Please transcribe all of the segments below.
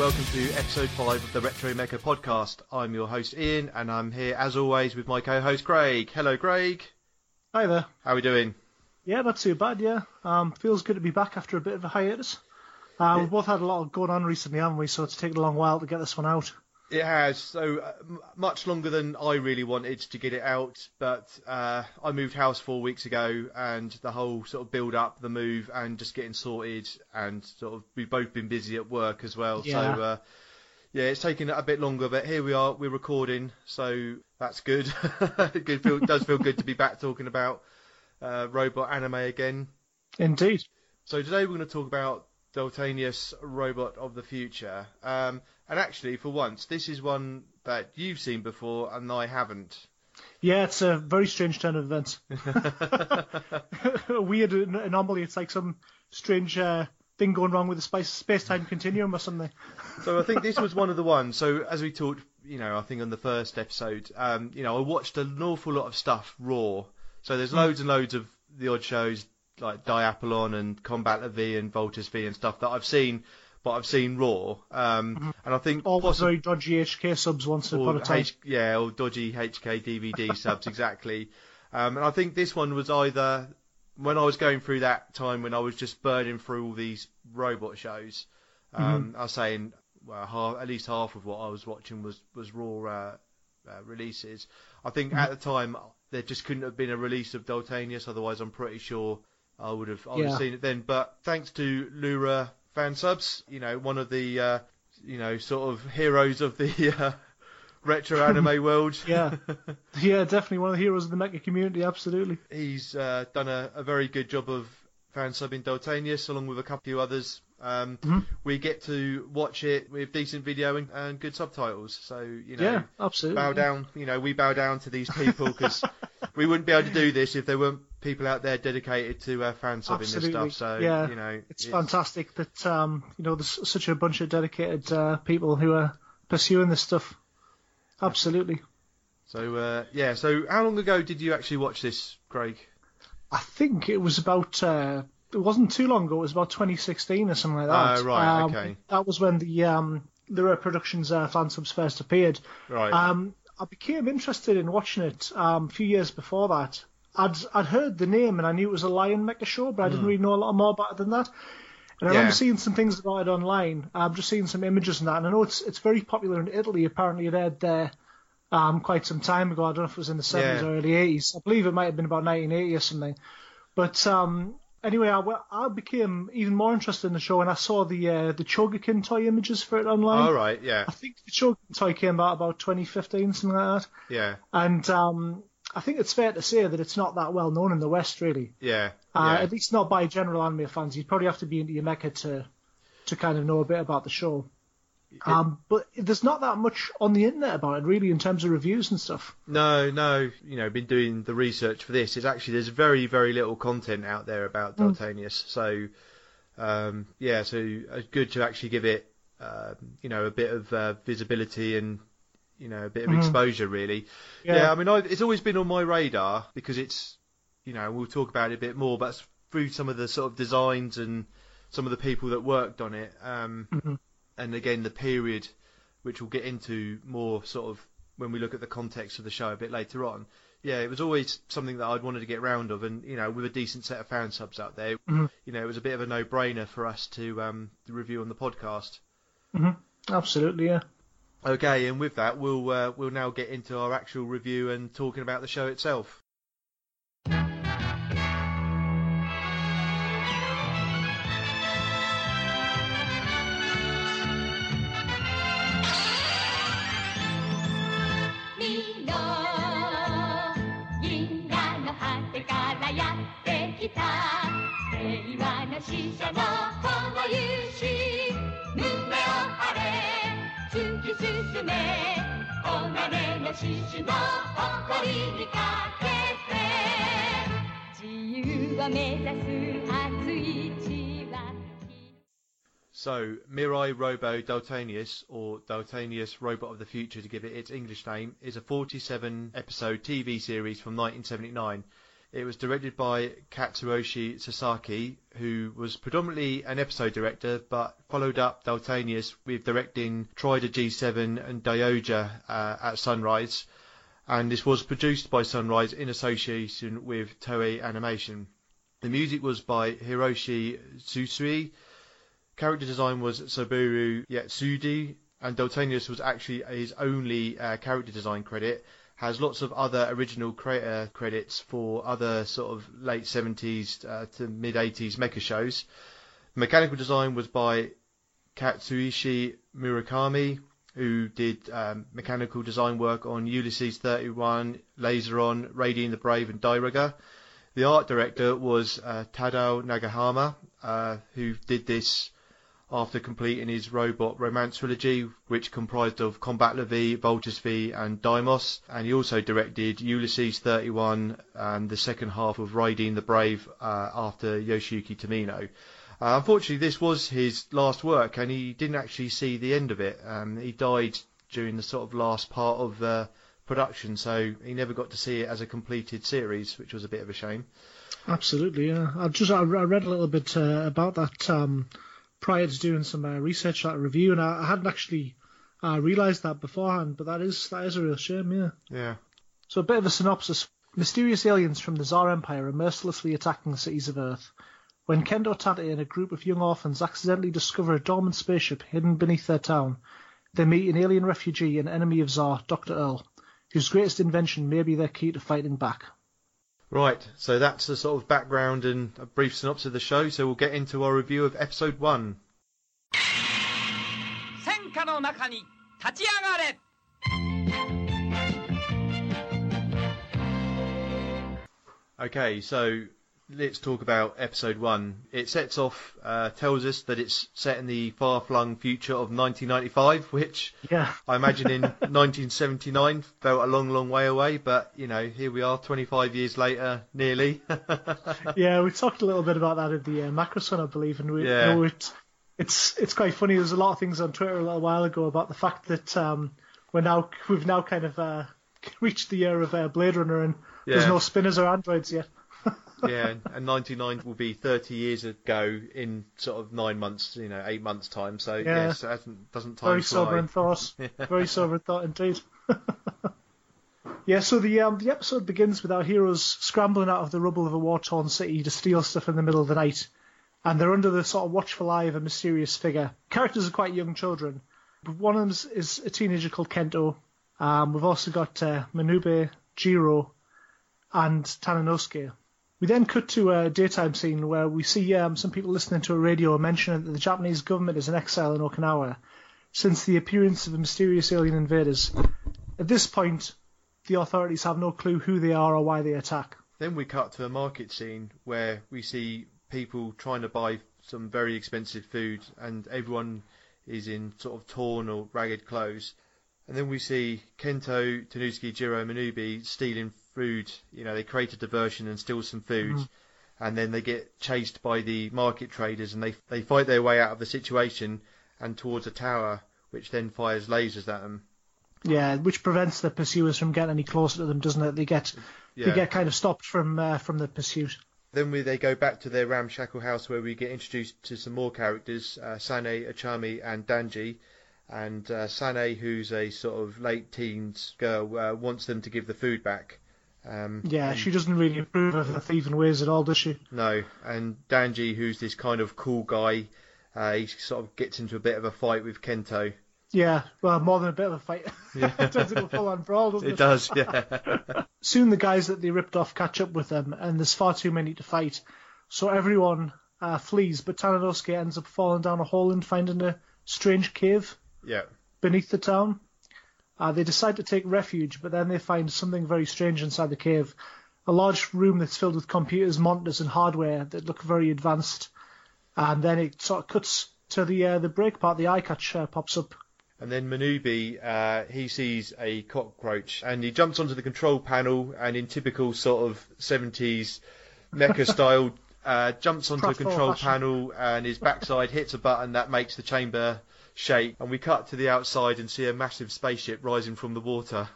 welcome to episode 5 of the Retro Mecha podcast. I'm your host Ian, and I'm here as always with my co host Craig. Hello, Craig. Hi there. How are we doing? Yeah, not too bad. Yeah, um, feels good to be back after a bit of a hiatus. Uh, We've both had a lot going on recently, haven't we? So it's taken a long while to get this one out. It has, so uh, m- much longer than I really wanted to get it out, but uh, I moved house four weeks ago, and the whole sort of build up, the move, and just getting sorted, and sort of we've both been busy at work as well. Yeah. So uh, yeah, it's taken a bit longer, but here we are, we're recording, so that's good. good feel, does feel good to be back talking about uh, robot anime again. Indeed. So today we're going to talk about Daltanius Robot of the Future. Um, and actually, for once, this is one that you've seen before and I haven't. Yeah, it's a very strange turn of events. a weird anomaly. It's like some strange uh, thing going wrong with the space space time continuum or something. So I think this was one of the ones. So as we talked, you know, I think on the first episode, um, you know, I watched an awful lot of stuff raw. So there's loads and loads of the odd shows like Diapolon and Combat V and Voltes V and stuff that I've seen, but I've seen raw. Um, and I think All possi- very dodgy HK subs once upon a time. H- yeah, or dodgy HK DVD subs exactly. Um, and I think this one was either when I was going through that time when I was just burning through all these robot shows. Um, I was saying, well, half, at least half of what I was watching was was raw uh, uh, releases. I think at the time there just couldn't have been a release of Daltanius, otherwise I'm pretty sure I would have I would have seen it then. But thanks to Lura fan subs, you know, one of the uh, you know sort of heroes of the uh, retro anime world. Yeah, yeah, definitely one of the heroes of the mecha community. Absolutely. He's uh, done a, a very good job of fan subbing Daltanius along with a couple of others. Um, Mhm. We get to watch it with decent video and, and good subtitles. So you know, Yeah, absolutely. bow down. You know, we bow down to these people because we wouldn't be able to do this if they weren't people out there dedicated to uh, fan subbing Absolutely. this stuff. So Yeah, you know, It's fantastic that um, you know there's such a bunch of dedicated uh, people who are pursuing this stuff. Absolutely. So uh, yeah. So how long ago did you actually watch this, Craig? I think it was about. Uh, it wasn't too long ago. It was about 2016 or something like that. right, Um, okay. That was when the um, Lura Productions uh, fan subs first appeared. Right. Um, I became interested in watching it um, a few years before that. I'd I'd heard the name and I knew it was a Lion Mecha show, but I didn't really know a lot more about it than that. And I. Yeah. remember seeing some things about it online. I'm just seeing some images and that, and I know it's it's very popular in Italy. Apparently, it aired there um, quite some time ago. I don't know if it was in the 70s Yeah. or early 80s. I believe it might have been about 1980 or something. But um, anyway, I, I became even more interested in the show when I saw the uh, the Chogokin toy images for it online. All right. Yeah. I think the Chogokin toy came out about 2015, something like that. Yeah. And um, I think it's fair to say that it's not that well known in the West, really. Yeah. Uh, yeah. At least not by general anime fans. You'd probably have to be into your mecha to to kind of know a bit about the show. Um, but there's not that much on the internet about it, really, in terms of reviews and stuff. No, no. You know, been doing the research for this. It's actually there's very, very little content out there about Mm. So, um, yeah, so it's good to actually give it, um, you know, a bit of uh, visibility and you know a bit of exposure, really. Yeah, Mm-hmm. Yeah. I mean, I, it's always been on my radar because it's, you know, we'll talk about it a bit more, but through some of the sort of designs and some of the people that worked on it. Um, Mhm. and again the period, which we'll get into more sort of when we look at the context of the show a bit later on. Yeah, it was always something that I'd wanted to get round of, and you know, with a decent set of fan subs out there, Mhm. you know, it was a bit of a no-brainer for us to um, to review on the podcast. Absolutely, yeah. Okay, and with that, we'll uh, we'll now get into our actual review and talking about the show itself.「進め」「己の獅子の誇りにかけて」「自由を目指す熱い血は」 So, Mirai Robo Daltanius, or Daltanius Robot of the Future to give it its English name, is a 47 episode TV series from 1979. it was directed by Katsutoshi Sasaki, who was predominantly an episode director, but followed up Daltanius with directing Trider G7 and Daioja uh, at Sunrise. And this was produced by Sunrise in association with Toei Animation. The music was by Hiroshi Tsutsui. Character design was Saburo Yatsude, and Daltanius was actually his only uh, character design credit. Has lots of other original creator credits for other sort of late 70s uh, to mid 80s mecha shows. Mechanical design was by Katsushi Murakami, who did um, mechanical design work on Ulysses 31, Laseron, Raideen the Brave, and Dairugger. The art director was uh, Tadao Nagahama, uh, who did this after completing his robot romance trilogy, which comprised of Combat La Vie, Voltes V, and Daimos. And he also directed Ulysses 31 and the second half of Raideen the Brave uh, after Yoshiyuki Tomino. Uh, unfortunately, this was his last work, and he didn't actually see the end of it. Um, he died during the sort of last part of the production, so he never got to see it as a completed series, which was a bit of a shame. Absolutely, yeah. I just I read a little bit uh, about that um, prior to doing some uh, research that review, and I, I hadn't actually uh, realised that beforehand. But that is that is a real shame, yeah. Yeah. So a bit of a synopsis: mysterious aliens from the Tsar Empire are mercilessly attacking the cities of Earth. When Kento Tate and a group of young orphans accidentally discover a dormant spaceship hidden beneath their town, they meet an alien refugee and enemy of Tsar, Dr. Earl, whose greatest invention may be their key to fighting back. Right, so that's the sort of background and a brief synopsis of the show. So we'll get into our review of episode one. 戦火の中に立ち上がれ Okay, so let's talk about episode one. It sets off, uh, tells us that it's set in the far-flung future of 1995, which Yeah. I imagine in 1979 felt a long, long way away. But you know, here we are, 25 years later, nearly. yeah, we talked a little bit about that in the uh, Macroson, I believe, and we Yeah. you know, it, it's it's quite funny. There's a lot of things on Twitter a little while ago about the fact that um, we're now we've now kind of uh, reached the year of uh, Blade Runner, and there's no spinners or androids yet. Yeah, and- and 99 will be 30 years ago in sort of nine months, you know, eight months time. So Yeah. yes, it hasn't, doesn't time Very fly. sobering thought. Very sobering thought indeed. yeah, so the um, the episode begins with our heroes scrambling out of the rubble of a war-torn city to steal stuff in the middle of the night, and they're under the sort of watchful eye of a mysterious figure. Characters are quite young children. But one of them is, is a teenager called Kento. Um, we've also got uh, Manube, Jiro, and Tananosuke. We then cut to a daytime scene where we see um, some people listening to a radio mentioning that the Japanese government is in exile in Okinawa since the appearance of the mysterious alien invaders. At this point, the authorities have no clue who they are or why they attack. Then we cut to a market scene where we see people trying to buy some very expensive food, and everyone is in sort of torn or ragged clothes. And then we see Kento, Tanuski, Jiro, Manubi stealing food. You know, they create a diversion and steal some food, and then they get chased by the market traders, and they they fight their way out of the situation and towards a tower, which then fires lasers at them. Yeah, which prevents the pursuers from getting any closer to them, doesn't it? They get Yeah. they get kind of stopped from uh, from the pursuit. Then we, they go back to their ramshackle house where we get introduced to some more characters, uh, Sane, Achami, and Danji. And uh, Sane, who's a sort of late teens girl, uh, wants them to give the food back. Um, Yeah, she doesn't really approve of the thieving ways at all, does she? No, and Danji, who's this kind of cool guy, uh, he sort of gets into a bit of a fight with Kento. Yeah, well, more than a bit of a fight. Yeah. it turns into a full-on brawl, doesn't it? It does, yeah. Soon the guys that they ripped off catch up with them, and there's far too many to fight. So everyone uh, flees, but Tananosuke ends up falling down a hole and finding a strange cave yeah. beneath the town. Uh, they decide to take refuge, but then they find something very strange inside the cave. A large room that's filled with computers, monitors, and hardware that look very advanced. And then it sort of cuts to the uh, the break part. The eye catch uh, pops up. And then Manubi, uh, he sees a cockroach and he jumps onto the control panel and in typical sort of 70s mecha style, uh, jumps onto the control fashion. panel and his backside hits a button that makes the chamber shake. And we cut to the outside and see a massive spaceship rising from the water.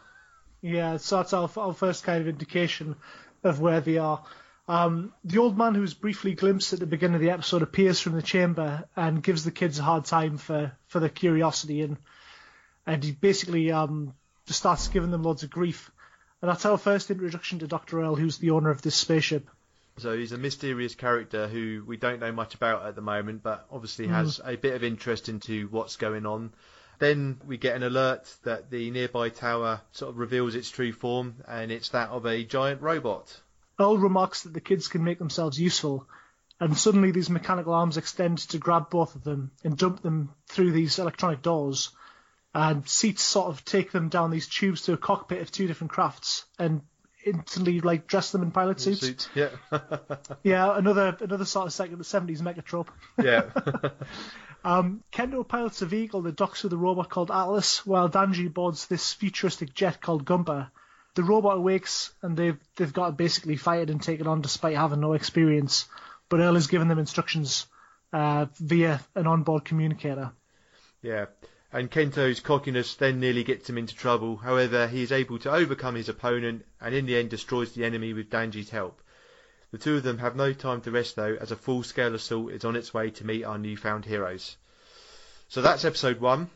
Yeah, so that's our, our first kind of indication. of where they are. Um, the old man who's briefly glimpsed at the beginning of the episode appears from the chamber and gives the kids a hard time for, for their curiosity and and he basically um, just starts giving them loads of grief. And that's our first introduction to Dr. Earl, who's the owner of this spaceship. So he's a mysterious character who we don't know much about at the moment, but obviously has mm. a bit of interest into what's going on. Then we get an alert that the nearby tower sort of reveals its true form, and it's that of a giant robot. Earl remarks that the kids can make themselves useful, and suddenly these mechanical arms extend to grab both of them and dump them through these electronic doors. And seats sort of take them down these tubes to a cockpit of two different crafts and instantly like dress them in pilot suits. Suits. Yeah. Yeah, another another sort of second the seventies mecha trope. yeah. Um, Kento pilots a vehicle that docks with a robot called Atlas, while Danji boards this futuristic jet called Gumper. The robot awakes, and they've they've got basically it and take it on despite having no experience. But Earl has given them instructions uh, via an onboard communicator. Yeah. And Kento's cockiness then nearly gets him into trouble. However, he is able to overcome his opponent and in the end destroys the enemy with Danji's help. The two of them have no time to rest though, as a full scale assault is on its way to meet our newfound heroes. So that's episode one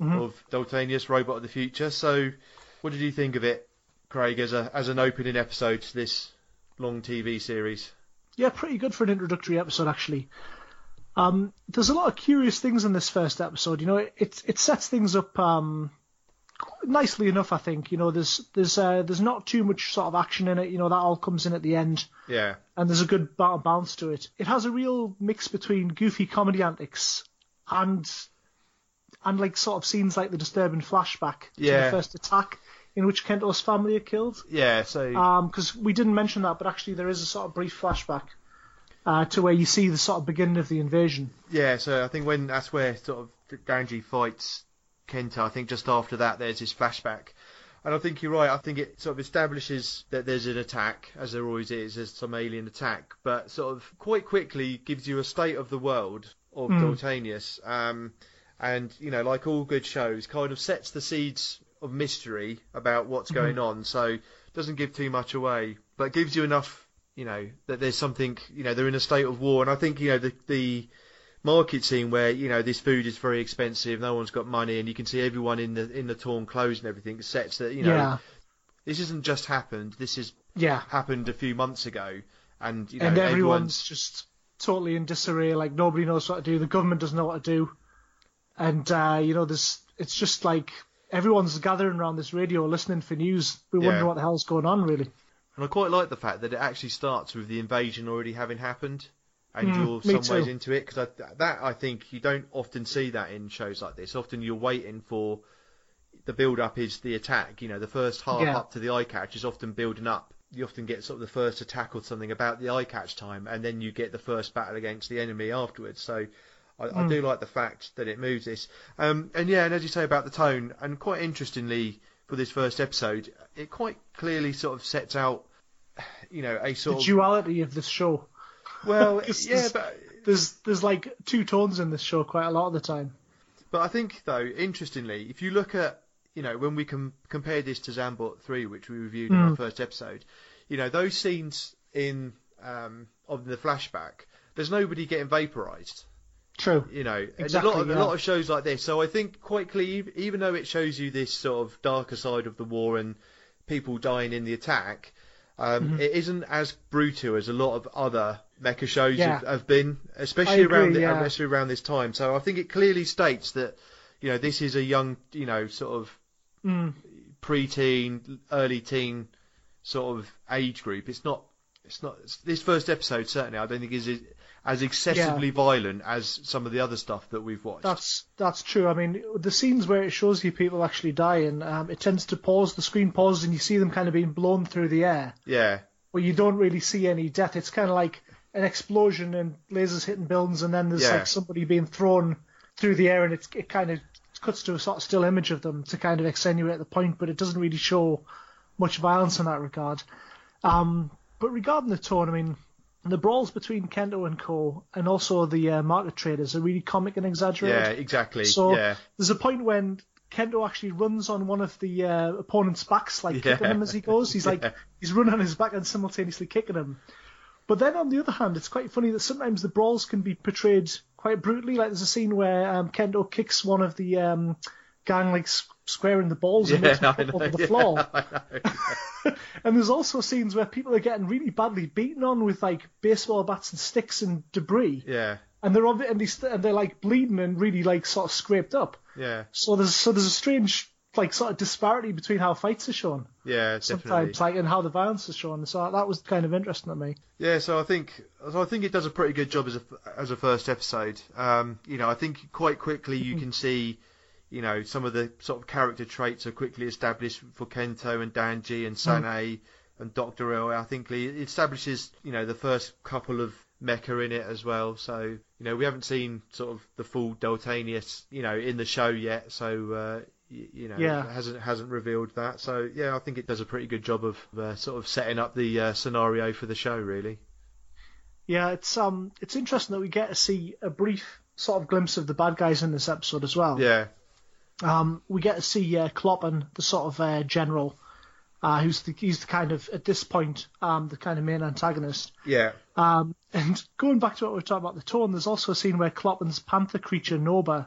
mm-hmm. of Daltanius Robot of the Future. So, what did you think of it, Craig, as a as an opening episode to this long TV series? Yeah, pretty good for an introductory episode, actually. Um, there's a lot of curious things in this first episode. You know, it it, it sets things up um, nicely enough. I think. You know, there's there's uh, there's not too much sort of action in it. You know, that all comes in at the end, Yeah, and there's a good bounce to it. It has a real mix between goofy comedy antics and and like sort of scenes like the disturbing flashback to the first attack in which Kento's family are killed. yeah. So Um, Because we didn't mention that, but actually there is a sort of brief flashback uh, to where you see the sort of beginning of the invasion. Yeah, so I think when that's where sort of Danji fights Kento, I think just after that there's this flashback. And I think you're right. I think it sort of establishes that there's an attack, as there always is, there's some alien attack, but sort of quite quickly gives you a state of the world of Daltanius. Um, and, you know, like all good shows, kind of sets the seeds of mystery about what's going on. So doesn't give too much away, but gives you enough, you know, that there's something, you know, they're in a state of war. And I think, you know, the, the market scene where you know this food is very expensive, no one's got money, and you can see everyone in the in the torn clothes and everything sets that you know yeah, this isn't just happened. This has yeah. happened a few months ago, and you know and everyone's everyone's just totally in disarray. Like nobody knows what to do. The government doesn't know what to do, and uh, you know, this it's just like everyone's gathering around this radio listening for news. We Yeah. wonder what the hell's going on, really. And I quite like the fact that it actually starts with the invasion already having happened, and Mm, you're me some ways into it because that I think you don't often see that in shows like this. Often you're waiting for the build up is the attack. You know, the first half Yeah. up to the eye catch is often building up. You often get sort of the first attack or something about the eye catch time, and then you get the first battle against the enemy afterwards. So. I, Hmm. I do like the fact that it moves this, um, and yeah, and as you say about the tone, and quite interestingly for this first episode, it quite clearly sort of sets out, you know, a The sort of duality of this show. well, yeah, it's- but There's there's like two tones in this show quite a lot of the time. but I think though, interestingly, if you look at you know when we com- compare this to Zambot three, which we reviewed in our Mm. first episode, you know those scenes in um, of the flashback, there's nobody getting vaporized. True. You know, Exactly, a lot of yeah. a lot of shows like this. So I think quite clearly, even though it shows you this sort of darker side of the war and people dying in the attack, um, Mm-hmm. it isn't as brutal as a lot of other mecha shows Yeah. have, have been, especially agree, around the, yeah. especially around this time. So I think it clearly states that you know this is a young, you know, sort of Mm. pre-teen, early teen sort of age group. It's not. It's not. This first episode certainly, I don't think is as excessively violent as some of the other stuff that we've watched. That's that's true. I mean, the scenes where it shows you people actually dying, um, it tends to pause. The screen pauses, and you see them kind of being blown through the air, yeah, where you don't really see any death. It's kind of like an explosion and lasers hitting buildings, and then there's Yeah. like somebody being thrown through the air, and it's, it kind of cuts to a sort of still image of them to kind of extenuate the point, but it doesn't really show much violence in that regard. Um, but regarding the tone, I mean, the brawls between Kento and Co. and also the uh, market traders are really comic and exaggerated. yeah, exactly. So yeah, there's a point when Kento actually runs on one of the uh, opponent's backs, like Yeah. kicking him as he goes. He's like Yeah. he's running on his back and simultaneously kicking him. But then on the other hand, it's quite funny that sometimes the brawls can be portrayed quite brutally. Like there's a scene where um, Kento kicks one of the um, gang like s- square in the balls and makes him fall know. over the yeah, floor. And there's also scenes where people are getting really badly beaten on with like baseball bats and sticks and debris, yeah, and they're obvi- and, they st- and they're like bleeding and really like sort of scraped up. yeah, So there's so there's a strange like sort of disparity between how fights are shown yeah, definitely. sometimes, like and how the violence is shown. So that was kind of interesting to me. Yeah, so I think so I think it does a pretty good job as a as a first episode. Um, you know, I think quite quickly you can see, you know, some of the sort of character traits are quickly established for Kento and Danji and Sane and Doctor. I think it establishes, you know, the first couple of mecha in it as well. So you know, we haven't seen sort of the full Daltanius, you know, in the show yet. So. Uh, y- you know, Yeah. hasn't hasn't revealed that. So yeah, I think it does a pretty good job of uh, sort of setting up the uh, scenario for the show, really. Yeah, it's um it's interesting that we get to see a brief sort of glimpse of the bad guys in this episode as well. Yeah, Um, we get to see uh, Kloppen, the sort of uh, general, uh, who's the he's the kind of at this point um the kind of main antagonist. yeah, Um, and going back to what we were talking about the tone, there's also a scene where Kloppen's panther creature Noba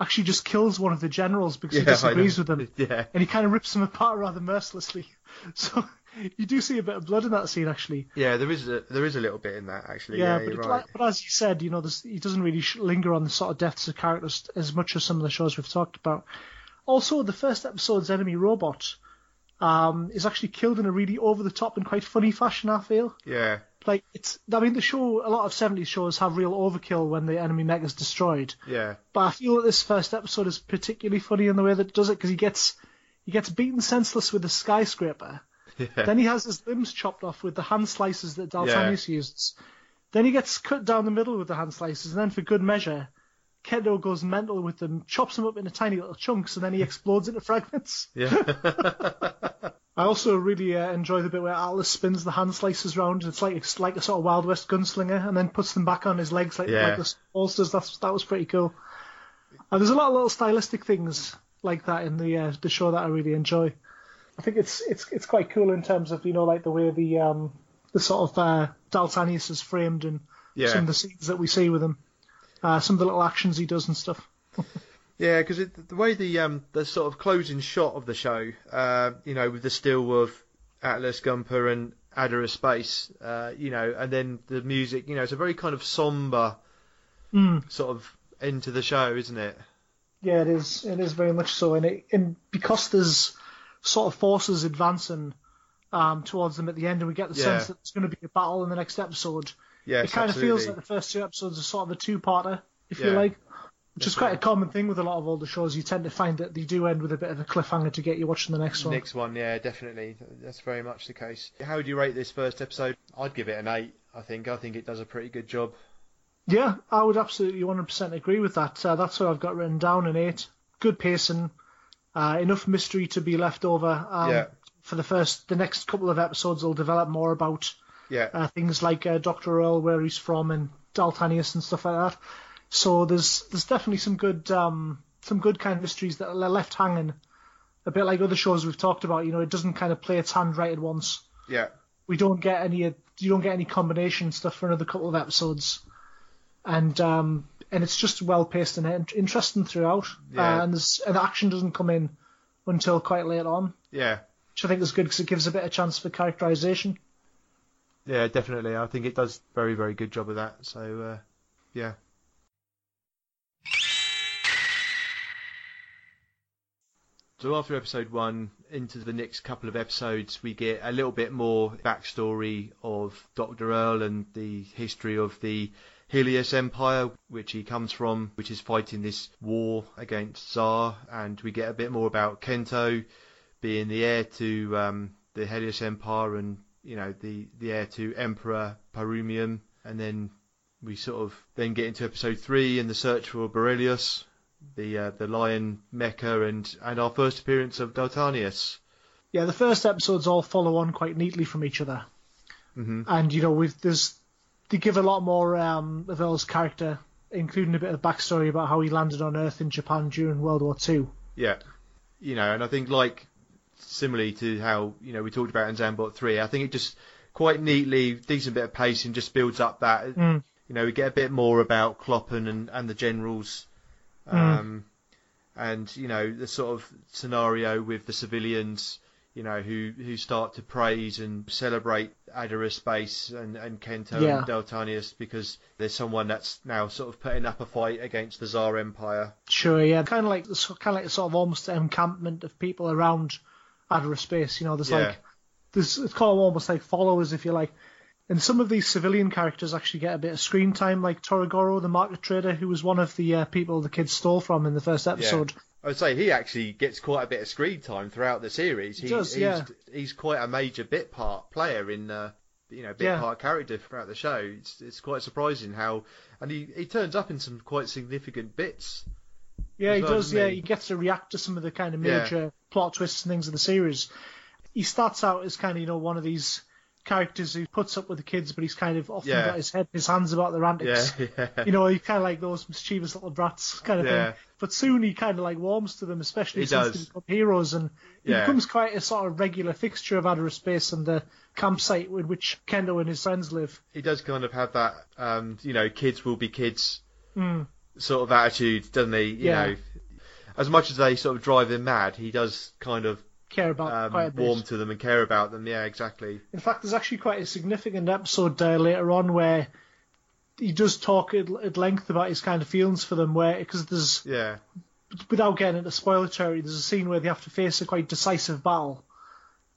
actually just kills one of the generals because he Yeah, I disagrees with him, Yeah, and he kind of rips him apart rather mercilessly. So you do see a bit of blood in that scene actually. yeah. There is a there is a little bit in that actually. Yeah, Yeah, but, right. but as you said, you know, he doesn't really sh- linger on the sort of deaths of characters as much as some of the shows we've talked about. Also, the first episode's enemy robot um, is actually killed in a really over the top and quite funny fashion. I feel Yeah, like it's. I mean, the show, a lot of '70s shows have real overkill when the enemy mech is destroyed, yeah, but I feel that this first episode is particularly funny in the way that it does it because he gets he gets beaten senseless with a skyscraper. Yeah, Then he has his limbs chopped off with the hand slices that Daltanius uses. Then he gets cut down the middle with the hand slices, and then for good measure, Kento goes mental with them, chops them up into tiny little chunks, and then he explodes into fragments. yeah, I also really uh, enjoy the bit where Atlas spins the hand slices round. It's like it's like a sort of Wild West gunslinger, and then puts them back on his legs like, Yeah. like the bolsters. That's that was pretty cool. And there's a lot of little stylistic things like that in the uh, the show that I really enjoy. I think it's it's it's quite cool in terms of you know like the way the um the sort of uh, Daltanius is framed and yeah. some of the scenes that we see with him, uh, some of the little actions he does and stuff. Yeah, because the way the um the sort of closing shot of the show, uh, you know, with the still of Atlas Gumper and Adara Space, uh, you know, and then the music, you know, it's a very kind of somber Mm. sort of end to the show, isn't it? Yeah, it is. It is very much so, and it, and because there's sort of forces advancing um, towards them at the end, and we get the Yeah. sense that it's going to be a battle in the next episode. Yes, it kind absolutely. of feels like the first two episodes are sort of a two-parter, if you like, which is quite a common thing with a lot of older shows. You tend to find that they do end with a bit of a cliffhanger to get you watching the next one. Next one, yeah, definitely. That's very much the case. How would you rate this first episode? I'd give it an eight. I think. I think it does a pretty good job. Yeah, I would absolutely 100% agree with that. Uh, that's what I've got written down An eight. Good pacing, uh, enough mystery to be left over. Um, Yeah. For the first, the next couple of episodes, will develop more about Yeah, uh, things like uh, Doctor Earl, where he's from, and Daltanius and stuff like that. So there's there's definitely some good um, some good kind of mysteries that are left hanging, a bit like other shows we've talked about. You know, it doesn't kind of play its hand right at once. yeah, We don't get any you don't get any combination stuff for another couple of episodes, and um, and it's just well paced and interesting throughout. Yeah. Uh, and and the action doesn't come in until quite late on, yeah, which I think is good because it gives a bit of chance for characterization. yeah. Definitely. I think it does very, very good job of that. So, uh, yeah. So after episode one, into the next couple of episodes, we get a little bit more backstory of Doctor Earl and the history of the Helios Empire, which he comes from, which is fighting this war against Tsar, and we get a bit more about Kento being the heir to um, the Helios Empire and you know the the heir to Emperor Parumium, and then we sort of then get into episode three and the search for Borelius, the uh, the lion mecha, and and our first appearance of Daltanius. Yeah, the first episodes all follow on quite neatly from each other, hmm and you know, with there's they give a lot more um, of Earl's character, including a bit of backstory about how he landed on Earth in Japan during World War Two. Yeah, you know, and I think like similarly to how you know we talked about in Zambot three, I think it just quite neatly, decent bit of pacing, just builds up that. Mm. You know, we get a bit more about Kloppen and and the generals, um, and you know the sort of scenario with the civilians. You know, who who start to praise and celebrate Aderospace and, and Kento Yeah. and Daltanius because there's someone that's now sort of putting up a fight against the Tsar Empire. Sure, yeah, kind of like the kind of like sort of almost encampment of people around Aderospace. You know, there's Yeah. like there's it's called almost like followers, if you like. And some of these civilian characters actually get a bit of screen time, like Toragoro, the market trader, who was one of the uh, people the kids stole from in the first episode. I would say he actually gets quite a bit of screen time throughout the series. He does, he's, yeah. He's quite a major bit part player in, uh, you know, bit Yeah. part character throughout the show. It's, it's quite surprising how, and he, he turns up in some quite significant bits. Yeah, he well, does. Yeah, he? he gets to react to some of the kind of Yeah. major plot twists and things of the series. He starts out as kind of you know one of these characters who puts up with the kids, but he's kind of often Yeah. got his head, his hands about their antics. yeah, You know, he's kind of like those mischievous little brats kind of Yeah. thing. But soon he kind of like warms to them, especially He since does. they become heroes, and he Yeah. becomes quite a sort of regular fixture of Aderospace and the campsite with which Kento and his friends live. he does kind of have that, um, you know, kids will be kids Mm. sort of attitude, doesn't he? You Yeah. know, as much as they sort of drive him mad, he does kind of Care about um, warm to them and care about them. Yeah, exactly. In fact, there's actually quite a significant episode uh, later on where he does talk at, at length about his kind of feelings for them. Where because there's Yeah, without getting into spoiler territory, there's a scene where they have to face a quite decisive battle,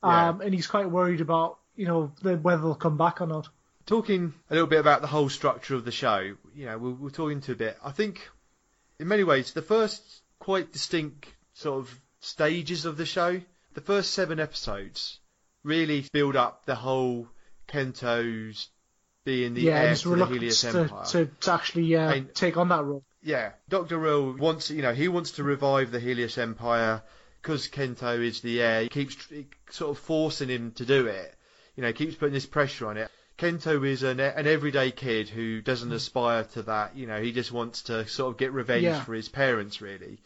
Yeah. um, and he's quite worried about you know the, whether they'll come back or not. talking a little bit about the whole structure of the show, you know, we'll, we'll talk into a bit. I think, in many ways, the first quite distinct sort of stages of the show, the first seven episodes, really build up the whole Kento's being the yeah, heir to the Helios to, Empire. to, to actually uh, And- take on that role. Yeah, Doctor Earl wants, you know, he wants to revive the Helios Empire because Kento is the heir. He keeps sort of forcing him to do it. You know, keeps putting this pressure on it. Kento is an, an everyday kid who doesn't aspire to that. You know, he just wants to sort of get revenge Yeah. for his parents, really.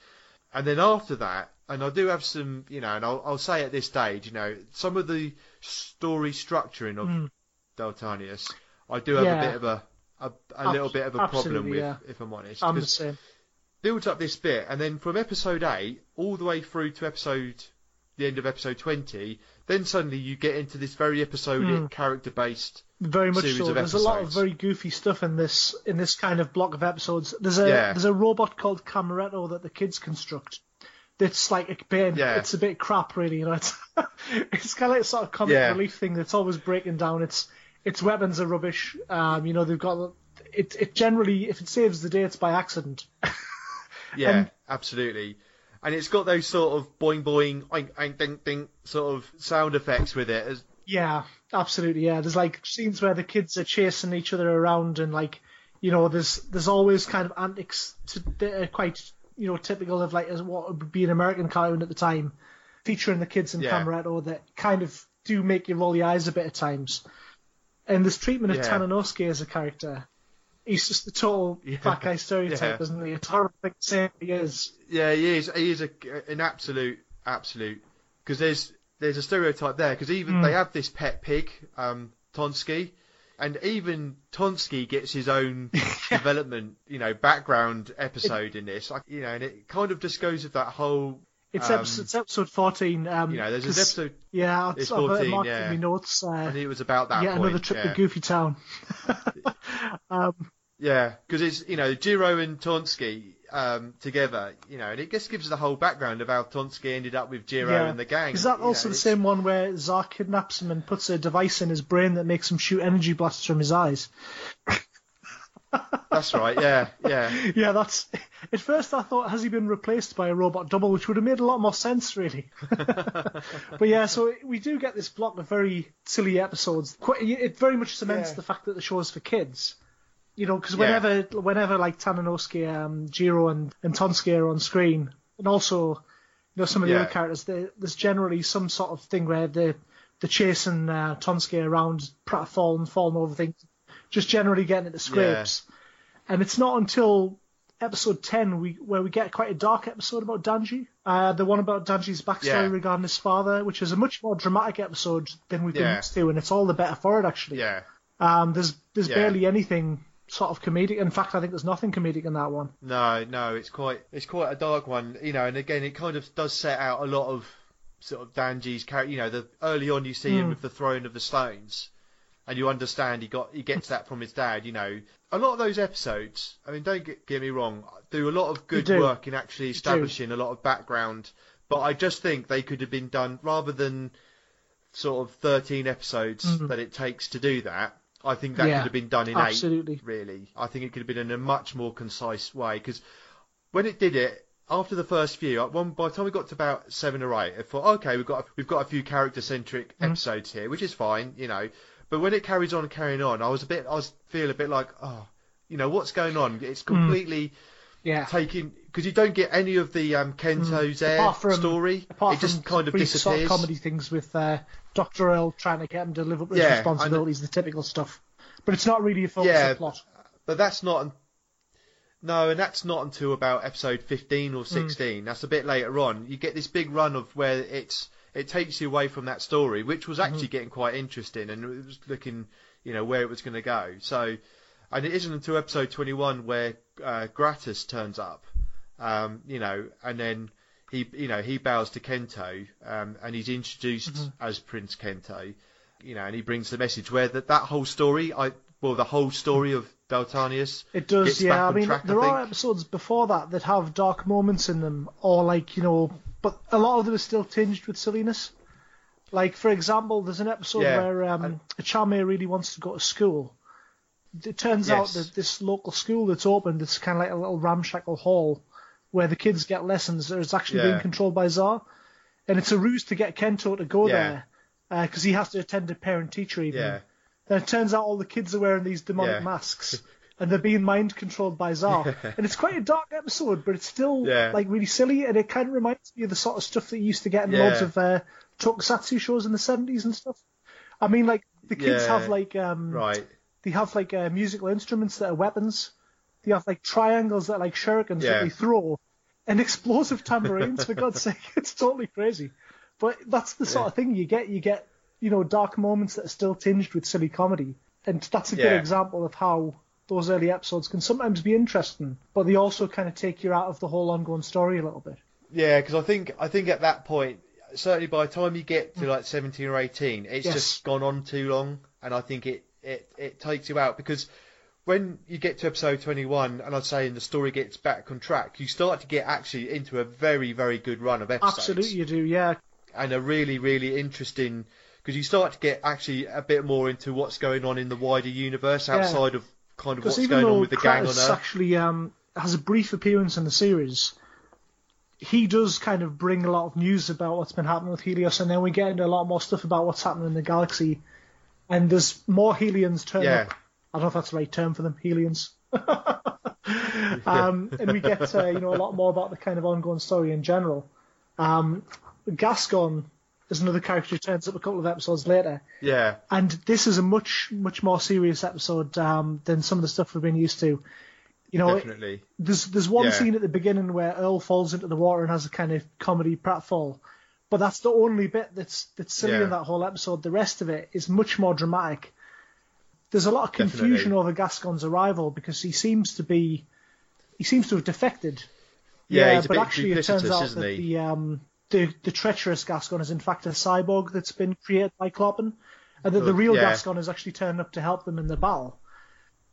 And then after that, and I do have some, you know, and I'll, I'll say at this stage, you know, some of the story structuring of Mm. Daltanius, I do have Yeah. a bit of a, a, a Ab- little bit of a problem with, yeah. if I'm honest. I'm the same. builds up this bit, and then from episode eight all the way through to episode the end of episode twenty, then suddenly you get into this very episodic, Mm. character-based. Very much so. There's a lot of very goofy stuff in this in this kind of block of episodes. There's a Yeah. there's a robot called Camaretto that the kids construct. That's like a bit, Yeah. it's a bit crap, really. You know, it's it's kind of like a sort of comic Yeah. relief thing that's always breaking down. Its its weapons are rubbish. Um, you know, they've got it. It generally, if it saves the day, it's by accident. Yeah, And- absolutely. And it's got those sort of boing boing, oink, oink, ding ding sort of sound effects with it. As, Yeah, absolutely. Yeah, there's like scenes where the kids are chasing each other around, and like, you know, there's there's always kind of antics to, that are quite you know typical of like as what would be an American cartoon at the time, featuring the kids in Yeah. Camaretto that kind of do make you roll your eyes a bit at times. And this treatment of Yeah. Tananosuke as a character, he's just the total Yeah. fat guy stereotype, Yeah. isn't he? It's horrible thing to say he is. yeah, he is. He is a, an absolute, absolute. Because there's there's a stereotype there. Because even Mm. they have this pet pig, um, Tonsky, and even Tonsky gets his own development, you know, background episode in this. Like, you know, and it kind of just goes with that whole. It's, Um, episode, it's episode 14. Um, You know, there's this episode. Yeah, it's I've, I've 14, marked yeah. notes. Uh, think it was about that yeah, point. another trip yeah. to Goofy Town. um, Yeah, because it's you know Jiro and Tonsky um, together, you know, and it just gives the whole background of how Tonsky ended up with Jiro yeah. and the gang. Is that you also know, the it's- same one where Zark kidnaps him and puts a device in his brain that makes him shoot energy blasts from his eyes? That's right. Yeah, yeah, Yeah, that's. At first, I thought, has he been replaced by a robot double, which would have made a lot more sense, really. but yeah, so we do get this block of very silly episodes. Quite, it very much cements Yeah. the fact that the show is for kids. You know, because Yeah. whenever, whenever like Tananosuke, um, Jiro, and and Tonsuke are on screen, and also, you know, some of the Yeah. other characters, they, there's generally some sort of thing where they they're chasing uh, Tonsuke around, falling, falling over things, just generally getting into scrapes. And it's not until episode 10 we where we get quite a dark episode about Danji. Uh, the one about Danji's backstory Yeah. regarding his father, which is a much more dramatic episode than we've been used to, and it's all the better for it actually. Yeah. Um, there's there's Yeah. barely anything sort of comedic. In fact, I think there's nothing comedic in that one. No, no, it's quite it's quite a dark one, you know. And again, it kind of does set out a lot of sort of Danji's character. You know, the early on you see him Mm. with the throne of the stones, and you understand he got he gets that from his dad. You know, a lot of those episodes. I mean, don't get, get me wrong, do a lot of good work in actually establishing a lot of background. But I just think they could have been done rather than sort of 13 episodes Mhm. that it takes to do that. I think that Yeah, could have been done in eight Absolutely. really. I think it could have been in a much more concise way because when it did it after the first few, one by the time we got to about seven or eight, I thought, okay, we've got we've got a few character centric Mhm. episodes here, which is fine, you know. But when it carries on carrying on, I was a bit, I was feel a bit like, oh, you know, what's going on? It's completely Yeah. taking because you don't get any of the um, Kento's Mm. Apart from- story. Apart it just from kind of brief sort of comedy things with uh, Dr. Earl trying to get him to live up to his Yeah, responsibilities, the typical stuff. But it's not really a focus Yeah, of plot. But that's not. No, and that's not until about episode 15 Hmm. or 16. That's a bit later on. You get this big run of where it's it takes you away from that story, which was actually Mm-hmm. getting quite interesting, and it was looking, you know, where it was going to go. So, and it isn't until episode 21 where uh, Gratis turns up, um, you know, and then he, you know, he bows to Kento, um, and he's introduced Mm-hmm. as Prince Kento, you know, and he brings the message where that that whole story, I well, the whole story of Daltanius. It does, yeah. I mean, track, I there are episodes before that that have dark moments in them, or like you know, but a lot of them are still tinged with silliness. Like for example, there's an episode Yeah, where um, and- Chame really wants to go to school. It turns out that this local school that's opened, it's kind of like a little ramshackle hall where the kids get lessons. It's actually Yeah. being controlled by Zar, and it's a ruse to get Kento to go Yeah. there because he has to attend a parent-teacher evening. Yeah, Then it turns out all the kids are wearing these demonic masks, and they're being mind controlled by Zar. And it's quite a dark episode, but it's still like really silly, and it kind of reminds me of the sort of stuff that you used to get in loads of uh, tokusatsu shows in the seventies and stuff. I mean, like the kids have like um, right. They have like uh, musical instruments that are weapons. They have like triangles that are like shurikens that they throw, and explosive tambourines. for God's sake, it's totally crazy. But that's the sort Yeah. of thing you get. You get you know dark moments that are still tinged with silly comedy, and that's a good example of how those early episodes can sometimes be interesting, but they also kind of take you out of the whole ongoing story a little bit. Yeah, because I think I think at that point, certainly by the time you get to like 17 or 18, it's Yes. just gone on too long, and I think it, it, it takes you out because when you get to episode 21, and I'd say the story gets back on track, you start to get actually into a very very good run of episodes, Absolutely, you do. Yeah, and a really really interesting because you start to get actually a bit more into what's going on in the wider universe Yeah. outside of kind of what's going on with the gang on Earth. actually um, has a brief appearance in the series, he does kind of bring a lot of news about what's been happening with Helios, and then we get into a lot more stuff about what's happening in the galaxy. And there's more Helions turn Yeah. up. I don't know if that's the right term for them, Helions. um, and we get uh, you know a lot more about the kind of ongoing story in general. Um, Gascon is another character who turns up a couple of episodes later, Yeah, and this is a much much more serious episode um, than some of the stuff we've been used to. You know, definitely. there's there's one Yeah. scene at the beginning where Earl falls into the water and has a kind of comedy pratfall, but that's the only bit that's that's silly Yeah. in that whole episode. The rest of it is much more dramatic. There's a lot of confusion Definitely. over Gascon's arrival because he seems to be he seems to have defected. Yeah, a but actually it turns out that he? the um the the treacherous Gascon is in fact a cyborg that's been created by Kloppen, and that the Oh, real yeah. Gascon has actually turned up to help them in the battle.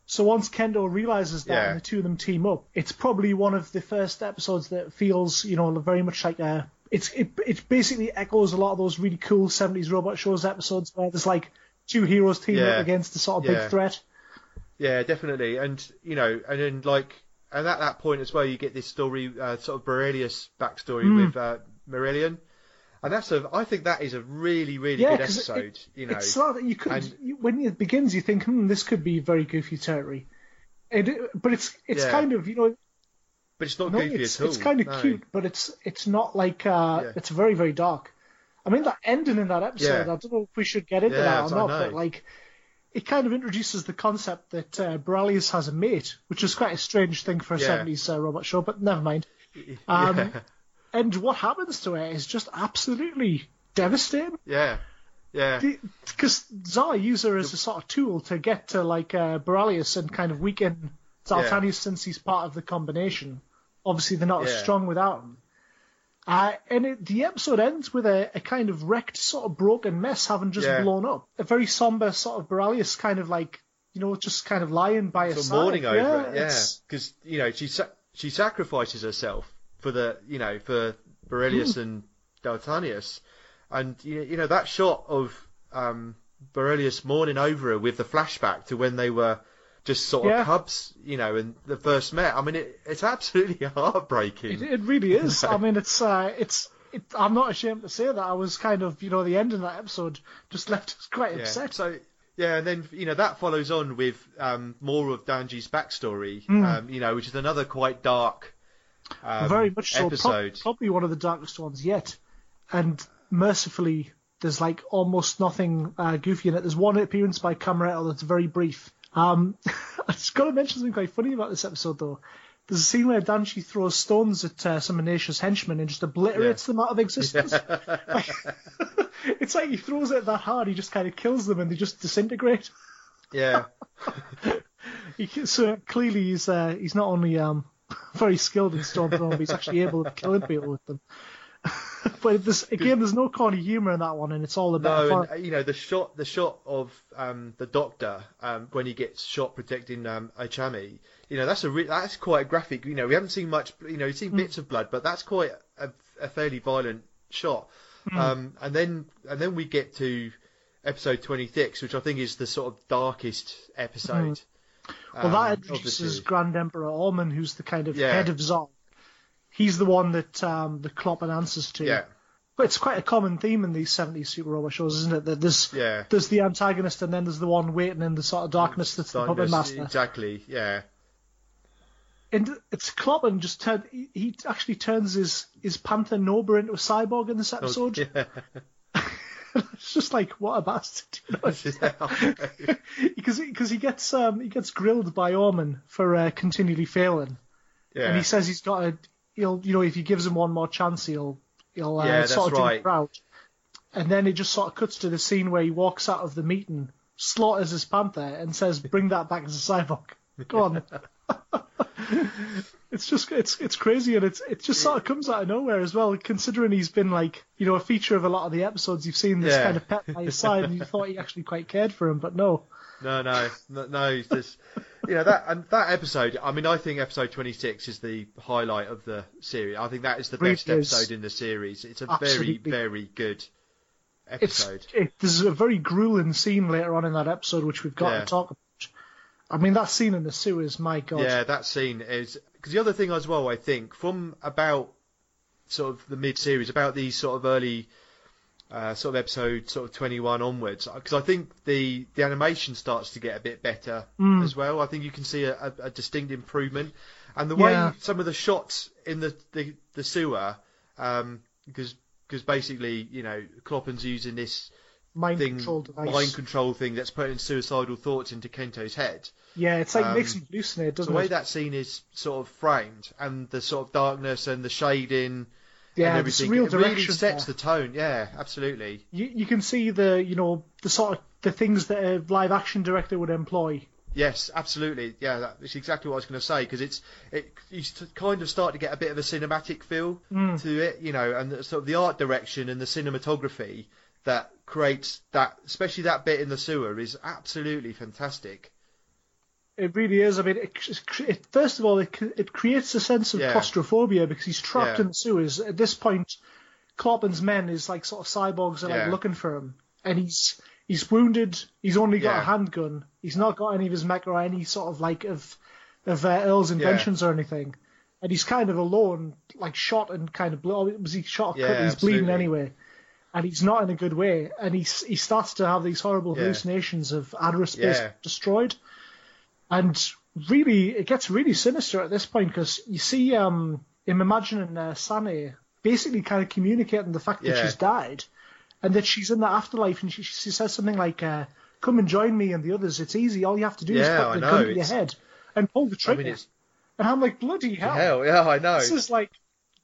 So once Kento realizes that Yeah. and the two of them team up, it's probably one of the first episodes that feels, you know, very much like a. It's it it basically echoes a lot of those really cool '70s robot shows episodes where there's like two heroes teaming Yeah. up against a sort of Yeah. big threat. Yeah, definitely, and you know, and then like, and at that point as well, you get this story, uh, sort of Borelius backstory Mm. with uh, Marillion, and that's a, I think that is a really, really Yeah, good 'cause it- episode. you know, It's not that you could and- you, when it begins, you think, hmm, this could be very goofy territory. And it, but it's it's Yeah. kind of you know but it's not no, goofy it's at all. it's kind of no. cute, but it's it's not like uh, Yeah. it's very very dark. I mean that ending in that episode. Yeah. I don't know if we should get into Yeah, that or not, but like it kind of introduces the concept that uh, Borelius has a mate, which is quite a strange thing for a Yeah. 70s uh, robot show, but never mind. Um, yeah, And what happens to her is just absolutely devastating. yeah, yeah, Because Zara uses her as a sort of tool to get to like uh, Borelius and kind of weaken Daltanius since he's part of the combination. Obviously, they're not as strong without him. Uh, and it, the episode ends with a, a kind of wrecked, sort of broken mess having just Yeah. blown up. A very somber sort of Borelius kind of like, you know, just kind of lying by his sort mourning side. over yeah, it. Yeah, because you know she sa- she sacrifices herself for the you know for Borelius Hmm. and Daltanius, and you you know that shot of um, Borelius mourning over her with the flashback to when they were just sort of Yeah. cubs, you know, and the first met. I mean, it, it's absolutely heartbreaking. It, it really is. I mean, it's uh, it's. It, I'm not ashamed to say that. I was kind of, you know, the end of that episode just left us quite Yeah. upset. So yeah, and then you know that follows on with um, more of Danji's backstory, Hmm. um, you know, which is another quite dark. Um, Very much so. Pro- Episode. probably one of the darkest ones yet. And mercifully, there's like almost nothing uh, goofy in it. There's one appearance by Cameretta that's very brief. Um, I just got to mention something quite funny about this episode, though. There's a scene where Danji throws stones at uh, some of Neshia's henchmen and just obliterates them out of existence. it's like he throws it that hard, he just kind of kills them and they just disintegrate. yeah. He, so clearly he's uh, he's not only um, very skilled in stone throwing, but he's actually able to kill people with them. but there's, again, there's no corny humour in that one, and it's all about No, and uh, you know the shot, the shot of um, the doctor um, when he gets shot protecting um, Ochami. You know that's a re- that's quite a graphic. You know we haven't seen much. You know we've seen bits of blood, but that's quite a, a fairly violent shot. Um, and then and then we get to episode 26, which I think is the sort of darkest episode. well, um, that of introduces. Grand Emperor Orman, who's the kind of Yeah. head of Zol. He's the one that um, the Kloppen answers to. Yeah, But it's quite a common theme in these 70s Super Robot shows, isn't it? That there's yeah. there's the antagonist, and then there's the one waiting in the sort of darkness that's the puppet master. Exactly. Yeah. And it's Kloppen just turned. He, he actually turns his his Panther Nobra into a cyborg in this episode. Yeah. it's just like what a bastard. You know? Yeah. because because he gets um he gets grilled by Orman for uh, continually failing, yeah. and he says he's got a he'll you know if he gives him one more chance he'll he'll uh, Yeah, sort of right. proud. And then it just sort of cuts to the scene where he walks out of the meeting, slaughters his panther, and says, "Bring that back as a cyborg." Go on. it's just it's it's crazy and it's it just sort of comes out of nowhere as well. Considering he's been like you know a feature of a lot of the episodes, you've seen this Yeah. kind of pet by his side, and you thought he actually quite cared for him, but no. No, no, no, no. It's just you know that and that episode. I mean, I think episode twenty six is the highlight of the series. I think that is the Really best is. episode in the series. It's a very, very good episode. it, there's a very grueling scene later on in that episode which we've got Yeah. to talk about. I mean that scene in the sewers, my god. Yeah, that scene is because the other thing as well. I think from about sort of the mid series, about these sort of early. Uh, sort of episode sort of 21 onwards because I think the the animation starts to get a bit better Mm. as well. I think you can see a, a, a distinct improvement, and the Yeah. way some of the shots in the the, the sewer, um, because because basically you know Kloppen's using this mind thing, control device. mind control thing that's putting suicidal thoughts into Kento's head. yeah, it's like um, makes him hallucinate, doesn't the way it? that scene is sort of framed and the sort of darkness and the shading yeah, and everything, real it really sets there. the tone. Yeah, absolutely. You you can see the you know the sort of the things that a live action director would employ. Yes, absolutely. Yeah, that's exactly what I was going to say because it's it you kind of start to get a bit of a cinematic feel Mm. to it, you know, and the, sort of the art direction and the cinematography that creates that, especially that bit in the sewer, is absolutely fantastic. It really is. I mean, it, it, first of all, it, it creates a sense of Yeah. claustrophobia because he's trapped Yeah. in the sewers. At this point, Kloppen's men is like sort of cyborgs are like looking for him, and he's he's wounded. He's only got Yeah. a handgun. He's not got any of his mech or any sort of like of of uh, Earl's inventions or anything, and he's kind of alone, like shot and kind of. Was he shot? Or cut? Yeah, he's bleeding anyway. And he's not in a good way, and he he starts to have these horrible Yeah. hallucinations of aerospace Yeah. destroyed and really it gets really sinister at this point because you see um him imagining uh, Sane basically kind of communicating the fact that she's died and that she's in the afterlife and she, she says something like uh, come and join me and the others. It's easy. All you have to do Yeah, is I put the gun to your head and pull the I trigger. mean, And I'm like, bloody hell. hell. Yeah, I know. This is like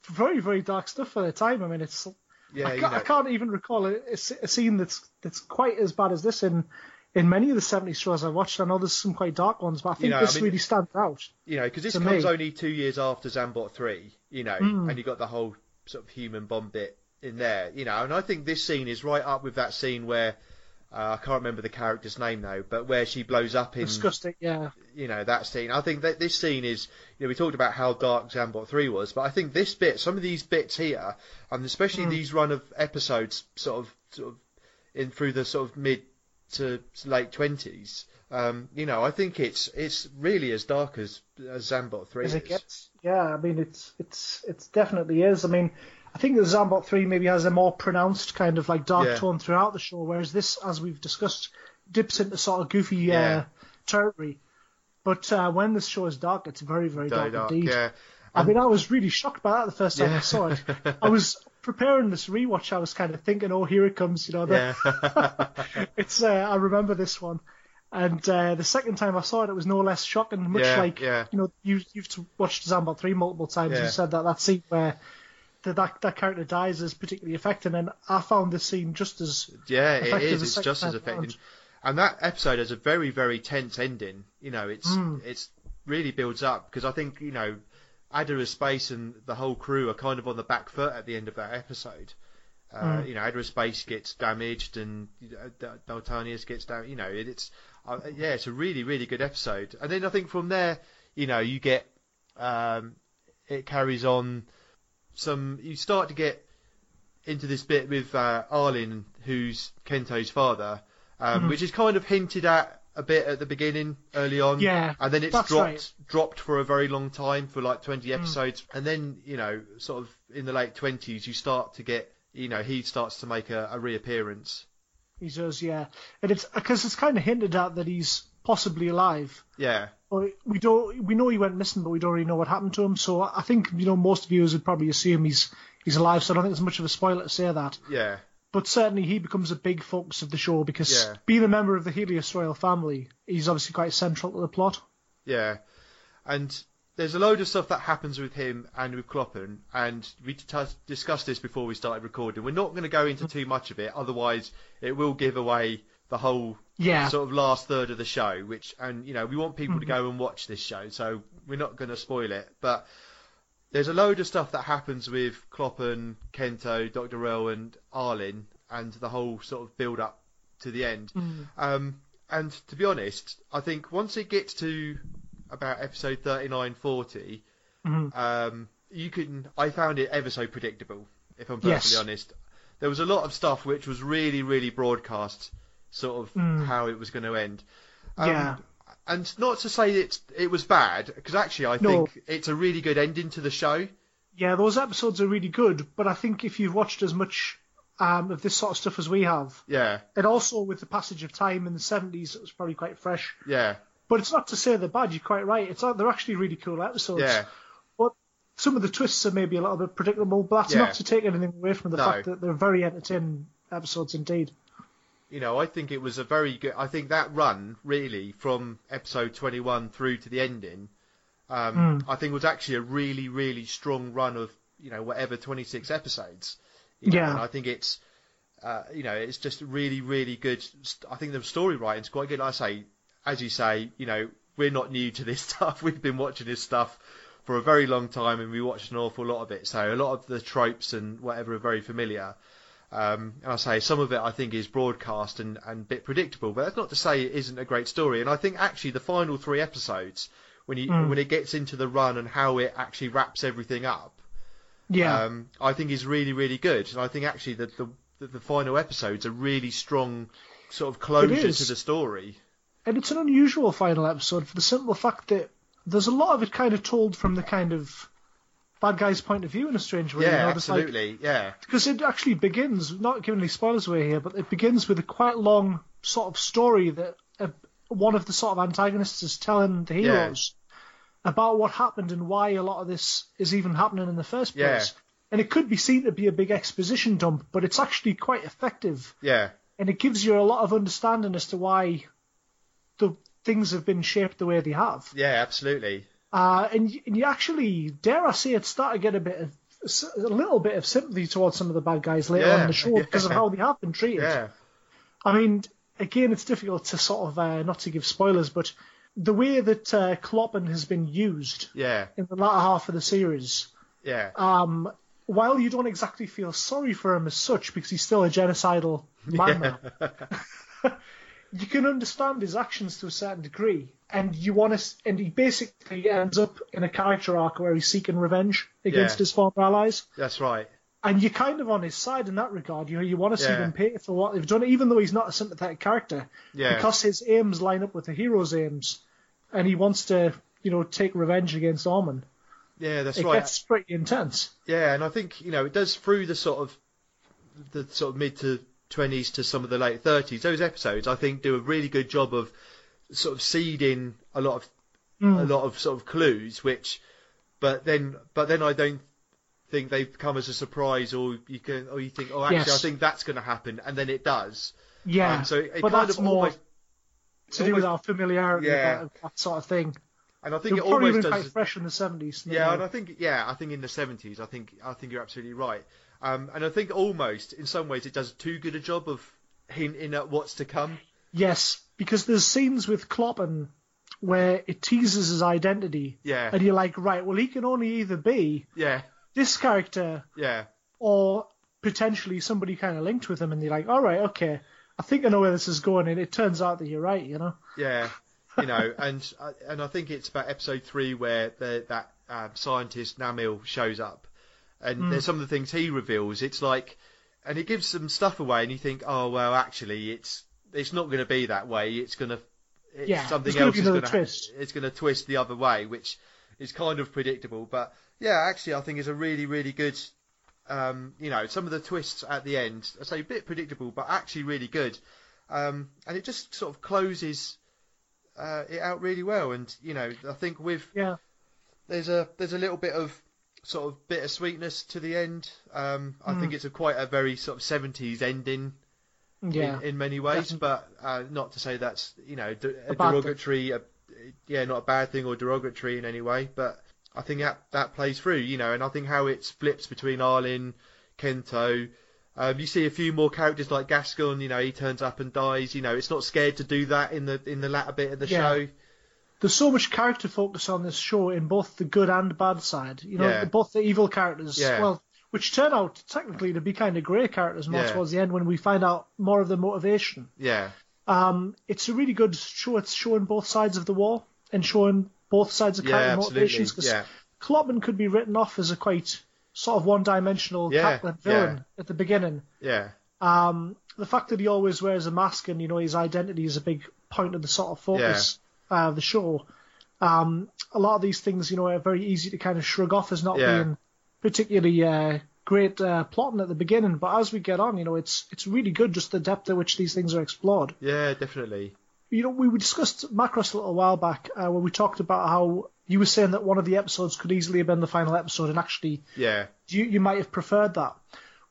very, very dark stuff for the time. I mean, it's. Yeah, I, you can't, know. I can't even recall a scene that's that's quite as bad as this in in many of the 70s shows I watched. I know there's some quite dark ones, but I think know, I this mean- really stands out. you know, because this comes me. only two years after Zambot three, you know, Mm. and you got the whole sort of human bomb bit in there, you know, and I think this scene is right up with that scene where uh, I can't remember the character's name though, but where she blows up in, Disgusting, yeah. you know, that scene. I think that this scene is, you know, we talked about how dark Zambot three was, but I think this bit, some of these bits here, and especially Mm. these run of episodes, sort of, sort of, in through the sort of mid to late twenties. Um, you know, I think it's it's really as dark as as Zambot three as is. gets. Yeah, I mean it's it's it's definitely is. I mean, I think the Zambot three maybe has a more pronounced kind of like dark Yeah. tone throughout the show, whereas this, as we've discussed, dips into sort of goofy Yeah. uh, territory. But uh, when this show is dark, it's very very Very dark, dark, indeed. yeah. I mean, I was really shocked by that the first time Yeah. I saw it. I was preparing this rewatch. I was kind of thinking, "Oh, here it comes," you know. The, Yeah. it's uh, I remember this one, and uh, the second time I saw it, it was no less shocking. Much Yeah, like yeah. you know, you you've watched Zambot three multiple times. You said that that scene where the, that that character dies is particularly affecting, and I found this scene just as yeah, it is. It's just as affecting. And that episode has a very, very tense ending. You know, it's Mm. it's really builds up because I think you know, Adara Space and the whole crew are kind of on the back foot at the end of that episode. Uh, Mm. You know, Adara Space gets damaged and you know, D- gets down. You know, it's uh, yeah, it's a really, really good episode. And then I think from there, you know, you get um, it carries on some. You start to get into this bit with uh, Arlen, who's Kento's father, um, Mhm. which is kind of hinted at a bit at the beginning, early on. Yeah, And then it's dropped right. dropped for a very long time, for like 20 Mm. episodes. And then, you know, sort of in the late 20s, you start to get, you know, he starts to make a, a reappearance. he does. Yeah, and it's because it's kind of hinted at that he's possibly alive. Yeah. But we don't. We know he went missing, but we don't really know what happened to him. So I think you know most viewers would probably assume he's he's alive. So I don't think it's much of a spoiler to say that. Yeah. But certainly he becomes a big focus of the show because Yeah. being a member of the Helios royal family, he's obviously quite central to the plot. Yeah, and there's a load of stuff that happens with him and with Kloppen, and we t- discussed this before we started recording. We're not going to go into too much of it, otherwise it will give away the whole Yeah. sort of last third of the show. Which, and you know, we want people to Mhm. go and watch this show, so we're not going to spoil it. But there's a load of stuff that happens with Kloppen, Kento, Dr. Earl, and Arlen, and the whole sort of build up to the end. Mm. Um, and to be honest, I think once it gets to about episode 39, 40, Mhm. um, you can. I found it ever so predictable, if I'm perfectly Yes. honest. There was a lot of stuff which was really, really broadcast, sort of Mm. how it was going to end. Um, Yeah. And not to say it's it was bad, because actually I No. think it's a really good ending to the show. Yeah, those episodes are really good, but I think if you've watched as much um, of this sort of stuff as we have, Yeah, and also with the passage of time in the 70s, it was probably quite fresh. yeah, But it's not to say they're bad. You're quite right. It's they're actually really cool episodes. yeah. But some of the twists are maybe a little bit predictable. But that's Yeah. not to take anything away from the No. fact that they're very entertaining episodes indeed. You know, I think it was a very good. I think that run really from episode 21 through to the ending, um, Mm. I think was actually a really, really strong run of you know whatever 26 episodes. You know, Yeah. and I think it's, uh, you know, it's just really, really good. I think the story writing's quite good. Like I say, as you say, you know, we're not new to this stuff. We've been watching this stuff for a very long time, and we watched an awful lot of it. So a lot of the tropes and whatever are very familiar. Um, and I say some of it I think is broadcast and, and a bit predictable, but that's not to say it isn't a great story. And I think actually the final three episodes, when you Mm. when it gets into the run and how it actually wraps everything up, Yeah. um, I think is really really good. And I think actually that the, the the final episodes are really strong sort of closure to the story. and it's an unusual final episode for the simple fact that there's a lot of it kind of told from the kind of bad guy's point of view in a strange way. you yeah, know, there's like- absolutely. yeah, because it actually begins, not giving any spoilers away here, but it begins with a quite long sort of story that uh, one of the sort of antagonists is telling the Yeah. heroes about what happened and why a lot of this is even happening in the first place. Yeah. place. And it could be seen to be a big exposition dump, but it's actually quite effective yeah, and it gives you a lot of understanding as to why the things have been shaped the way they have. Yeah, absolutely. Uh, and, y- and you actually, dare I say it, start to get a bit of a little bit of sympathy towards some of the bad guys later on in the show because of how they have been treated. Yeah, I mean, again, it's difficult to sort of uh, not to give spoilers, but the way that uh, Kloppen has been used yeah, in the latter half of the series, yeah, um, while you don't exactly feel sorry for him as such because he's still a genocidal madman, you can understand his actions to a certain degree, and you want to, and he basically ends up in a character arc where he's seeking revenge against Yeah. his former allies. that's right. And you're kind of on his side in that regard. You know, you want to see Yeah. them pay for what they've done, even though he's not a sympathetic character Yeah, because his aims line up with the hero's aims, and he wants to, you know, take revenge against Orman. yeah, that's It right. gets pretty intense. Yeah, and I think you know it does through the sort of the sort of mid to twenties to some of the late thirties. Those episodes, I think, do a really good job of sort of seeding a lot of Hmm. a lot of sort of clues, which, but then but then I don't think they come as a surprise, or you can or you think, oh, actually, Yes. I think that's going to happen, and then it does. Yeah, Um, so it but kind that's of more almost, to do with our familiarity Yeah. that, that sort of thing. and I think were it almost does. fresh in the seventies. Yeah, and I think yeah, I think in the seventies, I think I think you're absolutely right. Um, and I think almost in some ways it does too good a job of hinting at what's to come. yes, because there's scenes with Kloppen where it teases his identity, Yeah, and you're like, right, well, he can only either be yeah, this character yeah, or potentially somebody kind of linked with him, and you're like, all right, okay, I think I know where this is going, and it turns out that you're right, you know. yeah. You know, and and I think it's about episode three where the, that um, scientist Namil shows up, and there's some of the things he reveals. It's like, and he gives some stuff away, and you think, oh well, actually, it's it's not going to be that way. It's going to it's Yeah, something gonna else is going twist. to it's going to twist the other way, which is kind of predictable. But yeah, actually, I think it's a really really good. Um, you know, some of the twists at the end, I say a bit predictable, but actually really good. Um, and it just sort of closes uh, it out really well. And you know, I think with Yeah, there's a there's a little bit of sort of bittersweetness to the end. Um, I think it's a quite a very sort of 70s ending yeah. in, in many ways, definitely. but uh, not to say that's you know de- a, derogatory, a, yeah, not a bad thing or derogatory in any way. But I think that that plays through, you know, and I think how it flips between Arlen, Kento. Um, you see a few more characters like Gascon, you know, he turns up and dies. You know, it's not scared to do that in the in the latter bit of the Yeah. show. There's so much character focus on this show in both the good and bad side. You know, Yeah. both the evil characters, Yeah. well, which turn out technically to be kind of grey characters more Yeah. towards the end when we find out more of their motivation. Yeah, Um, it's a really good show. It's showing both sides of the war and showing both sides of yeah, character absolutely. motivations. 'cause Yeah, Kloppen could be written off as a quite sort of one-dimensional Yeah, villain at the beginning. yeah, Um, the fact that he always wears a mask and you know his identity is a big point of the sort of focus uh, of the show. Um, a lot of these things, you know, are very easy to kind of shrug off as not Yeah. being particularly uh, great uh, plotting at the beginning. But as we get on, you know, it's it's really good just the depth at which these things are explored. yeah, definitely. You know, we we discussed Macross a little while back uh, where we talked about how you were saying that one of the episodes could easily have been the final episode, and actually Yeah, you, you might have preferred that.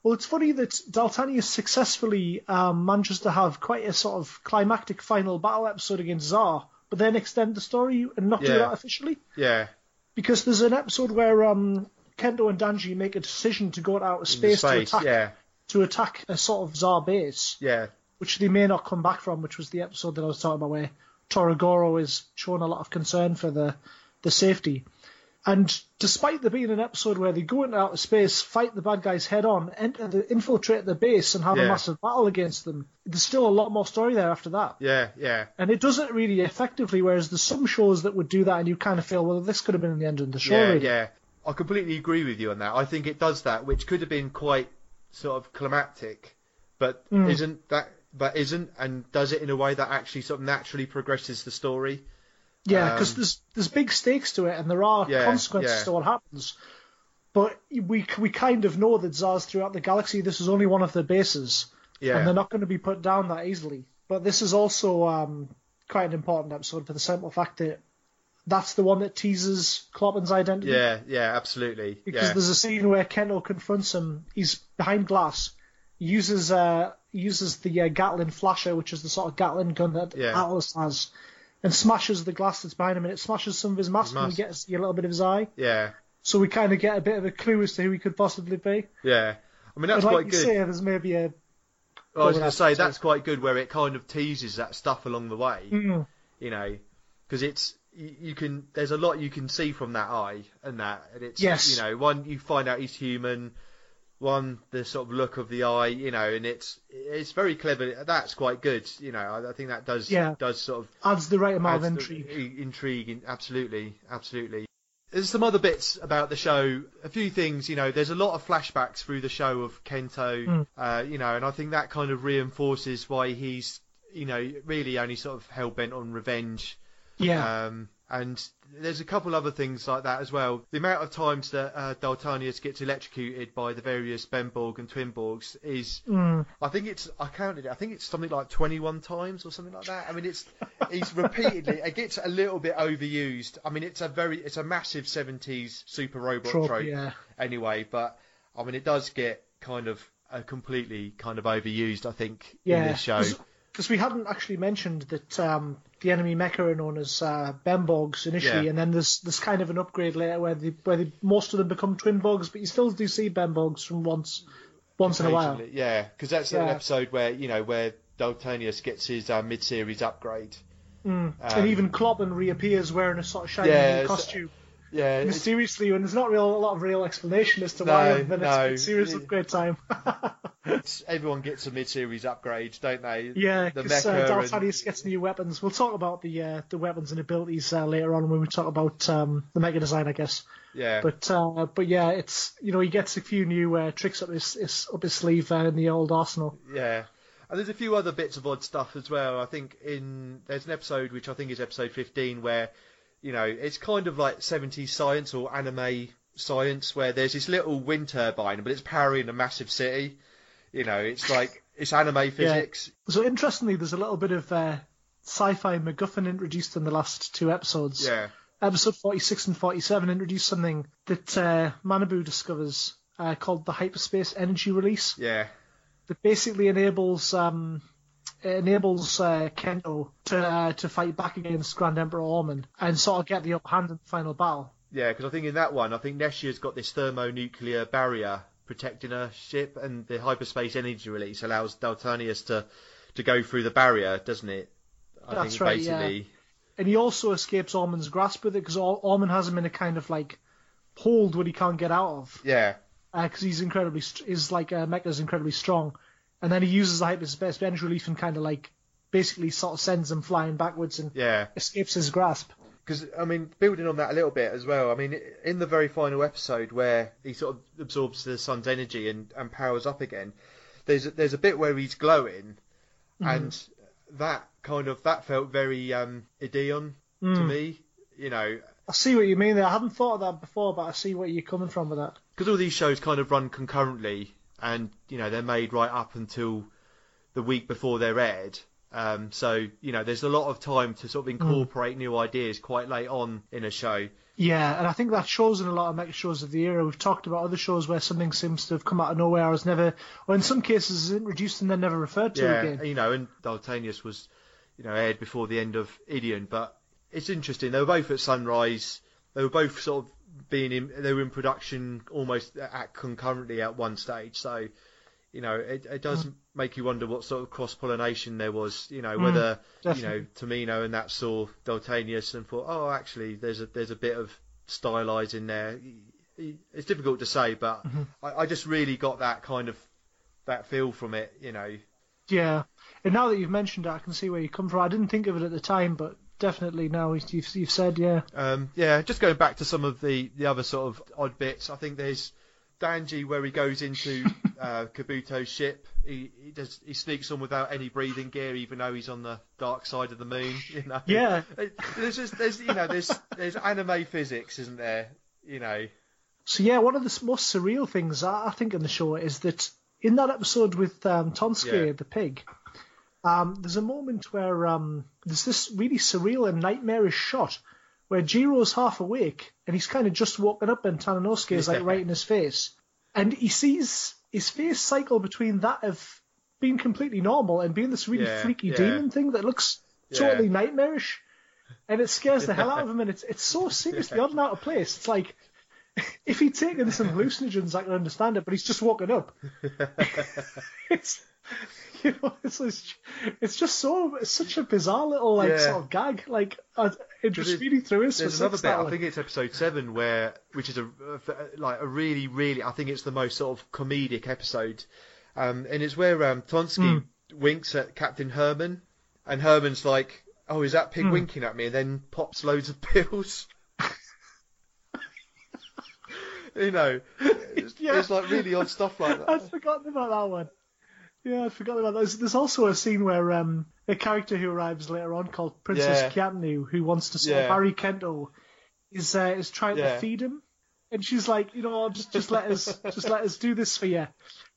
Well, it's funny that Daltanius successfully um, manages to have quite a sort of climactic final battle episode against Tsar, but then extend the story and not do Yeah. that officially. yeah, Because there's an episode where um, Kento and Danji make a decision to go out of the space, to attack Yeah, to attack a sort of Tsar base, yeah, which they may not come back from, which was the episode that I was talking about where Toragoro is showing a lot of concern for the, the safety. And despite there being an episode where they go into outer space, fight the bad guys head on, enter the, infiltrate the base, and have a massive battle against them, there's still a lot more story there after that. yeah, yeah. And it does it really effectively, whereas there's some shows that would do that, and you kind of feel, well, this could have been the end of the show. Yeah, really. yeah. I completely agree with you on that. I think it does that, which could have been quite sort of climactic, but Mm. isn't that? But isn't, and does it in a way that actually sort of naturally progresses the story. Yeah, because Um, there's there's big stakes to it, and there are Yeah, consequences yeah. to what happens. But we we kind of know that Zars throughout the galaxy, this is only one of their bases, Yeah, and they're not going to be put down that easily. But this is also um, quite an important episode for the simple fact that that's the one that teases Kloppen's identity. yeah, yeah, absolutely. Because yeah, there's a scene where Kento confronts him. He's behind glass. He uses uh, uses the uh, Gatling flasher, which is the sort of Gatling gun that Yeah. Atlas has, and smashes the glass that's behind him, and it smashes some of his mask, and we mask. get to see a little bit of his eye. Yeah, So we kind of get a bit of a clue as to who he could possibly be. yeah. I mean, And that's like quite you good. say, there's maybe a I was Well, going to say that's quite good where it kind of teases that stuff along the way. Mm. You know, because it's you, you can there's a lot you can see from that eye and that and it's Yes. you know one you find out he's human, one the sort of look of the eye you know and it's it's very clever. That's quite good. You know, I, I think that does Yeah. does sort of adds the right amount of adds the- intrigue. intrigue, absolutely, absolutely. There's some other bits about the show. A few things, you know. There's a lot of flashbacks through the show of Kento, Mm. uh, you know, and I think that kind of reinforces why he's, you know, really only sort of hell bent on revenge. Yeah, Um, and there's a couple other things like that as well. The amount of times that uh, Daltanius gets electrocuted by the various Benborg and Twinborgs is Mm. I think it's I counted it. I think it's something like 21 times or something like that. I mean, it's he's repeatedly. It gets a little bit overused. I mean, it's a very it's a massive 70s super robot trope, trope, yeah. anyway. But I mean, it does get kind of uh, completely kind of overused. I think in Yeah, this show. because we hadn't actually mentioned that um, the enemy mecha are known as uh, Bembogs initially, Yeah. and then there's there's kind of an upgrade later where they, where they, most of them become Twinbogs, but you still do see Bembogs from once once in a while. Yeah, because that's an episode where you know where Daltanius gets his uh, mid-series upgrade. Mm. Um, and even Kloppen reappears wearing a sort of shiny Yeah, costume. Yeah, Mysteriously, and there's not real a lot of real explanation as to why, No, other than no. it's serious Yeah. upgrade time. everyone gets a mid-series upgrade, don't they? yeah, the because uh, mecha and- gets new weapons. We'll talk about the uh, the weapons and abilities uh, later on when we talk about um, the mecha design, I guess. yeah. But uh, but yeah, it's you know he gets a few new uh, tricks up his, his up his sleeve uh, in the old arsenal. Yeah. And there's a few other bits of odd stuff as well. I think in there's an episode which I think is episode 15 where you know it's kind of like 70s science or anime science where there's this little wind turbine but it's powering a massive city. You know, it's like it's anime physics. So interestingly, there's a little bit of uh, sci-fi MacGuffin introduced in the last two episodes. Yeah. Episode 46 and 47 introduce something that uh, Manabu discovers uh, called the hyperspace energy release. Yeah. that basically enables um, it enables uh, Kento to uh, to fight back against Grand Emperor Ormond and sort of get the upper hand in the final battle. Yeah, because I think in that one, I think Neshia's got this thermonuclear barrier protecting her ship, and the hyperspace energy release allows Daltanius to to go through the barrier, doesn't it? I That's think right, yeah. And he also escapes Ormond's grasp with it because Ormond has him in a kind of like hold what he can't get out of Yeah. because he's incredibly st- his like uh, mecha's incredibly strong, and then he uses the hyperspace energy relief and kind of like basically sort of sends him flying backwards and Yeah. escapes his grasp. Because I mean, building on that a little bit as well. I mean, in the very final episode where he sort of absorbs the sun's energy and, and powers up again, there's a, there's a bit where he's glowing, and that kind of that felt very um, Ideon to Mm. me. You know, I see what you mean there. I hadn't thought of that before, but I see where you're coming from with that. because all these shows kind of run concurrently, and you know they're made right up until the week before they're aired. Um, so you know, there's a lot of time to sort of incorporate new ideas quite late on in a show. Yeah, and I think that shows in a lot of mecha shows of the era. We've talked about other shows where something seems to have come out of nowhere, or is never, or in some cases is introduced and then never referred to yeah, again. you know, and Daltanius was, you know, aired before the end of Ideon, but it's interesting. They were both at Sunrise. They were both sort of being in. They were in production almost at concurrently at one stage. So, you know, it, it does mm. make you wonder what sort of cross pollination there was. You know, mm, whether you know Tomino and that saw Daltanius and thought, oh, actually, there's a there's a bit of stylized in there. It's difficult to say, but mm-hmm. I, I just really got that kind of that feel from it. You know. Yeah, and now that you've mentioned it, I can see where you come from. I didn't think of it at the time, but definitely now you've, you've said, yeah. Um, yeah, just going back to some of the, the other sort of odd bits. I think there's Danji where he goes into uh, Kabuto's ship. He he, does, he sneaks on without any breathing gear, even though he's on the dark side of the moon. You know. Yeah. There's just there's you know there's there's anime physics, isn't there? You know. So yeah, one of the most surreal things I I think in the show is that in that episode with um, Tonsuke Yeah. the pig, um, there's a moment where um, there's this really surreal and nightmarish shot where Jiro's half awake and he's kind of just woken up and Tananosuke is like right in his face, and he sees his face cycle between that of being completely normal and being this really Yeah, freaky yeah. demon thing that looks Yeah. totally nightmarish, and it scares the hell out of him. And it's it's so seriously odd and out of place. It's like if he'd taken some hallucinogens, I can understand it, but he's just woken up. it's you know, it's it's, it's just so it's such a bizarre little like Yeah. sort of gag. Like uh, it just it- really threw us. There's another bit. that I think it's episode seven where, which is a, like a really, really. I think it's the most sort of comedic episode, um, and it's where um, Tonsuke Hmm. winks at Captain Herman, and Herman's like, "Oh, is that pig winking at me?" And then pops loads of pills. you know, it's, Yeah. it's like really odd stuff like that. I'd forgotten about that one. Yeah, I'd forgotten about that. There's, there's also a scene where um, a character who arrives later on called Princess Yeah. Kiatnu, who wants to sort Yeah. of Harry Kento, is uh, is trying Yeah. to feed him, and she's like, you know, just just let us just let us do this for you.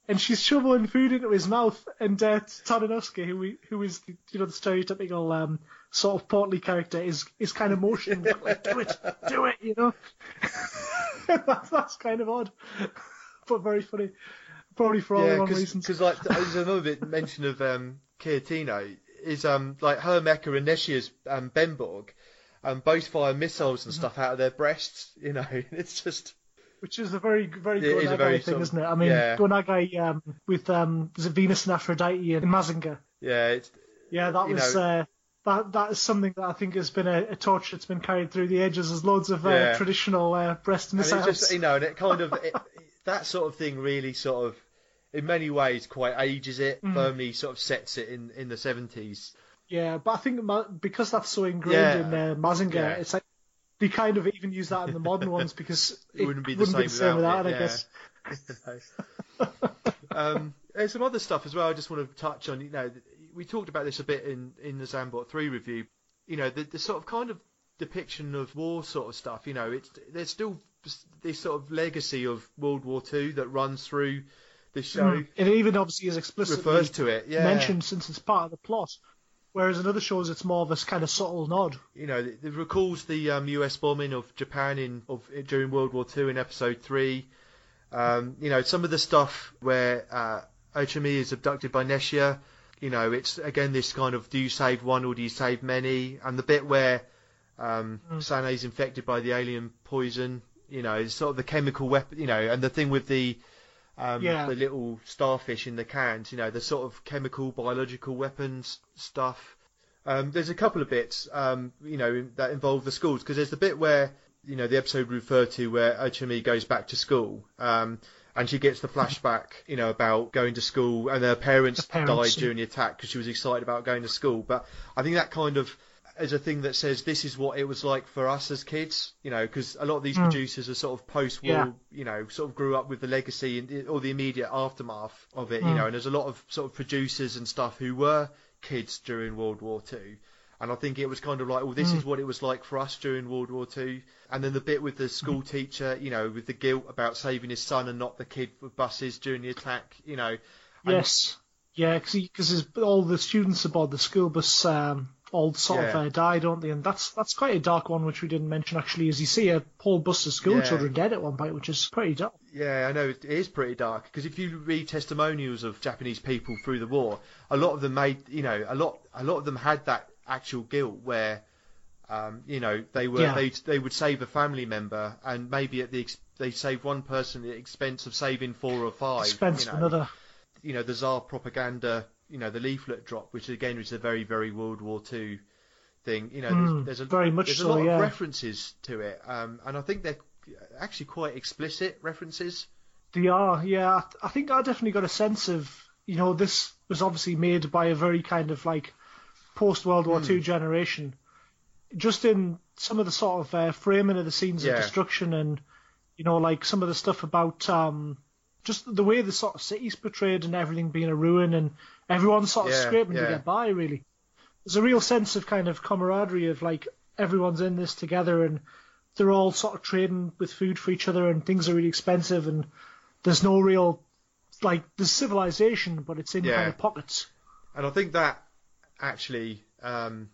And she's shoveling food into his mouth, and uh, Tadanosuke, who we, who is you know the stereotypical um, sort of portly character, is is kind of motioning like, do it, do it, you know. that's, that's kind of odd, but very funny. Probably for all the yeah, wrong reasons. because like there's another bit mention of um, Kiatino is um like her mecha and Neshia's um, Benborg, um both fire missiles Mm-hmm. and stuff out of their breasts. You know, it's just Which is a very, very It is a Go Nagai very thing, sort of- isn't it? I mean, yeah. Go Nagai um, with um, Venus and Aphrodite in Mazinger? yeah, it's Yeah, that was know- uh, that. That is something that I think has been a, a torch that's been carried through the ages. There's loads of uh, Yeah. traditional uh, breast and missiles. just you know, and it kind of it, that sort of thing really sort of in many ways quite ages it, Mm. firmly sort of sets it in in the seventies. Yeah, but I think Ma- because that's so ingrained Yeah. in uh, Mazinger, Yeah. it's like they kind of even use that in the modern ones because It wouldn't be the same without it, I guess. um, there's some other stuff as well. I just want to touch on. You know, we talked about this a bit in in the Zambot three review. You know, the, the sort of kind of depiction of war sort of stuff. You know, it's there's still this sort of legacy of World War Two that runs through the show. Mm. It even obviously is explicitly Refers to it, yeah. mentioned since it's part of the plot. Whereas in other shows, it's more of a kind of subtle nod. You know, it, recalls the um, U.S. bombing of Japan in of during World War Two in Episode Three. Um, you know, some of the stuff where uh, is abducted by Neshia. You know, it's again this kind of do you save one or do you save many? And the bit where um, Sane's infected by the alien poison. You know, it's sort of the chemical weapon. You know, and the thing with the um, Yeah. the little starfish in the cans. You know, the sort of chemical biological weapons stuff. Um, there's a couple of bits, um, you know, that involve the schools because there's the bit where, you know, the episode referred to where Ochami goes back to school, um, and she gets the flashback, you know, about going to school and her parents, The parents, died during the attack because she was excited about going to school. But I think that kind of is a thing that says this is what it was like for us as kids, you know, because a lot of these hmm. producers are sort of post-war, Yeah. you know, sort of grew up with the legacy and or the immediate aftermath of it, you hmm. know, and there's a lot of sort of producers and stuff who were kids during World War Two. And I think it was kind of like, well, this is hmm. what it was like for us during World War Two. And then the bit with the school teacher, you know, with the guilt about saving his son and not the kid with buses during the attack, you know. And- Yes. Yeah, because all the students aboard the school bus um, all sort of Yeah. uh, die, don't they? And that's that's quite a dark one, which we didn't mention actually. As you see a whole bus of school Yeah. children dead at one point, which is pretty dark. Yeah, I know it is pretty dark because if you read testimonials of Japanese people through the war, a lot of them made, you know, a lot, a lot of them had that actual guilt where, um, you know, they were Yeah. they they would save a family member and maybe at the ex- they save one person at the expense of saving four or five. Expense you know. another. You know, the Tsar propaganda, you know, the leaflet drop, which again is a very very World War Two thing. You know, Mm, there's, there's a very much there's a lot yeah. of references to it, um, and I think they're actually quite explicit references. They are, yeah. I th- I think I definitely got a sense of, you know, this was obviously made by a very kind of like post World Hmm. War Two generation. Just in some of the sort of uh, framing of the scenes Yeah. of destruction and, you know, like some of the stuff about um, just the way the sort of city's portrayed and everything being a ruin and everyone sort of Yeah, scraping to get by, really. There's a real sense of kind of camaraderie of like everyone's in this together and they're all sort of trading with food for each other and things are really expensive and there's no real like there's civilization but it's in Yeah. kind of pockets. And I think that actually, um,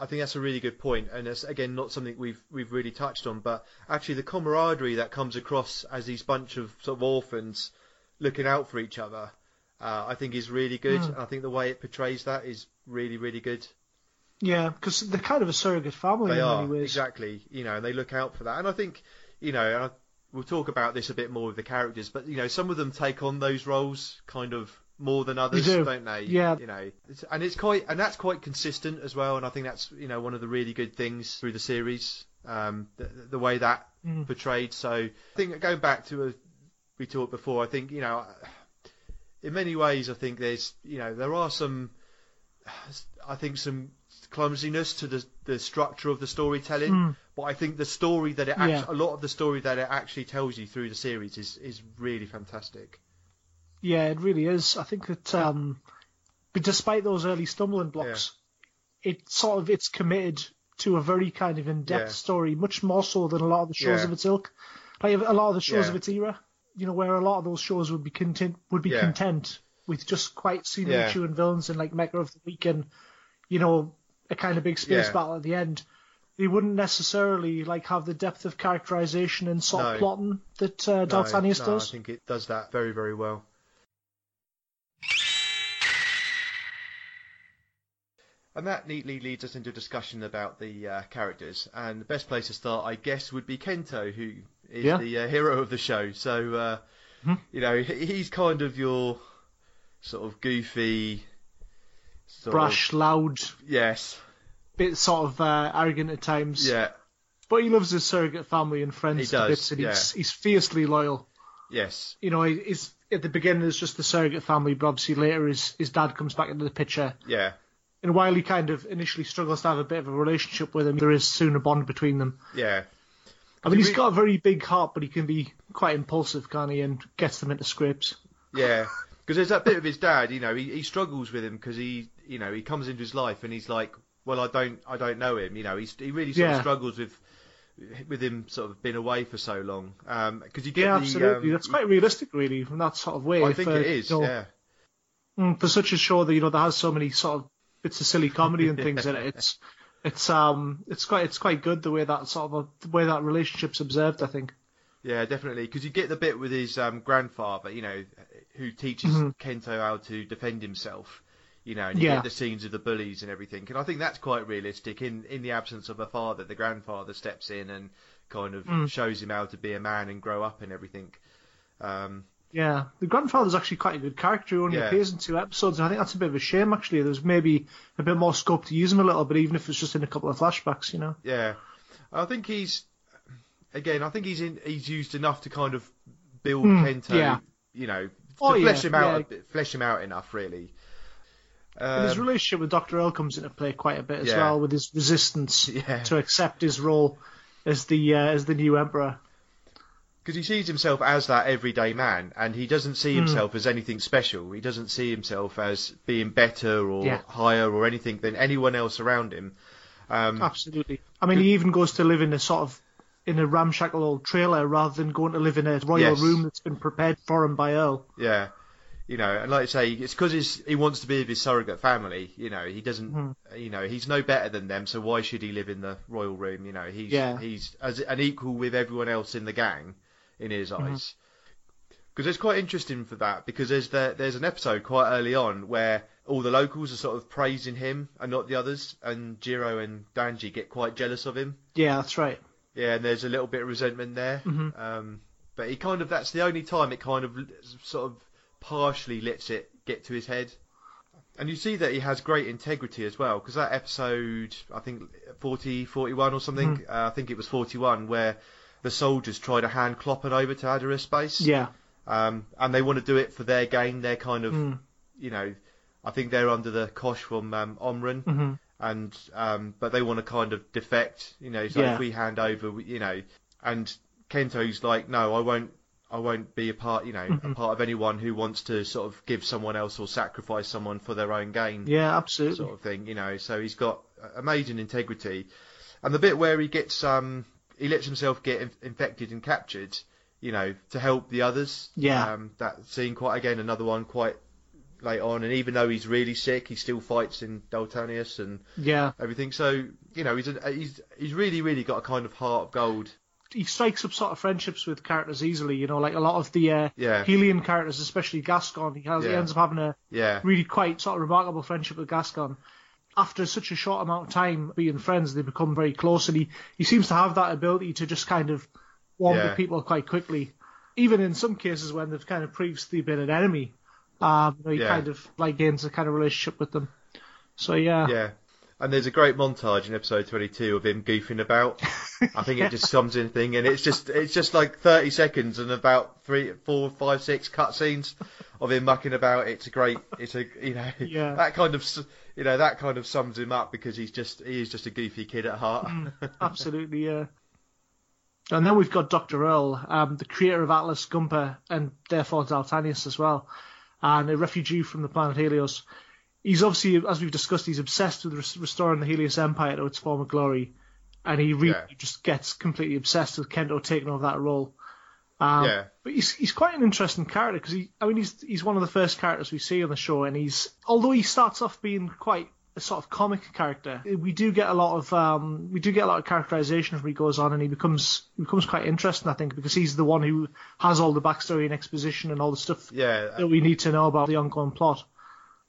I think that's a really good point, and it's again not something we've we've really touched on, but actually the camaraderie that comes across as these bunch of sort of orphans looking out for each other, uh, I think is really good. And I think the way it portrays that is really, really good. Yeah, because they're kind of a surrogate family They in are many ways. exactly, you know, and they look out for that. And I think, you know, I, we'll talk about this a bit more with the characters, but you know, some of them take on those roles kind of more than others, do. not they? Yeah. You know, it's, and it's quite, and that's quite consistent as well. And I think that's, you know, one of the really good things through the series, um, the, the way that Mm. portrayed. So I think going back to a, we talked before, I think, you know, in many ways, I think there's, you know, there are some, I think some clumsiness to the the structure of the storytelling. Mm. But I think the story that it Yeah. a lot of the story that it actually tells you through the series is is really fantastic. Yeah, it really is. I think that, um, but despite those early stumbling blocks, it sort of it's committed to a very kind of in-depth Yeah. story, much more so than a lot of the shows Yeah. of its ilk, like a lot of the shows Yeah. of its era. You know, where a lot of those shows would be content would be Yeah. content with just quite Yeah. chewing villains and like Mecha of the Week and you know a kind of big space Yeah. battle at the end. They wouldn't necessarily like have the depth of characterization and sort of plotting that uh, No, Daltanius no, does. I think it does that very very well. And that neatly leads us into a discussion about the uh, characters. And the best place to start, I guess, would be Kento, who is Yeah. the uh, hero of the show. So, uh, Mhm. you know, he's kind of your sort of goofy, sort Brash, loud, yes. bit sort of uh, arrogant at times. Yeah. But he loves his surrogate family and friends He does, bits, and yeah. he's, he's fiercely loyal. Yes. You know, he's at the beginning it's just the surrogate family, but obviously later his his dad comes back into the picture. Yeah. And while he kind of initially struggles to have a bit of a relationship with him, there is soon a bond between them. Yeah. I mean, he he's got a very big heart, but he can be quite impulsive, can't he? And gets them into scrapes. Yeah, because there's that bit of his dad. You know, he, he struggles with him because he, you know, he comes into his life and he's like, well, I don't, I don't know him. You know, he's, he really sort Yeah. of struggles with, with him sort of being away for so long. Um, because you get Yeah, the, absolutely. um, That's quite realistic, really, from that sort of way. I think for, it is. you know, Yeah. Mm, for such a show that you know that has so many sort of bits a silly comedy and things in it, it's it's um it's quite it's quite good the way that sort of a, the way that relationship's observed. I think. Yeah, definitely. Because you get the bit with his um, grandfather, you know, who teaches Mhm. Kento how to defend himself. You know, and you Yeah. get the scenes of the bullies and everything. And I think that's quite realistic. In in the absence of a father, the grandfather steps in and kind of Mm. shows him how to be a man and grow up and everything. Um, Yeah, the grandfather's actually quite a good character. He only Yeah. appears in two episodes, and I think that's a bit of a shame. Actually, there's maybe a bit more scope to use him a little bit, even if it's just in a couple of flashbacks. You know. yeah, I think he's again. I think he's in. He's used enough to kind of build Mm, Kento. yeah. You know, to Oh, flesh yeah, him out. yeah. A bit, flesh him out enough, really. And his Um, relationship with Doctor Earl comes into play quite a bit as well, with his resistance to accept his role as the uh, as the new emperor. Because he sees himself as that everyday man, and he doesn't see Hmm. himself as anything special. He doesn't see himself as being better or Yeah. higher or anything than anyone else around him. Um, Absolutely. I mean, he even goes to live in a sort of in a ramshackle old trailer rather than going to live in a royal Yes. room that's been prepared for him by Earl. Yeah, you know, and like I say, it's because he wants to be with his surrogate family. You know, he doesn't. Hmm. You know, he's no better than them, so why should he live in the royal room? You know, he's Yeah. he's as an equal with everyone else in the gang in his Mm-hmm. eyes. Because it's quite interesting for that because there's the, there's an episode quite early on where all the locals are sort of praising him and not the others, and Jiro and Danji get quite jealous of him. Yeah, that's right. Yeah, and there's a little bit of resentment there. Mhm. Um, but he kind of that's the only time it kind of sort of partially lets it get to his head. And you see that he has great integrity as well, because that episode, I think 40, 41 or something, Mm-hmm. uh, I think it was 41, where the soldiers try to hand Kloppen over to Adara Space. Yeah. Um, and they want to do it for their gain. They're kind of, Mm. you know, I think they're under the kosh from um, Omran hmm and um, but they want to kind of defect. You know, so Yeah. if we hand over, we- you know, and Kento's like, no, I won't. I won't be a part, you know, a Mhm. part of anyone who wants to sort of give someone else or sacrifice someone for their own gain, Yeah, absolutely. sort of thing, you know. So he's got amazing integrity, and the bit where he gets, um, he lets himself get in- infected and captured, you know, to help the others. Yeah. Um, that scene, quite again, another one quite late on, and even though he's really sick, he still fights in Daltanius and Yeah. everything. So you know, he's a, he's he's really really got a kind of heart of gold. he strikes up sort of friendships with characters easily. You know, like a lot of the uh, Yeah. Helian characters, especially Gascon. He has he ends up having a Yeah. really quite sort of remarkable friendship with Gascon. After such a short amount of time being friends, they become very close, and he, he seems to have that ability to just kind of warm Yeah. to people quite quickly. Even in some cases when they've kind of previously been an enemy, um, he Yeah. kind of like gains a kind of relationship with them. So yeah, Yeah. And there's a great montage in episode 22 of him goofing about. I think it just sums in thing, and it's just it's just like 30 seconds and about three, four, five, six cutscenes of him mucking about. It's a great, it's a you know Yeah. that kind of you know that kind of sums him up because he's just he is just a goofy kid at heart. absolutely, yeah. And then we've got Dr. Earl, um, the creator of Atlas Gumper and therefore Daltanius as well, and a refugee from the planet Helios. He's obviously, as we've discussed, he's obsessed with res- restoring the Helios Empire to its former glory, and he really Yeah. just gets completely obsessed with Kento taking over that role. Um, Yeah. But he's he's quite an interesting character because he, I mean, he's he's one of the first characters we see on the show, and he's although he starts off being quite a sort of comic character, we do get a lot of um, we do get a lot of characterization as he goes on, and he becomes he becomes quite interesting, I think, because he's the one who has all the backstory and exposition and all the stuff yeah, that we need to know about the ongoing plot.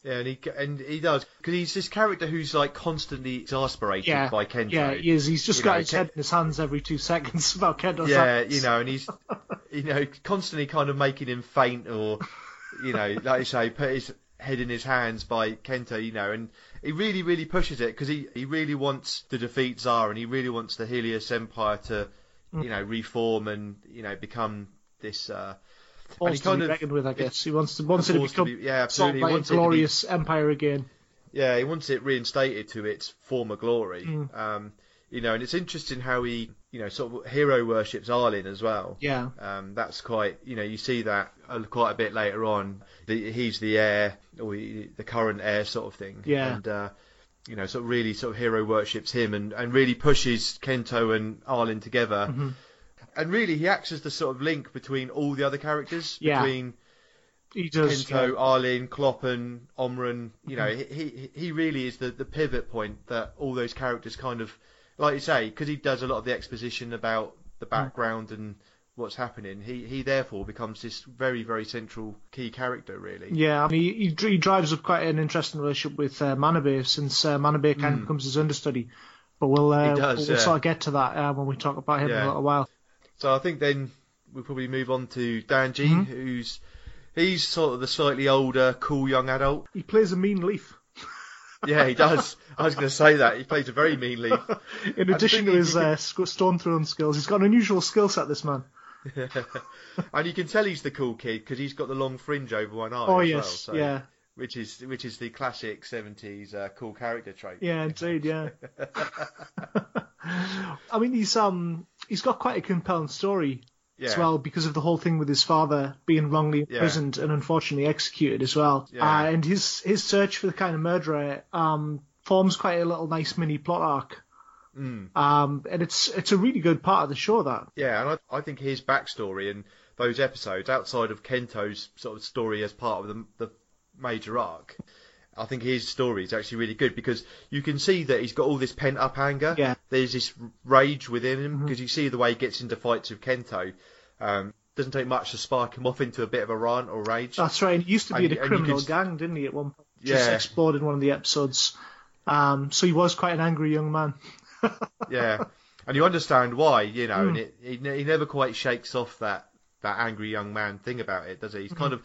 Yeah, and he and he does because he's this character who's like constantly exasperated Yeah, by Kento. yeah, he is. He's just You got know, his Ken- head in his hands every two seconds about Kento's yeah, actions. you know, and he's you know constantly kind of making him faint or you know, like you say, put his head in his hands by Kento, you know, and he really, really pushes it because he he really wants to defeat Tsar and he really wants the Helios Empire to you know reform and you know become this. Uh, Forced and he to kind be of- reckoned with, I guess. He wants to wants it to forced to become be- yeah, sort absolutely. of like Wants a to be- glorious empire again. yeah, he wants it reinstated to its former glory. Mm. Um, you know, and it's interesting how he, you know, sort of hero worships Arlen as well. Yeah. Um, that's quite, you know, you see that quite a bit later on. The, he's the heir, or he, the current heir, sort of thing. Yeah. And uh, you know, sort of really sort of hero worships him and, and really pushes Kento and Arlen together. Mm-hmm. And really, he acts as the sort of link between all the other characters. Yeah. Between He does. Kento, yeah. Arlen, Kloppen, Omran. You know, he, he he really is the, the pivot point that all those characters kind of, like you say, because he does a lot of the exposition about the background and what's happening. He he therefore becomes this very very central key character really. Yeah, I mean, he, he, drives up quite an interesting relationship with uh, Manabe since uh, Manabe kind of becomes his understudy. But we'll, uh. Does, we'll yeah. sort of get to that uh, when we talk about him in a little while. So I think then we'll probably move on to Danji, Mm-hmm. who's he's sort of the slightly older, cool young adult. He plays a mean leaf. Yeah, he does. I was going to say that he plays a very mean leaf. In addition to his uh, stone throwing skills, he's got an unusual skill set. This man. and you can tell he's the cool kid because he's got the long fringe over one eye. Oh as yes, well, so, yeah, Which is which is the classic seventies uh, cool character trait. yeah, indeed, yeah. I mean, he's um, he's got quite a compelling story Yeah. as well because of the whole thing with his father being wrongly Yeah. imprisoned and unfortunately executed as well. Yeah. Uh, and his his search for the kind of murderer um, forms quite a little nice mini plot arc. Mm. Um, and it's it's a really good part of the show. That Yeah, and I, I think his backstory and those episodes outside of Kento's sort of story as part of the, the major arc. I think his story is actually really good because you can see that he's got all this pent up anger. Yeah. There's this rage within him Mm-hmm. because you see the way he gets into fights with Kento. Um, doesn't take much to spark him off into a bit of a rant or rage. that's right. He used to be And- in a criminal can- gang, didn't he? At one point, just Yeah. explored in one of the episodes. Um, so he was quite an angry young man. yeah, and you understand why, you know, Hmm. and it, he, he never quite shakes off that that angry young man thing about it, does he? He's kind of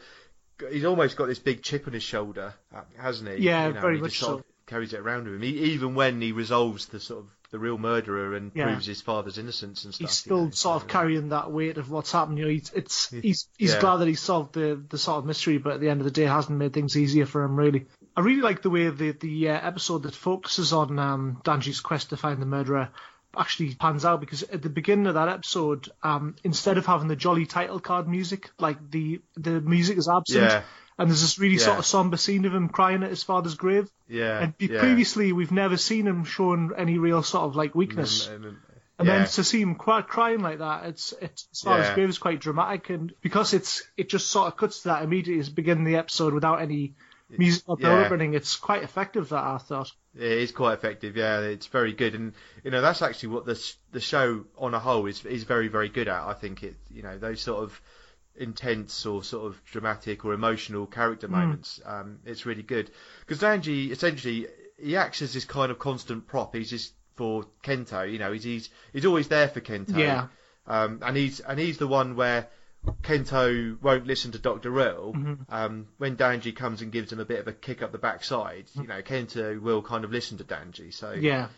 he's almost got this big chip on his shoulder, hasn't he? Yeah, you know, very he much just sort so. of carries it around with him, he, even when he resolves the sort of the real murderer and Yeah. proves his father's innocence and stuff. He's you still know, sort of carrying that weight of what's happened. You know, he's it's he's he's Yeah. glad that he solved the the sort of mystery, but at the end of the day, it hasn't made things easier for him really. I really like the way the the uh, episode that focuses on um, Danji's quest to find the murderer actually pans out because at the beginning of that episode, um, instead of having the jolly title card music, like the the music is absent. Yeah. And there's this really sort of somber scene of him crying at his father's grave. Yeah, And be- yeah. previously, we've never seen him showing any real sort of like mm, weakness. Mm, mm, and- and- And yeah. then to see him cry, crying like that, it's it's as far as Yeah. grave is quite dramatic, and because it's it just sort of cuts to that immediately at the beginning of the episode without any musical Yeah. build-up, it's quite effective. That I thought. It is quite effective, yeah. It's very good, and you know that's actually what the sh- the show on a whole is is very very good at. I think it, you know, those sort of intense or sort of dramatic or emotional character moments. Um, it's really good because Danji essentially he acts as this kind of constant prop. He's just for Kento, you know, he's he's, he's always there for Kento. Yeah. Um, and he's and he's the one where Kento won't listen to Dr. Earl. Mm-hmm. Um, when Danji comes and gives him a bit of a kick up the backside, you know, Kento will kind of listen to Danji. So Yeah.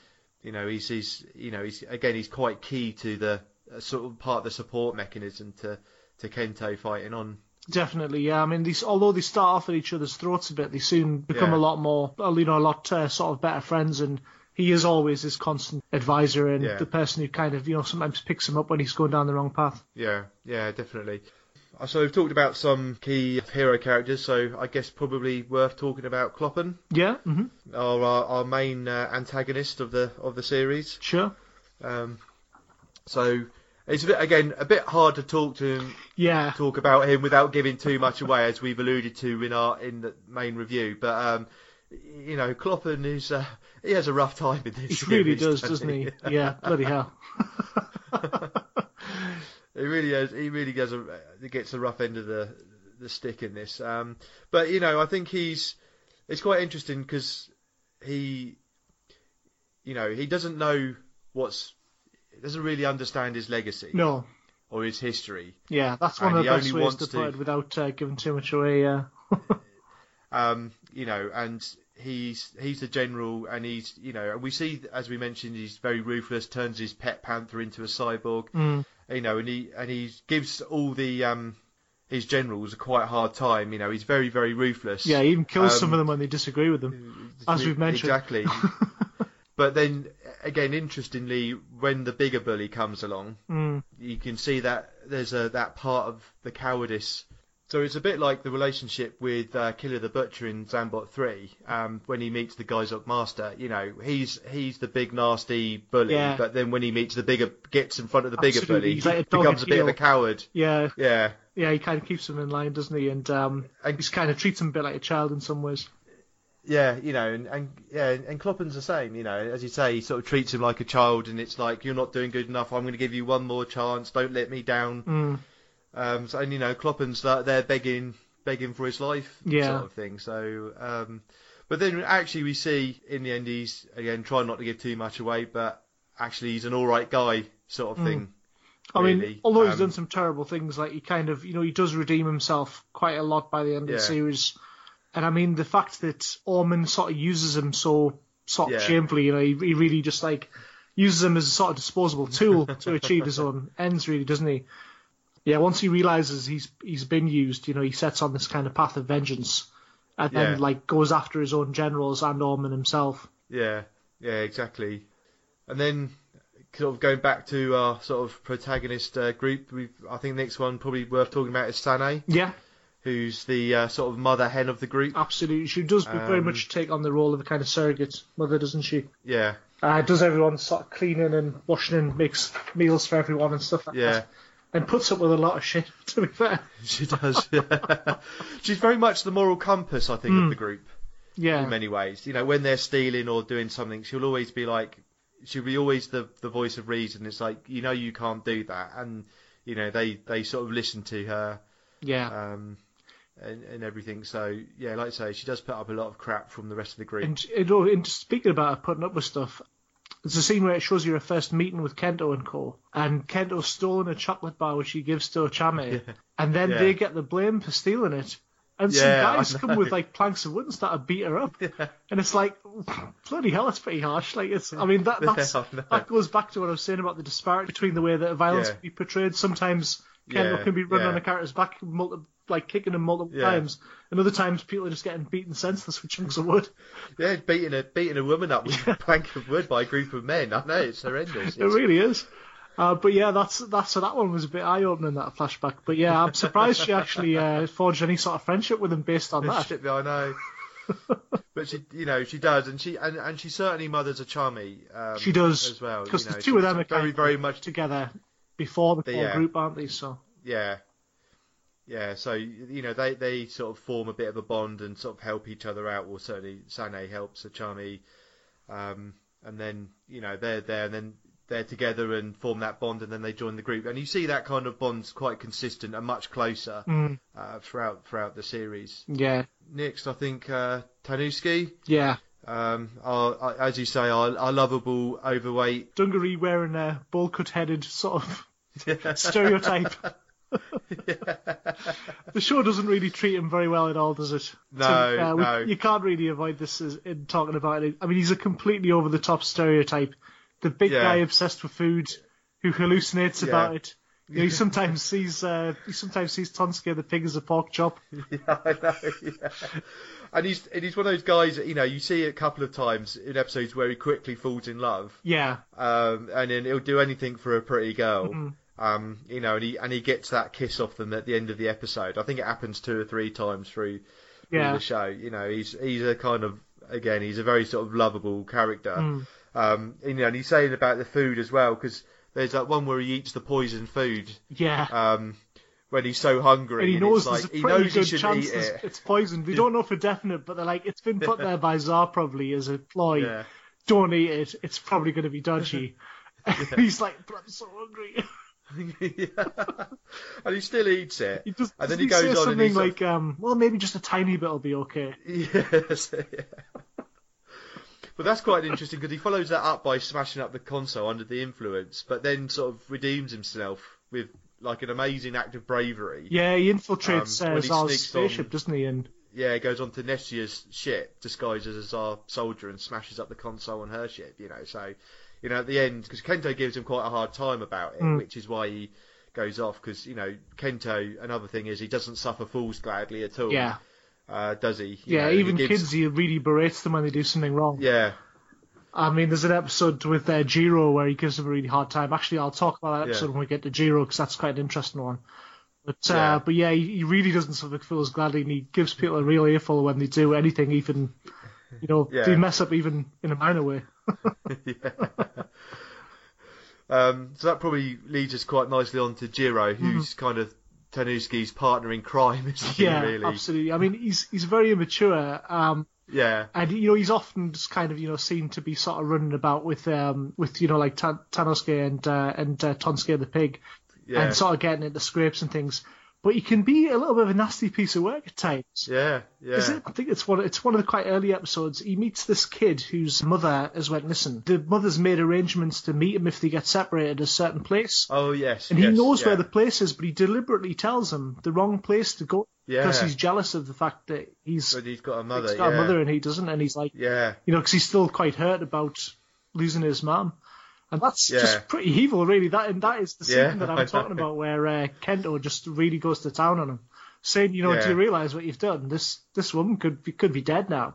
you know, he's he's you know he's again he's quite key to the uh, sort of part of the support mechanism to to Kento fighting on. Definitely, yeah. I mean, these although they start off at each other's throats a bit, they soon become Yeah. a lot more, you know, a lot uh, sort of better friends. And he is always his constant advisor and Yeah. the person who kind of, you know, sometimes picks him up when he's going down the wrong path. Yeah, yeah, definitely. Uh, So we've talked about some key hero characters, so I guess probably worth talking about Kloppen, Yeah, Mm-hmm. our our, our main uh, antagonist of the of the series. sure. Um, so it's a bit again a bit hard to talk to him, Yeah, talk about him without giving too much away, as we've alluded to in our in the main review. But um, you know, Kloppen is uh, he has a rough time in this. he really does, doesn't he? he? Yeah, bloody hell. He really has. He really gets a gets the rough end of the the stick in this. Um, but you know, I think he's it's quite interesting because he, you know, he doesn't know what's doesn't really understand his legacy No, or his history. yeah, that's one And of the best ways to put it without uh, giving too much away. Yeah, Um, you know, and he's he's the general, and he's you know, and we see as we mentioned, he's very ruthless. Turns his pet panther into a cyborg. Mm. you know, and he and he gives all the um his generals a quite hard time. You know, he's very very ruthless. yeah, he even kills Um, some of them when they disagree with him. As we've mentioned. exactly. but then again, interestingly, when the bigger bully comes along, Mm. you can see that there's a that part of the cowardice. So it's a bit like the relationship with uh, Killer the Butcher in Zambot 3, um, when he meets the Geizok Master. You know, he's he's the big nasty bully, Yeah. but then when he meets the bigger, gets in front of the bigger Absolutely, bully, he's he like a becomes a bit of a coward. Yeah, Yeah, yeah, he kind of keeps him in line, doesn't he? And um, And- he kind of treats him a bit like a child in some ways. Yeah, you know, and, and yeah, and Kloppen's the same. You know, as you say, he sort of treats him like a child, and it's like you're not doing good enough. I'm going to give you one more chance. Don't let me down. Mm. Um, so, and you know, Kloppen's there begging, begging for his life, Yeah. sort of thing. So, um, but then actually we see in the end he's again trying not to give too much away, but actually he's an all right guy, sort of thing. I mean, really. although he's Um, done some terrible things, like he kind of, you know, he does redeem himself quite a lot by the end of the series. And I mean, the fact that Orman sort of uses him so sort of Yeah. shamefully, you know, he, he really just like uses him as a sort of disposable tool to achieve his own ends, really, doesn't he? Yeah, once he realizes he's he's been used, you know, he sets on this kind of path of vengeance, and then Yeah. like goes after his own generals and Orman himself. Yeah, yeah, exactly. And then sort of going back to our sort of protagonist uh, group, we I think the next one probably worth talking about is Sane, Yeah, who's the uh, sort of mother hen of the group. absolutely. She does very Um, much take on the role of a kind of surrogate mother, doesn't she? Yeah, Uh, does everyone sort of cleaning and washing and makes meals for everyone and stuff like yeah. that. And puts up with a lot of shit, to be fair. She does. She's very much the moral compass, I think, Hmm. of the group Yeah. in many ways. You know, when they're stealing or doing something, she'll always be like, she'll be always the the voice of reason. It's like, you know, you can't do that, and you know, they they sort of listen to her. Yeah. um, and, and everything. So yeah, like I say, she does put up a lot of crap from the rest of the group. And, know, and speaking about her putting up with stuff, there's a scene where it shows you her first meeting with Kento and Co. And Kento's stolen a chocolate bar which she gives to Ochame. And then Yeah. they get the blame for stealing it. And Yeah, some guys come with like planks of wood and start to beat her up. And it's like, bloody hell, it's pretty harsh. Like it's, I mean, that that's, Yeah, that goes back to what I was saying about the disparity between the way that violence Yeah. can be portrayed. Sometimes Kento Yeah, can be running yeah. on a character's back, multi- like kicking him multiple Yeah. times, and other times people are just getting beaten senseless with chunks of wood. yeah, beating a beating a woman up with a plank of wood by a group of men. I know it's horrendous. It It's- really is. Uh, but yeah, that's that's so that one was a bit eye opening that flashback. But yeah, I'm surprised she actually uh, forged any sort of friendship with him based on that. Shit, I know. but she, you know, she does, and she and, and she certainly mothers a Charmy. Um, She does as well. because you know, the two of them are very very much together before the Yeah. group, aren't they? So yeah. Yeah, so you know they they sort of form a bit of a bond and sort of help each other out. Well, certainly Sane helps Achami, um, and then you know they're there and then they're together and form that bond, and then they join the group. And you see that kind of bond's quite consistent and much closer Mm, uh, throughout throughout the series. yeah, Next, I think uh, Tanuski. yeah. Um, our, our- as you say, our, our lovable, overweight. Dungaree wearing a bowl cut headed sort of stereotype. The show doesn't really treat him very well at all, does it? No, uh, we- no. You can't really avoid this as, in talking about it. I mean, he's a completely over the top stereotype. The big Yeah. guy obsessed with food who hallucinates Yeah. about it. You know, he sometimes sees uh, he sometimes sees Tonsuke the pig as a pork chop. Yeah, I know. Yeah. And he's and he's one of those guys that you know you see a couple of times in episodes where he quickly falls in love, Yeah, um, and then he'll do anything for a pretty girl. Mm-hmm. Um, you know, and he and he gets that kiss off them at the end of the episode. I think it happens two or three times through, through Yeah. the show. You know, he's he's a kind of again he's a very sort of lovable character. Mm. Um, and, you know, and he's saying about the food as well because there's that one where he eats the poisoned food yeah. um, when he's so hungry. and he and knows it's like, a he knows he good shouldn't chance eat it. it's poisoned. They don't know for definite, but they're like, it's been put there by Zar probably as a ploy. Yeah. Don't eat it. It's probably going to be dodgy. And he's like, but I'm so hungry. Yeah. and he still eats it. He just, and then doesn't he goes on something and he's like, um, well, maybe just a tiny bit will be okay. Yes. yeah. But that's quite interesting because he follows that up by smashing up the console under the influence, but then sort of redeems himself with like an amazing act of bravery. Yeah, he infiltrates Um, uh, spaceship, on- doesn't he? And Yeah, he goes on to Neshia's ship disguised as a Tsar soldier and smashes up the console on her ship. You know, so you know at the end because Kento gives him quite a hard time about it, Mm. which is why he goes off because you know Kento. Another thing is he doesn't suffer fools gladly at all. yeah, uh, does he? You yeah. know, he even gives- kids, he really berates them when they do something wrong. Yeah, I mean, there's an episode with uh, Jiro where he gives them a really hard time. Actually, I'll talk about that episode Yeah. when we get to Jiro because that's quite an interesting one. But uh, but yeah, he, he really doesn't suffer fools gladly, and he gives people a real earful when they do anything, even you know, Yeah. they mess up even in a minor way. yeah. Um, so that probably leads us quite nicely on to Jiro, who's kind of Tanuski's partner in crime, isn't he? Mm-hmm. yeah, really? absolutely. I mean, he's he's very immature. Um, Yeah, and you know he's often just kind of you know seen to be sort of running about with um with you know like Tan- Tanosuke and uh, and uh, Tonsuke the pig yeah, and sort of getting into scrapes and things. But he can be a little bit of a nasty piece of work at times. yeah, yeah. I think it's one. It's one of the quite early episodes. He meets this kid whose mother has went missing. The mother's made arrangements to meet him if they get separated at a certain place, Oh yes, and he knows yeah. where the place is, but he deliberately tells him the wrong place to go because Yeah. he's jealous of the fact that he's, But he's got a mother. he's got yeah. a mother and he doesn't, and he's like, Yeah, you know, because he's still quite hurt about losing his mum. And that's Yeah. just pretty evil, really. That and that is the scene Yeah, that I'm know. talking about, where uh, Kento just really goes to town on him, saying, "You know, Yeah. do you realise what you've done? This this woman could be could be dead now.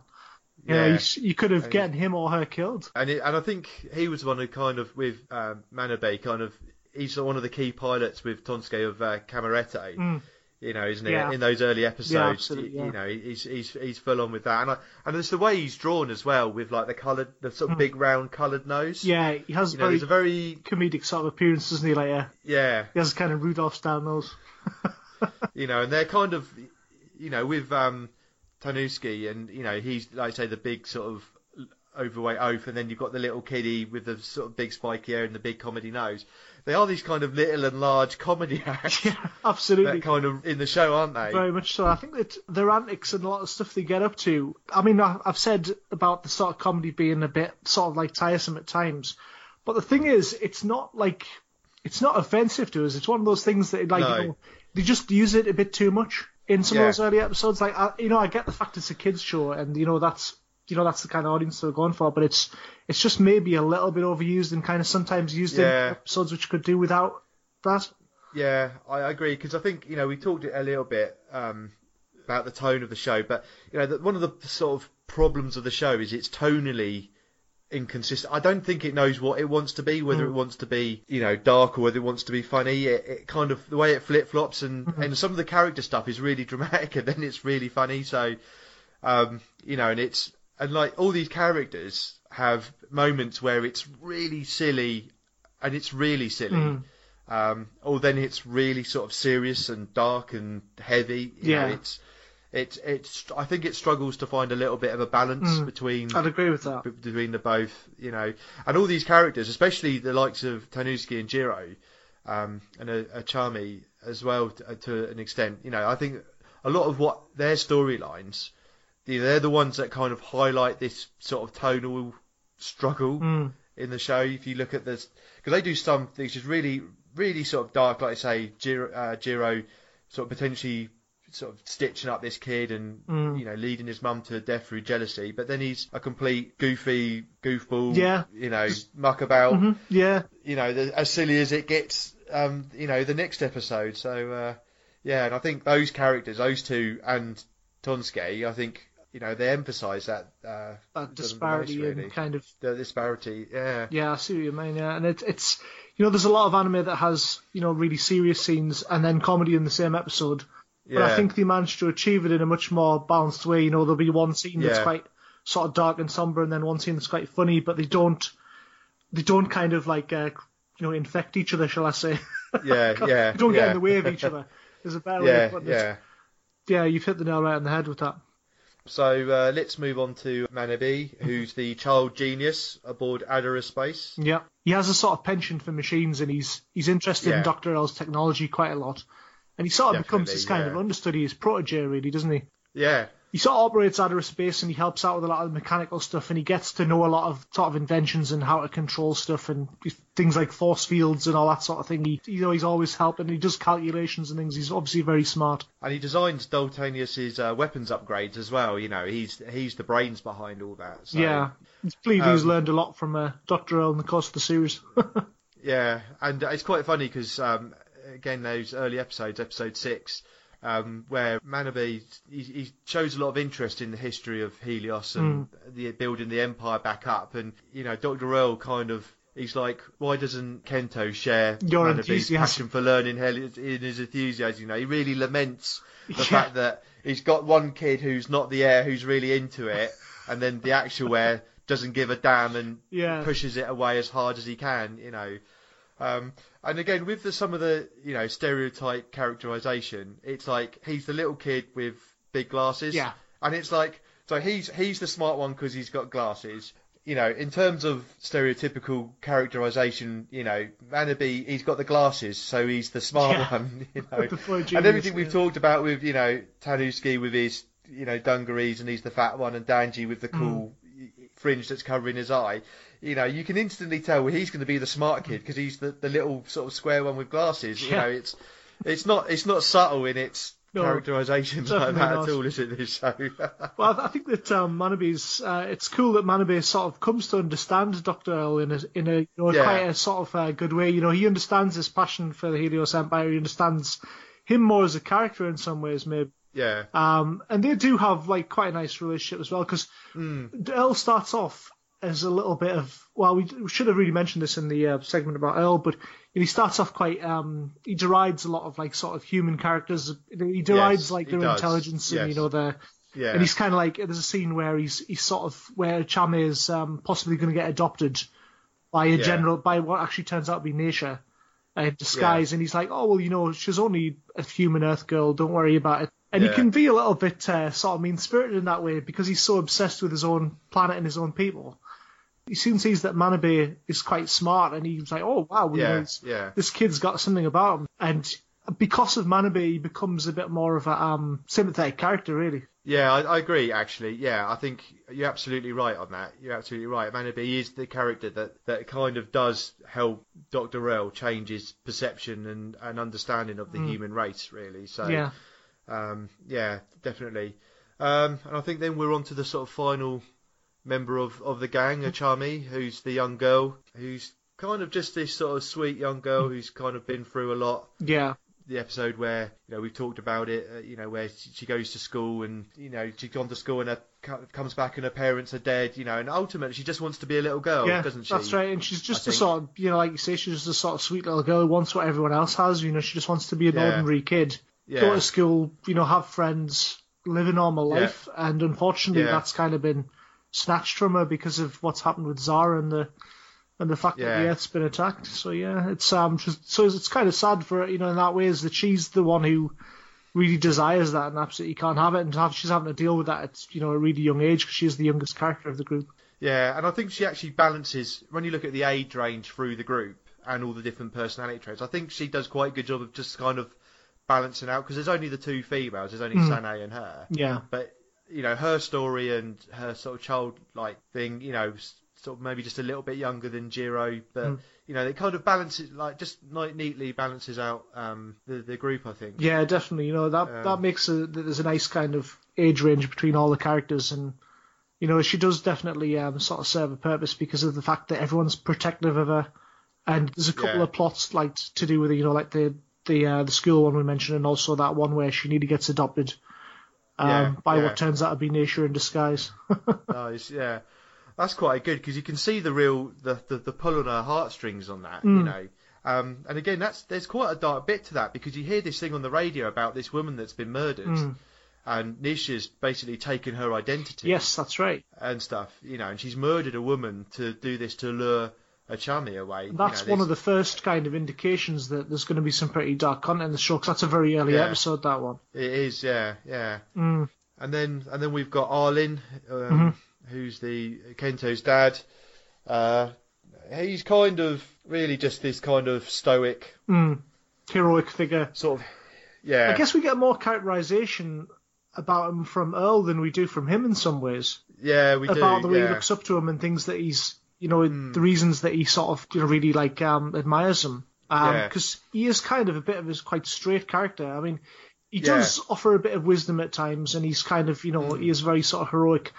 You know, Yeah. you, you could have gotten him or her killed." and it, and I think he was one who kind of with um, Manabe kind of he's one of the key pilots with Tonsuke of uh, Camerete. Mm. You know, isn't he? Yeah. In those early episodes, Yeah, you, yeah. you know, he's he's he's full on with that, and I, and it's the way he's drawn as well, with like the coloured, the sort of big round coloured nose. Yeah, he has you a know, very a very comedic sort of appearance, doesn't he? Like, uh, yeah, he has kind of Rudolph style nose. you know, and they're kind of, you know, with um, Tanuski, and you know, he's like I say the big sort of overweight oaf, and then you've got the little kiddie with the sort of big spiky hair and the big comedy nose. They are these kind of little and large comedy acts. Yeah, absolutely. That kind of in the show, aren't they? Very much so. I think that their antics and a lot of stuff they get up to. I mean, I've said about the sort of comedy being a bit sort of like tiresome at times, but the thing is, it's not like it's not offensive to us. It's one of those things that like No. you know, they just use it a bit too much in some Yeah. of those early episodes. Like I, you know, I get the fact it's a kids show, and you know that's you know that's the kind of audience they're going for, but it's it's just maybe a little bit overused and kind of sometimes used Yeah. in episodes which could do without that. Yeah, I agree because I think you know we talked a little bit um, about the tone of the show, but you know that one of the sort of problems of the show is it's tonally inconsistent. I don't think it knows what it wants to be, whether it wants to be you know dark or whether it wants to be funny. It, it kind of the way it flip flops and and some of the character stuff is really dramatic and then it's really funny. So um, you know, and it's and like all these characters have moments where it's really silly and it's really silly. Mm. um, or then it's really sort of serious and dark and heavy. You Yeah. know, it's it's it's. I think it struggles to find a little bit of a balance Mm. between I'd agree with that. between the both, you know, and all these characters, especially the likes of Tanuski and Jiro, um, and a Achami as well to, to an extent. You know, I think a lot of what their storylines, they're the ones that kind of highlight this sort of tonal struggle Mm. in the show. If you look at this, because they do some things just really, really sort of dark, like I say, Jiro, uh, Jiro sort of potentially sort of stitching up this kid and Mm. you know leading his mum to death through jealousy. But then he's a complete goofy goofball. Yeah. You know, muck about. Mhm. Yeah, You know, the, as silly as it gets. Um, you know, the next episode. So uh, yeah, and I think those characters, those two, and Tonsuke, I think you know they emphasise that uh, that the most, disparity really. and kind of the disparity. Yeah. Yeah, I see what you mean. Yeah, and it's it's you know there's a lot of anime that has you know really serious scenes and then comedy in the same episode. Yeah. But I think they managed to achieve it in a much more balanced way. You know, there'll be one scene that's Yeah. quite sort of dark and somber, and then one scene that's quite funny. But they don't they don't kind of like uh, you know infect each other, shall I say? Yeah, yeah. they don't yeah. get in the way of each other. There's a better way Yeah, it. yeah. Yeah, you've hit the nail right on the head with that. So uh, let's move on to Manabe, who's the child genius aboard Adara Space. Yeah, he has a sort of penchant for machines, and he's he's interested Yeah. in Doctor Earl's technology quite a lot. And he sort of becomes this kind yeah. of understudy, his protege, really, doesn't he? Yeah, He sort of operates out of a space, and he helps out with a lot of mechanical stuff, and he gets to know a lot of sort of inventions and how to control stuff and things like force fields and all that sort of thing. He, you know, he's always helping. He does calculations and things. He's obviously very smart. and he designs Daltanius's uh, weapons upgrades as well. You know, he's he's the brains behind all that. So, yeah, I believe he's um, learned a lot from uh, Doctor Earl in the course of the series. Yeah, and it's quite funny because um, again those early episodes, episode six, um, where Manabe he, he shows a lot of interest in the history of Helios and the building the empire back up, and you know Doctor Earl kind of. He's like, why doesn't Kento share Your Manabe's passion for learning Heli- in his enthusiasm? You know, he really laments the Yeah. fact that he's got one kid who's not the heir who's really into it, and then the actual heir doesn't give a damn and Yeah. pushes it away as hard as he can. You know, um, and again, with the, some of the you know stereotype characterization, it's like he's the little kid with big glasses. Yeah. And it's like so he's he's the smart one because he's got glasses. You know, in terms of stereotypical characterization, you know, Manabe, he's got the glasses, so he's the smart Yeah. one. You know, boy and genius, everything we've talked about with you know Tanuski with his you know dungarees and he's the fat one, and Danji with the Mm. cool fringe that's covering his eye. You know, you can instantly tell he's going to be the smart kid because he's the, the little sort of square one with glasses. You know, it's it's not it's not subtle in its No, characterization like that not. at all, is it? This show. Well, I think that um, Manabe's. Uh, it's cool that Manabe sort of comes to understand Doctor Earl in a in a you know, Yeah. quite a sort of uh, good way. You know, he understands his passion for the Helios Empire. He understands him more as a character in some ways, maybe. yeah, Um, and they do have like quite a nice relationship as well because Earl starts off as a little bit of well, we, we should have really mentioned this in the uh, segment about Earl, but he starts off quite um, he derides a lot of like sort of human characters. He derides Yes, like their intelligence and you know their yeah. and he's kind of like there's a scene where he's he's sort of where Chame is um, possibly going to get adopted by a Yeah. general by what actually turns out to be Neshia uh, in disguise, and he's like, oh well, you know, she's only a human Earth girl, don't worry about it. And he can be a little bit uh, sort of mean spirited in that way because he's so obsessed with his own planet and his own people. He soon sees that Manabe is quite smart, and he's like, oh wow, yeah, yeah. this kid's got something about him, and because of Manabe, he becomes a bit more of a um, sympathetic character, really. Yeah, I, I agree. Actually, yeah, I think you're absolutely right on that. You're absolutely right. Manabe is the character that, that kind of does help Doctor Earl change his perception and, and understanding of the human race, really. So, Yeah. um, yeah, definitely. Um, and I think then we're on to the sort of final member of, of the gang, Achami, who's the young girl, who's kind of just this sort of sweet young girl who's kind of been through a lot Yeah. the episode where you know we've talked about it. Uh, you know where she, she goes to school and you know she's gone to school and her, comes back and her parents are dead. You know, and ultimately she just wants to be a little girl, yeah, doesn't she? that's right. And she's just I a think. sort of, you know, like you say, she's just a sort of sweet little girl who wants what everyone else has. You know, she just wants to be an Yeah. ordinary kid, Yeah. go to school, you know, have friends, live a normal life. And unfortunately, that's kind of been snatched from her because of what's happened with Zara and the and the fact that the Earth's been attacked. So yeah, it's um, just, so it's kind of sad for you know, in that way is that she's the one who really desires that and absolutely can't have it, and have, she's having to deal with that at you know a really young age because she's the youngest character of the group. Yeah, and I think she actually balances when you look at the age range through the group and all the different personality traits. I think she does quite a good job of just kind of balancing out because there's only the two females. There's only Mm. Sane and her. Yeah, But you know, her story and her sort of childlike thing, you know, sort of maybe just a little bit younger than Jiro, but Mm. you know, it kind of balances like just like neatly balances out um, the the group. I think. yeah, definitely. You know that Um, that makes a there's a nice kind of age range between all the characters, and you know she does definitely um, sort of serve a purpose because of the fact that everyone's protective of her, and there's a couple Yeah. of plots like to do with you know like the the uh, the school one we mentioned, and also that one where she nearly gets adopted. Um, Yeah, by yeah. what turns out to be Neshia in disguise. Nice, yeah. That's quite good because you can see the real the, the, the pull on her heartstrings on that, Mm. you know. Um, and again, that's there's quite a dark bit to that because you hear this thing on the radio about this woman that's been murdered, Mm. and Neshia's basically taken her identity yes, that's right. and stuff, you know, and she's murdered a woman to do this to lure a chummy away. you That's know, one of the first kind of indications that there's going to be some pretty dark content in the show. 'cause that's a very early Yeah. episode. That one. It is, yeah, yeah. Mm. And then and then we've got Arlin, um, Mhm. who's the Kento's dad. Uh, he's kind of really just this kind of stoic Mm. Heroic figure. sort of, yeah, I guess we get more characterization about him from Earl than we do from him in some ways. yeah, we about do, the way yeah. he looks up to him and things that he's, you know, Hmm. the reasons that he sort of, you know, really like um, admires him. Yeah. Because he is kind of a bit of a quite straight character. I mean, he Yeah. does offer a bit of wisdom at times, and he's kind of, you know, Hmm. he is very sort of heroic.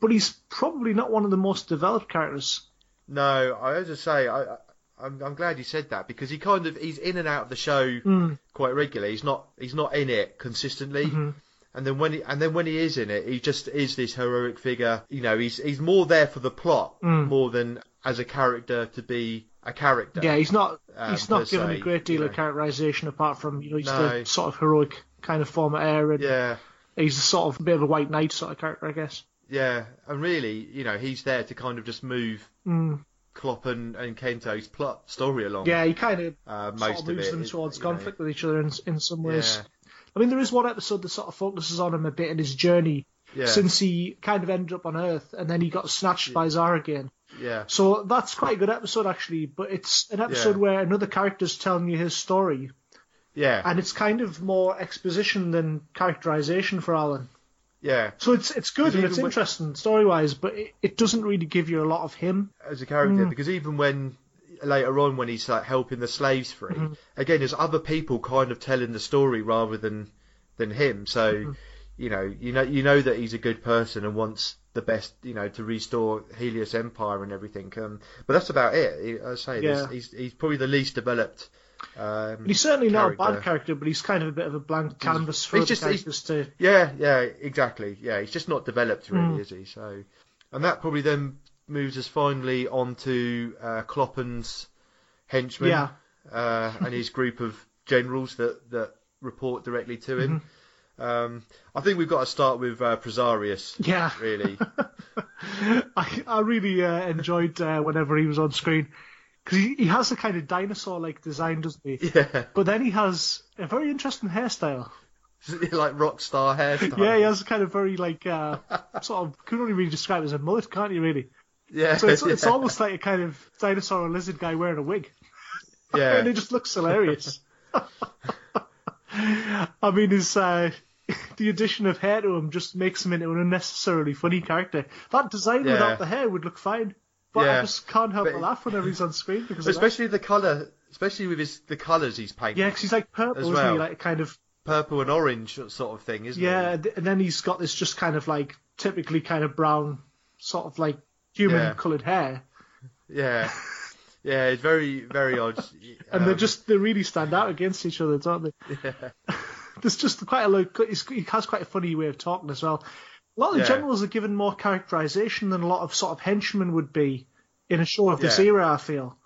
But he's probably not one of the most developed characters. No, I have to say, I, I- I'm, I'm glad you said that because he kind of he's in and out of the show Mm. quite regularly. He's not he's not in it consistently. Mhm. And then when he and then when he is in it, he just is this heroic figure. You know, he's he's more there for the plot Mm. more than as a character to be a character. Yeah, he's not. Um, he's not given a great deal you of characterization apart from, you know, he's No. the sort of heroic kind of former heir, and yeah, he's a sort of bit of a white knight sort of character, I guess. yeah. And really, you know, he's there to kind of just move Mm. Kloppen, and Kento's plot story along. Yeah, he kind of uh, sort most of of moves it. them towards you know, conflict with each other in, in some ways. Yeah, I mean, there is one episode that sort of focuses on him a bit in his journey yeah, since he kind of ended up on Earth and then he got snatched by Zara again. yeah, So that's quite a good episode actually, but it's an episode Yeah. where another character's telling you his story yeah, and it's kind of more exposition than characterization for Arlen. yeah. So it's it's good and it's interesting story wise, but it, it doesn't really give you a lot of him. as a character Mm. because even when later on when he's like helping the slaves free, Mm-hmm. again there's other people kind of telling the story rather than than him. So Mm-hmm. you know you know you know that he's a good person and wants the best you know to restore Helios Empire and everything. Um, but that's about it. I say Yeah. he's he's probably the least developed. Um, he's certainly not a bad Character. character, but he's kind of a bit of a blank canvas for He's just- characters to. Yeah, yeah, exactly. Yeah, he's just not developed really, Mm. is he? So, and that probably then moves us finally onto uh, Kloppen's henchmen Yeah. uh, and his group of generals that that report directly to him. Mm-hmm. Um, I think we've got to start with uh, Prosarius, Yeah. really. I, I really uh, enjoyed uh, whenever he was on screen because he, he has a kind of dinosaur-like design, doesn't he? yeah, But then he has a very interesting hairstyle. like rock star hairstyle. Yeah, he has a kind of very like uh, sort of can only really describe it as a mullet, can't you? Really? Yeah, So it's, it's almost like a kind of dinosaur or lizard guy wearing a wig, yeah. and it just looks hilarious. I mean, his uh, the addition of hair to him just makes him into an unnecessarily funny character. That design Yeah. without the hair would look fine, but I just can't help But- but laugh whenever he's on screen because especially the color, especially with his the colors he's painted. Yeah, because he's like purple, As isn't he? Like kind of purple and orange sort of thing, isn't he? yeah, it? and and then he's got this just kind of like typically kind of brown, sort of like human Yeah. coloured hair, Yeah, yeah, it's very, very odd. and they Um, just they really stand out against each other, don't they? yeah, There's just quite a lot. He has quite a funny way of talking as well. A lot of the Yeah. generals are given more characterization than a lot of sort of henchmen would be in a show of this Yeah. era. I feel.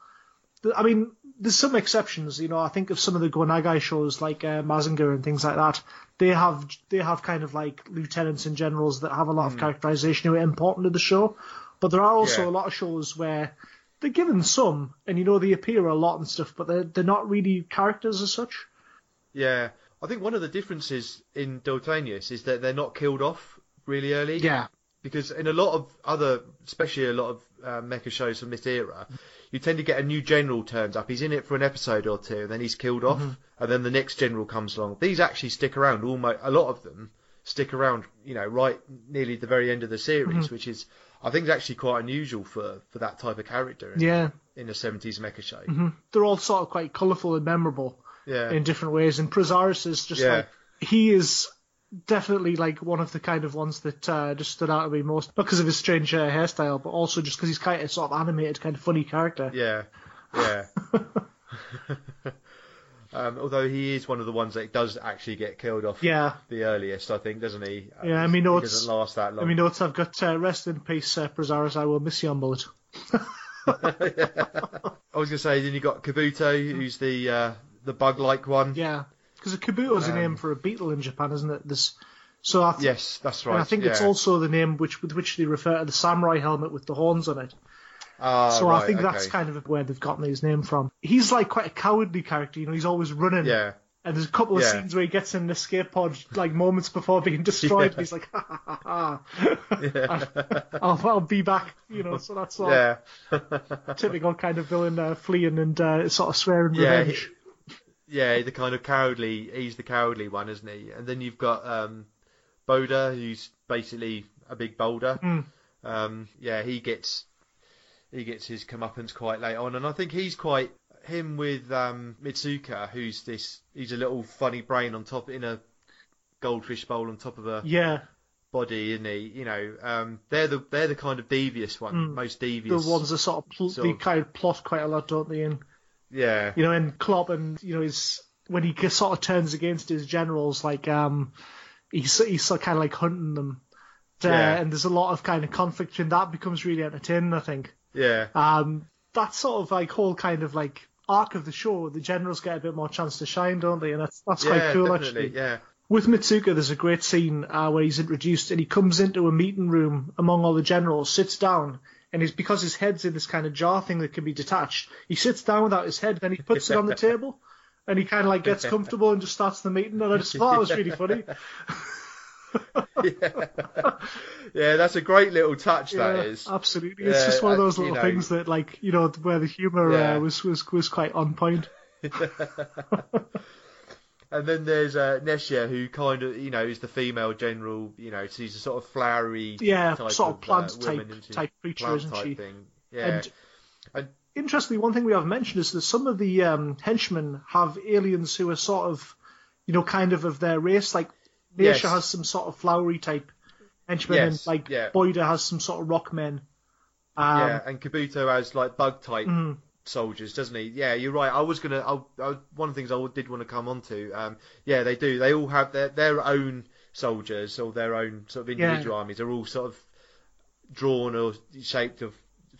I mean, there's some exceptions. You know, I think of some of the Go Nagai shows like uh, Mazinger and things like that. They have they have kind of like lieutenants and generals that have a lot of characterization who are important to the show. But there are also. Yeah. a lot of shows where they're given some, and you know they appear a lot and stuff, but they're they're not really characters as such. Yeah, I think one of the differences in Daltanius is that they're not killed off really early. Yeah, because in a lot of other, especially a lot of uh, mecha shows from this era, you tend to get a new general turns up. He's in it for an episode or two, and then he's killed off, and then the next general comes along. These actually stick around. Almost a lot of them stick around. You know, right nearly the very end of the series, which is I think it's actually quite unusual for for that type of character. In, yeah. in a seventies mecha show. They're all sort of quite colourful and memorable Yeah. in different ways. And Prazaris is just Yeah. like he is definitely like one of the kind of ones that uh, just stood out to me most, not because of his strange uh, hairstyle, but also just because he's kind of sort of animated, kind of funny character. Yeah, yeah. um, although he is one of the ones that does actually get killed off Yeah. the earliest, I think, doesn't he? Yeah, I mean, no, He doesn't last that long. I mean, notes I've got uh, rest in peace, uh, Prazaris. I will miss you on bullet. I was gonna say, then you got Kabuto, who's the uh, the bug-like one. Yeah, because a kabuto is a Um, name for a beetle in Japan, isn't it? This, so I, th- Yes, that's right. and I think it's also the name which with which they refer to the samurai helmet with the horns on it. Ah, so I think okay. that's kind of where they've gotten his name from. He's like quite a cowardly character, you know. He's always running. Yeah, And there's a couple of Yeah. scenes where he gets in the escape pod like moments before being destroyed. Yeah. And he's like, ha ha ha ha. I'll, I'll be back, you know. So that's sort yeah, typical kind of villain uh, fleeing and uh, sort of swearing Yeah, revenge. yeah. The kind of cowardly. He's the cowardly one, isn't he? And then you've got um, Boda, who's basically a big boulder. Mm. Um, yeah, he gets he gets his comeuppance quite late on, and I think he's quite him with um, Mitsuka, who's this. He's a little funny brain on top in a goldfish bowl on top of a Yeah, body, isn't he? You know, um, they're the they're the kind of devious one, Mm. most devious. the ones that sort of pl- sort they of- kind of plot quite a lot, don't they? And Yeah, you know, and Kloppen you know, his when he sort of turns against his generals, like um, he's he's sort of kind of like hunting them. Uh, Yeah. and there's a lot of kind of conflict, and that becomes really entertaining, I think. Yeah, Um, that sort of like whole kind of like arc of the show, the generals get a bit more chance to shine, don't they? And that's that's yeah, quite cool, definitely, actually. yeah, With Mitsuka, there's a great scene uh, where he's introduced and he comes into a meeting room among all the generals, sits down, and he's because his head's in this kind of jar thing that can be detached. He sits down without his head, then he puts it on the table, and he kind of like gets comfortable and just starts the meeting. And I just thought that was really funny. yeah. yeah, That's a great little touch. Yeah, that is. absolutely. It's Yeah, just one of uh, those you little know- things that, like, you know, where the humour Yeah. uh, was, was was quite on point. And then there's uh, Neshia, who kind of, you know, is the female general. You know, she's a sort of flowery, Yeah, type sort of uh, plant woman, type- isn't type creature, isn't she? Thing. Yeah, And And- interestingly, one thing we have mentioned is that some of the um, henchmen have aliens who are sort of, you know, kind of of their race. Like Neshia Yes. has some sort of flowery type henchmen, Yes, and like yeah. Boida has some sort of rock men. Um, yeah, and Kabuto has like bug type mhm. soldiers, doesn't he? Yeah, you're right. I was gonna. I, I, one of the things I did want to come on to. Um, yeah, they do. They all have their their own soldiers or their own sort of Yeah. individual armies. They're all sort of drawn or shaped of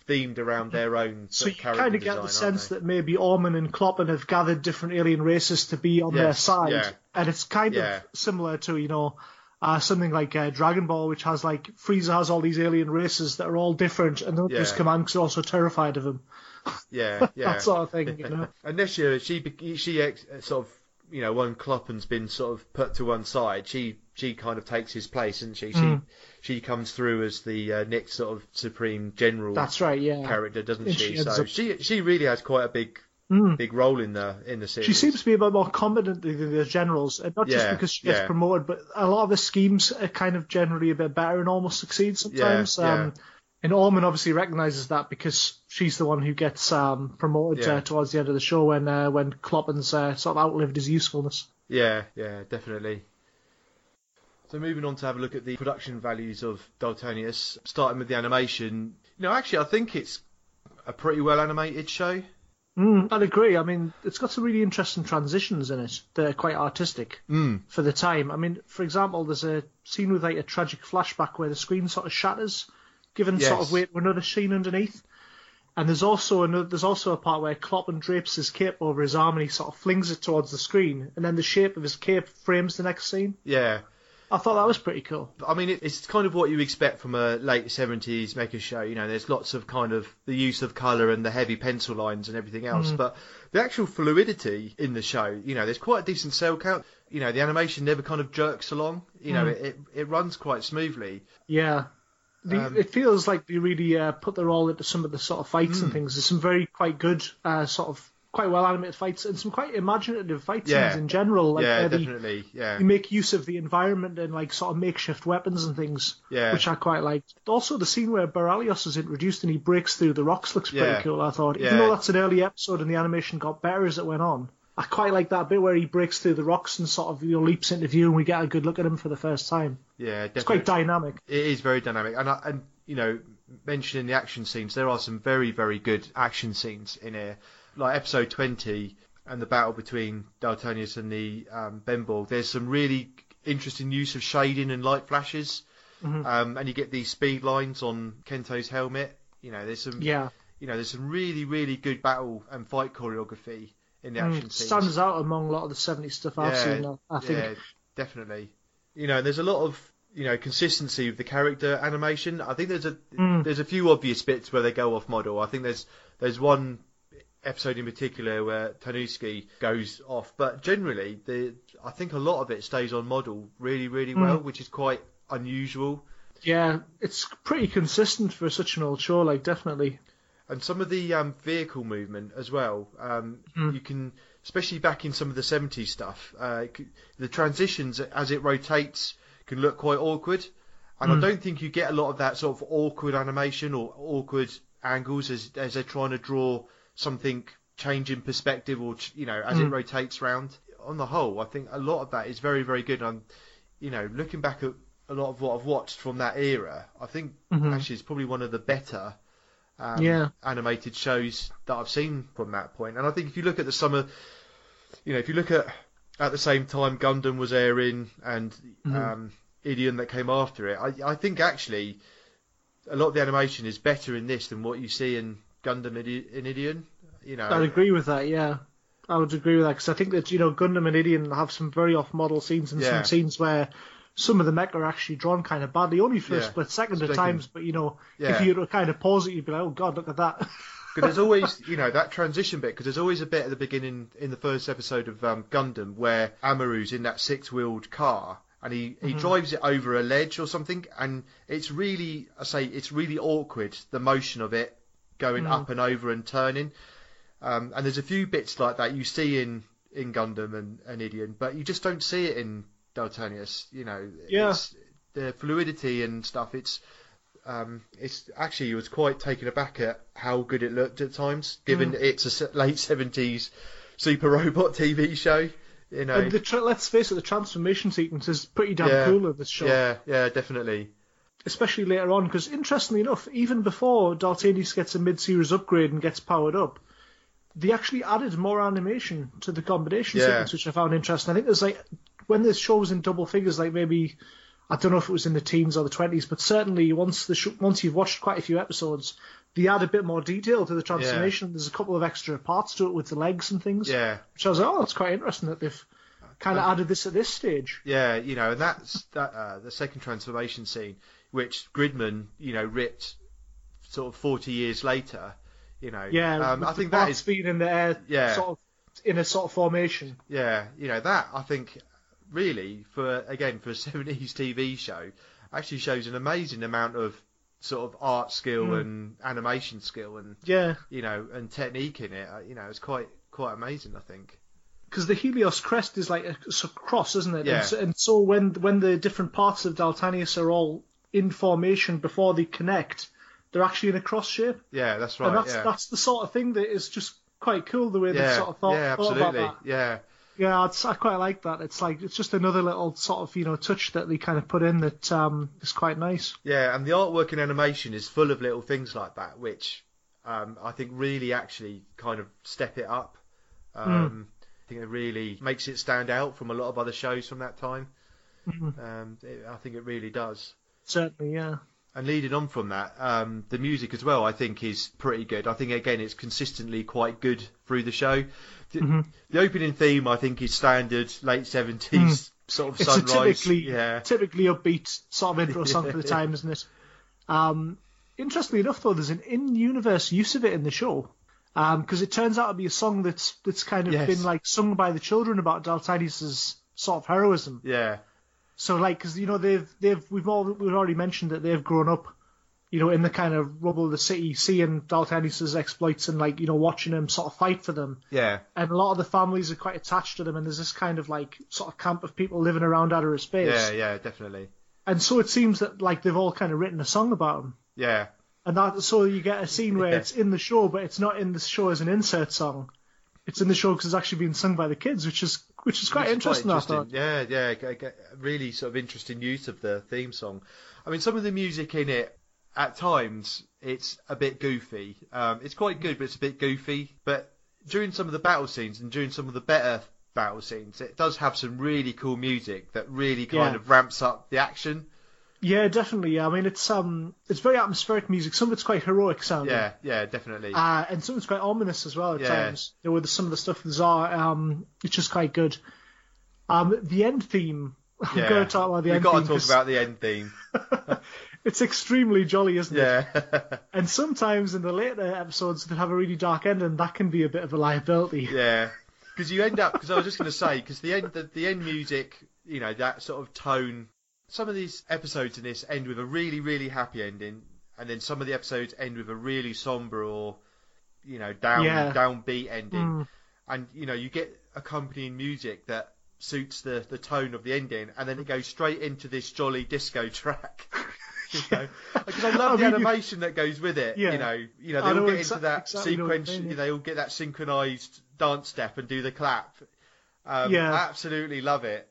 themed around their own. So Sort you kind of get design, the sense they? that maybe Orman and Kloppen have gathered different alien races to be on their side, yeah. And it's kind Yeah. of similar to you know uh, something like uh, Dragon Ball, which has like Frieza has all these alien races that are all different, and they'll just Yeah. command because they're also terrified of him. yeah, yeah. that sort of thing, you know. And this year, she she ex- sort of you know when Kloppen's been sort of put to one side, she she kind of takes his place, and she Mm. she she comes through as the uh, next sort of supreme general That's right, yeah. character, doesn't she? she so up- she she really has quite a big Mm. big role in the in the series. She seems to be a bit more competent than the generals, and not just because she gets yeah. promoted, but a lot of the schemes are kind of generally a bit better and almost succeed sometimes. Yeah, Um, and Orman obviously recognises that because she's the one who gets um, promoted Yeah. uh, towards the end of the show when uh, when Kloppen's uh, sort of outlived his usefulness. Yeah, yeah, definitely. So moving on to have a look at the production values of Daltanius, starting with the animation. You know, actually, I think it's a pretty well animated show. Mm, I'd agree. I mean, it's got some really interesting transitions in it that are quite artistic Mm. for the time. I mean, for example, there's a scene with like a tragic flashback where the screen sort of shatters, giving sort of Yes. weight to another scene underneath. And there's also another, there's also a part where Kloppen drapes his cape over his arm and he sort of flings it towards the screen, and then the shape of his cape frames the next scene. Yeah, I thought that was pretty cool. I mean, it's kind of what you expect from a late 70s mecha show. You know, there's lots of kind of the use of colour and the heavy pencil lines and everything else. But the actual fluidity in the show, you know, there's quite a decent cell count. You know, the animation never kind of jerks along. You know, it, it, it runs quite smoothly. Yeah. The, Um, it feels like they really uh, put their all into some of the sort of fights Hmm. and things. There's some very quite good, uh, sort of quite well animated fights and some quite imaginative fight Yeah. scenes in general. Like yeah, definitely. Yeah. they make use of the environment and like sort of makeshift weapons and things, Yeah. which I quite liked. Also, the scene where Baralios is introduced and he breaks through the rocks looks pretty Yeah. cool. I thought, Yeah. even though that's an early episode and the animation got better as it went on. I quite like that bit where he breaks through the rocks and sort of you know, leaps into view and we get a good look at him for the first time. Yeah, definitely. It's quite dynamic. It is very dynamic, and I, and you know, mentioning the action scenes, there are some very very good action scenes in here, like episode twenty and the battle between Daltanius and the um, Bemborg. There's some really interesting use of shading and light flashes, um, and you get these speed lines on Kento's helmet. You know, there's some Yeah. you know, there's some really really good battle and fight choreography in the action Mm, stands out among a lot of the 70s stuff I've seen. I- I think. Yeah, definitely. You know, there's a lot of you know consistency with the character animation. I think there's a Mm. there's a few obvious bits where they go off model. I think there's there's one episode in particular where Tonsuke goes off, but generally the I think a lot of it stays on model really really well, Mm. which is quite unusual. Yeah, it's pretty consistent for such an old show. Like definitely. and some of the um, vehicle movement as well. Um, Hmm. You can, especially back in some of the 70s stuff, uh, the transitions as it rotates can look quite awkward. And Hmm. I don't think you get a lot of that sort of awkward animation or awkward angles as, as they're trying to draw something change in perspective or, you know, as it Hmm. rotates round. On the whole, I think a lot of that is very, very good. And, you know, looking back at a lot of what I've watched from that era, I think Mhm. actually it's probably one of the better um, Yeah. animated shows that I've seen from that point. And I think if you look at the summer, you know, if you look at at the same time Gundam was airing and Mm-hmm. um, Ideon that came after it, I, I think actually a lot of the animation is better in this than what you see in Gundam in Ideon. You know, I'd agree with that. Yeah, I would agree with that because I think that you know Gundam and Ideon have some very off-model scenes and Yeah. some scenes where some of the mecha are actually drawn kind of badly, only for a split second at times. But you know, Yeah. if you were to kind of pause it, you'd be like, oh god, look at that. Because there's always, you know, that transition bit. Because there's always a bit at the beginning in the first episode of um, Gundam where Amuro's in that six-wheeled car and he, he drives it over a ledge or something, and it's really, I say, it's really awkward the motion of it going up and over and turning. Um, and there's a few bits like that you see in in Gundam and, and Ideon, but you just don't see it in Daltanius. You know, Yeah. the fluidity and stuff. It's um, it's actually I was quite taken aback at how good it looked at times, given it's a late seventies super robot TV show. You know, And the tra- let's face it, the transformation sequence is pretty damn Yeah. cool in this show. yeah, yeah, definitely. Especially later on, because interestingly enough, even before Daltanius gets a mid-series upgrade and gets powered up, they actually added more animation to the combination Yeah. sequence, which I found interesting. I think there's like when this show was in double figures, like maybe I don't know if it was in the teens or the twenties, but certainly once the sh- once you've watched quite a few episodes, they add a bit more detail to the transformation. There's a couple of extra parts to it with the legs and things, Yeah, which I was like, oh, that's quite interesting that they've kind of added this at this stage. yeah, you know, and that's that uh, the second transformation scene, which Gridman, you know, ripped sort of forty years later. You know, Yeah, um, I think that is being in the air, Yeah. sort of in a sort of formation. Yeah, you know that I think really for again for a seventies TV show actually shows an amazing amount of sort of art skill Mm. and animation skill and Yeah, you know and technique in it. Uh, You know, it's quite quite amazing. I think. because the Helios crest is like a, a cross, isn't it? Yeah. And, so, and so when when the different parts of Daltanius are all in formation before they connect, they're actually in a cross shape, Yeah, that's right. and that's yeah. that's the sort of thing that is just quite cool. The way they yeah, sort of thought, yeah, thought about absolutely. that. Yeah, Yeah, I quite like that. It's like it's just another little sort of you know touch that they kind of put in that um, is quite nice. yeah, and the artwork and animation is full of little things like that, which um, I think really actually kind of step it up. Hmm. Um, I think it really makes it stand out from a lot of other shows from that time. Hmm. Um, it, I think it really does. Certainly, yeah. And leading on from that, um, the music as well, I think, is pretty good. I think again, it's consistently quite good through the show. The, Mm-hmm. the opening theme, I think, is standard late seventies sort of it's sunrise. typically yeah, typically upbeat sort of intro song for the time, isn't it? Um, interestingly enough, though, there's an in-universe use of it in the show because it turns out to be a song that's that's kind of Yes. been like sung by the children about Daltanius's sort of heroism. yeah, So like, because you know they've they've we've all we've already mentioned that they've grown up, you know, in the kind of rubble of the city, seeing Daltanius's exploits and like you know watching him sort of fight for them. yeah, And a lot of the families are quite attached to them, and there's this kind of like sort of camp of people living around Adara space. yeah, yeah, definitely. And so it seems that like they've all kind of written a song about him. Yeah, And that so you get a scene where Yeah. it's in the show, but it's not in the show as an insert song. It's in the show because it's actually being sung by the kids, which is which is quite It's interesting. I thought. Yeah, yeah, really sort of interesting use of the theme song. I mean, some of the music in it, at times, it's a bit goofy. Um, it's quite good, but it's a bit goofy. But during some of the battle scenes and during some of the better battle scenes, it does have some really cool music that really kind Yeah. of ramps up the action. Yeah, definitely. Yeah. I mean, it's um, it's very atmospheric music. Some of it's quite heroic sounding. Yeah, yeah, definitely. Uh, and some of it's quite ominous as well at Yeah. times. You know, with some of the stuff with Zar, um, it's just quite good. Um, the end theme. I'm yeah. going to talk about the We've end got theme. to talk 'cause about the end theme. It's extremely jolly, isn't it? Yeah, And sometimes in the later episodes that have a really dark ending, that can be a bit of a liability. Yeah, because you end up. Because I was just going to say, because the end, the, the end music, you know, that sort of tone. Some of these episodes in this end with a really, really happy ending, and then some of the episodes end with a really somber or, you know, down Yeah. downbeat ending. Mm. And you know, you get accompanying music that suits the the tone of the ending, and then it goes straight into this jolly disco track. You know, because I love I the mean, you- animation that goes with it. Yeah. You know, you know I they all know get exa- into that exactly know what you sequence. They all get that synchronized dance step and do the clap. Um, Yeah. absolutely love it.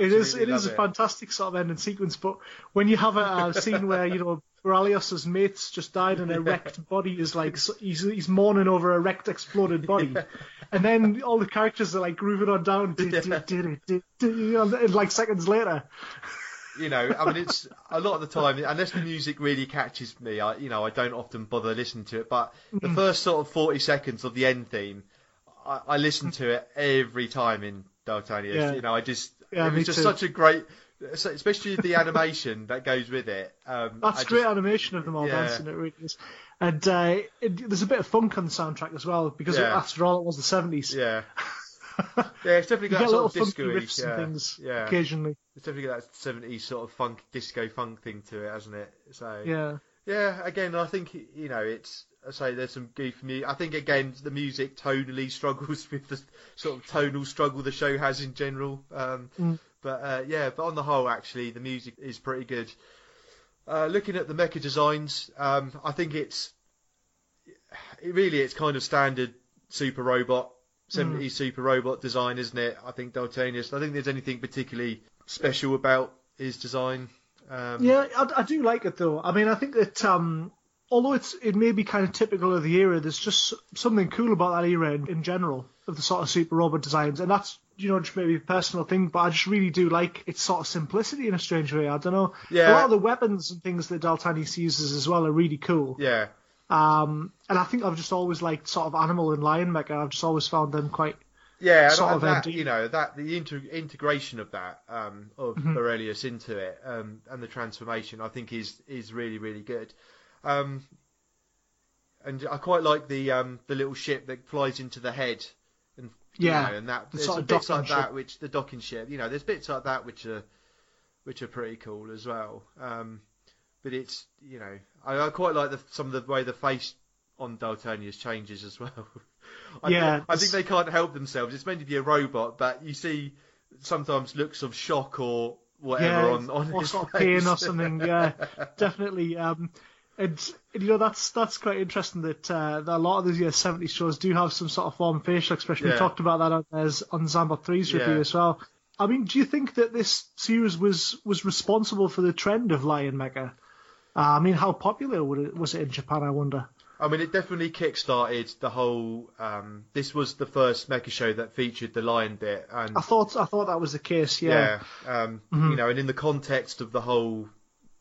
It is it is a fantastic sort of ending sequence, but when you have a, a scene where you know Beralios's mates just died and a wrecked body is like he's he's mourning over a wrecked exploded body, and then all the characters are like grooving on down, Yeah. and like seconds later. You know, I mean, it's a lot of the time, unless the music really catches me, I, you know, I don't often bother listening to it. But the Mm. first sort of 40 seconds of the end theme, I, I listen to it every time in Daltanius. Yeah. You know, I just, Yeah, it was just too. such a great, especially the animation that goes with it. Um, That's I great just- animation of them all Yeah. dancing. It really is. And uh, it, there's a bit of funk on the soundtrack as well because Yeah. after all, it was the 70s. Yeah. Yeah, it's definitely got that little sort of funky disco riffs yeah. and things Yeah. occasionally. It's definitely got that 70s sort of funk, disco funk thing to it, hasn't it? So Yeah. Yeah, again, I think you know it's. I say there's some goof music. I think again the music tonally struggles with the sort of tonal struggle the show has in general. Um, Mm. But uh, yeah, but on the whole, actually, the music is pretty good. Uh, looking at the mecha designs, um, I think it's it really it's kind of standard super robot, 70s super robot design, isn't it? I think Daltanius. I think there's anything particularly special about his design. Um, Yeah, I, I do like it though. I mean, I think that um, although it's it may be kind of typical of the era, there's just something cool about that era in, in general of the sort of super robot designs, and that's you know just maybe a personal thing, but I just really do like its sort of simplicity in a strange way. I don't know. Yeah. A lot of the weapons and things that Daltanius uses as well are really cool. Yeah. Um, and I think I've just always liked sort of animal and lion mecha. I've just always found them quite. Yeah, and, sort and of that, empty. you know, that the inter- integration of that um, of Mm-hmm. Beralios into it um, and the transformation, I think is is really really good. Um, and I quite like the um, the little ship that flies into the head, and you Yeah, know, and that the there's sort of bits like docking that which the docking ship, you know, there's bits like that which are which are pretty cool as well. Um, but it's you know, I, I quite like the, some of the way the face on Daltanius changes as well. I, Yeah, I think they can't help themselves. It's meant to be a robot, but you see sometimes looks of shock or whatever yeah, on on or his sort of face. pain or something. Yeah, definitely. Um, and, and, you know that's that's quite interesting that, uh, that a lot of these year 70s shows do have some sort of form of facial expression. Yeah. We talked about that on, as, on Zambot 3's review as well. I mean, do you think that this series was was responsible for the trend of Lion Mecha? Uh, I mean, how popular would it, was it in Japan? I wonder. I mean, it definitely kick-started the whole. Um, this was the first mecha show that featured the lion bit, and I thought I thought that was the case. Yeah. yeah, um, Mhm. you know, and in the context of the whole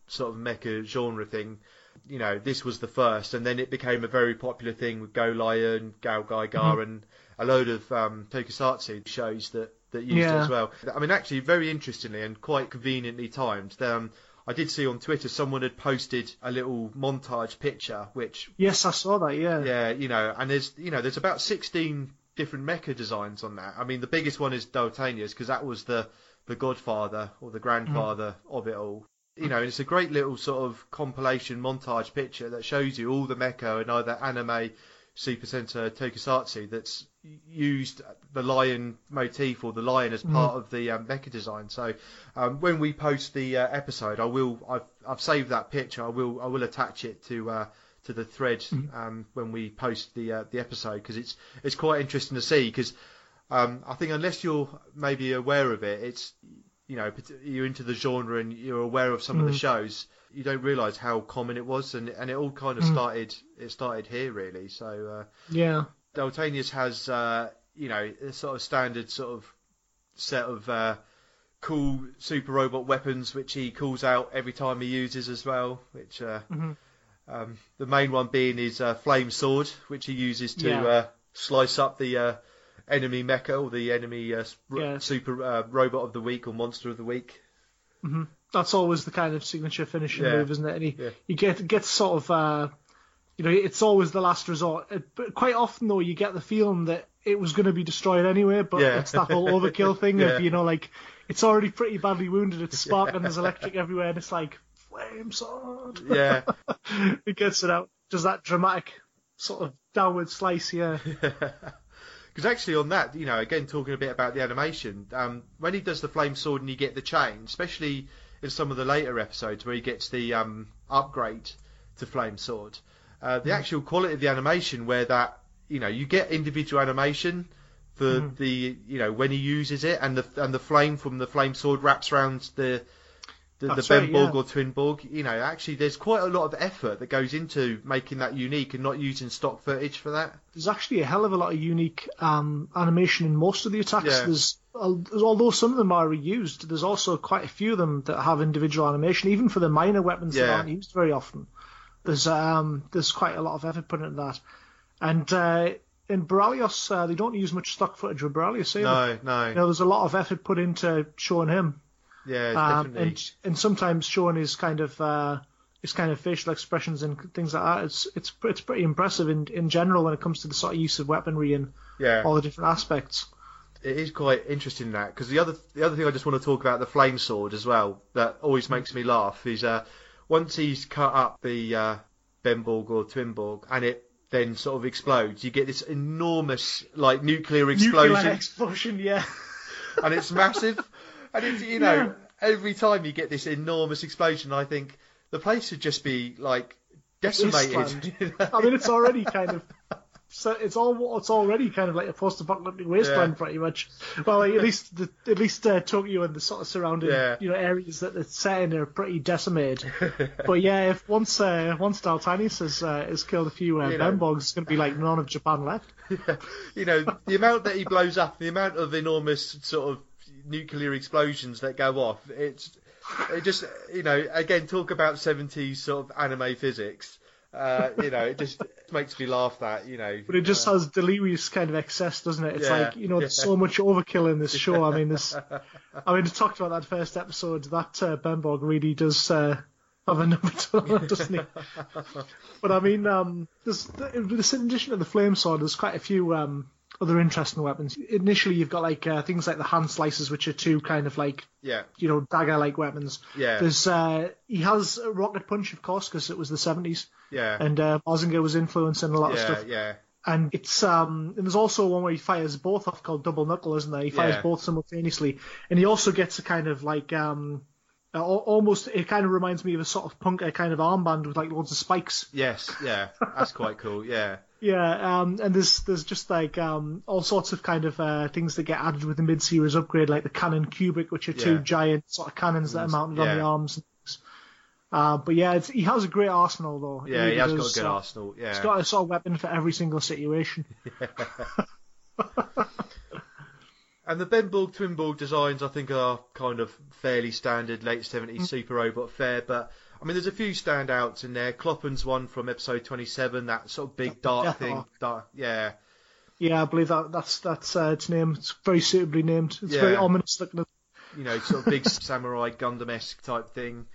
sort of mecha genre thing, you know, this was the first, and then it became a very popular thing with Go Lion, GaoGaiGar, Mm-hmm. and a load of um, tokusatsu shows that that used it as well. I mean, actually, very interestingly and quite conveniently timed. Um, I did see on Twitter someone had posted a little montage picture, which Yes, I saw that. Yeah. yeah, you know, and there's you know there's about 16 different mecha designs on that. I mean, the biggest one is Daltanius because that was the the godfather or the grandfather of it all. You know, it's a great little sort of compilation montage picture that shows you all the mecha and either anime, Super Sentai, Tokusatsu that's used the lion motif or the lion as part of the um, mecha design. So um, when we post the uh, episode, I will I've, I've saved that picture. I will I will attach it to uh, to the thread um, when we post the uh, the episode because it's it's quite interesting to see because um, I think unless you're maybe aware of it, it's you know you're into the genre and you're aware of some of the shows, you don't realise how common it was, and and it all kind of started it started here really. So uh, Yeah. Daltanius has uh, you know a sort of standard sort of set of uh, cool super robot weapons which he calls out every time he uses as well, which. Uh, um, the main one being his uh, flame sword, which he uses to Yeah. uh, slice up the uh, enemy mecha or the enemy uh, Yeah. super uh, robot of the week or monster of the week. That's always the kind of signature finishing Yeah. move, isn't it? And you, Yeah. you get get sort of, uh, you know, it's always the last resort. It, but quite often though, you get the feeling that it was going to be destroyed anyway. But it's that whole overkill thing of you know, like it's already pretty badly wounded. It's sparking. There's electric everywhere, and it's like flame sword. Yeah, it gets it out. Does that dramatic sort of downward slice? Yeah. because actually on that, you know, again talking a bit about the animation, um, when he does the flame sword and you get the chain, especially in some of the later episodes where he gets the um, upgrade to flame sword, uh, the actual quality of the animation where that, you know, you get individual animation for the, you know, when he uses it and the and the flame from the flame sword wraps around the. The, the That's right, Bemborg yeah. or Twinborg, you know, actually, there's quite a lot of effort that goes into making that unique and not using stock footage for that. there's actually a hell of a lot of unique um, animation in most of the attacks. Yeah. There's, although some of them are reused, there's also quite a few of them that have individual animation, even for the minor weapons that aren't used very often. There's um, there's quite a lot of effort put into that, and uh, in Beralios uh, they don't use much stock footage with Beralios either. No, no, You know, there's a lot of effort put into showing him, yeah, um, definitely. and and sometimes showing his kind of uh, his kind of facial expressions and things like that. It's it's it's pretty impressive in in general when it comes to the sort of use of weaponry and Yeah, all the different aspects. it is quite interesting that because the other the other thing I just want to talk about the flame sword as well that always makes me laugh is uh once he's cut up the uh, Bemborg or Twinborg and it then sort of explodes, you get this enormous like nuclear explosion Nuclear explosion, yeah. and it's massive and it's you know every time you get this enormous explosion, I think the place should just be like decimated. You know? I mean, it's already kind of. So it's all it's already kind of like a post-apocalyptic wasteland, Yeah. pretty much. Well, like, at least the, at least uh, Tokyo and the sort of surrounding Yeah. you know areas that it's set in are pretty decimated. but yeah, if once uh, once Daltanius has uh, has killed a few uh, You know. It's going to be like none of Japan left. you know, the amount that he blows up, the amount of enormous sort of nuclear explosions that go off, it's it just you know, again talk about seventies sort of anime physics. Uh, you know, it just makes me laugh that, you know. But it just uh, has delirious kind of excess, doesn't it? It's Yeah, like you know, there's yeah. so much overkill in this show. I mean, this. I mean, I talked about that first episode. That uh, Bemborg really does uh, have a number to it, doesn't he? but I mean, um, there's this in addition to the flame sword, there's quite a few um, other interesting weapons. Initially, you've got like uh, things like the hand slicers, which are two kind of like yeah, you know dagger-like weapons. yeah, There's uh, he has a rocket punch, of course, because it was the 70s, yeah, and uh, Mazinger was influencing a lot of stuff. yeah, And it's um and there's also one where he fires both off called double knuckle, isn't there? He fires Yeah. both simultaneously, and he also gets a kind of like um uh, almost it kind of reminds me of a sort of punker kind of armband with like loads of spikes. yes, yeah. That's quite cool. Yeah, Yeah, um and there's there's just like um all sorts of kind of uh things that get added with the mid series upgrade, like the cannon cubic, which are two Yeah. giant sort of cannons that are mounted on the arms. Uh, but yeah, it's, he has a great arsenal though. yeah. really He has does. got a good Uh, arsenal. Yeah, He's got a sort of weapon for every single situation. And the Bemborg Twinborg designs, I think, are kind of fairly standard late 70s Mm. Super Robot fare. But I mean, there's a few standouts in there. Kloppen's one from episode 27, that sort of big dark thing. Dark, yeah. Yeah, I believe that that's that's uh, its name. It's very suitably named. It's very ominous looking. you know, sort of big samurai Gundam-esque type thing.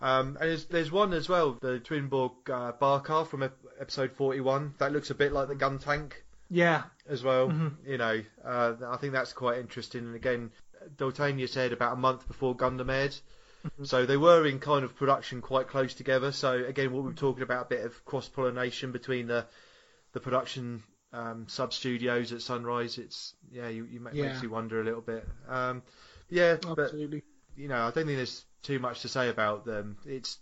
Um, and there's, there's one as well, the Twinborg uh, bar car from episode 41. That looks a bit like the gun tank Yeah, as well. You know, uh, I think that's quite interesting. And again, Doltania said about a month before Gundam aired. So they were in kind of production quite close together. So again, what we were talking about, a bit of cross pollination between the the production um, sub studios at Sunrise. It's yeah, you, you Yeah. makes you wonder a little bit. Um, yeah, but absolutely. you know, I don't think there's too much to say about them. It's,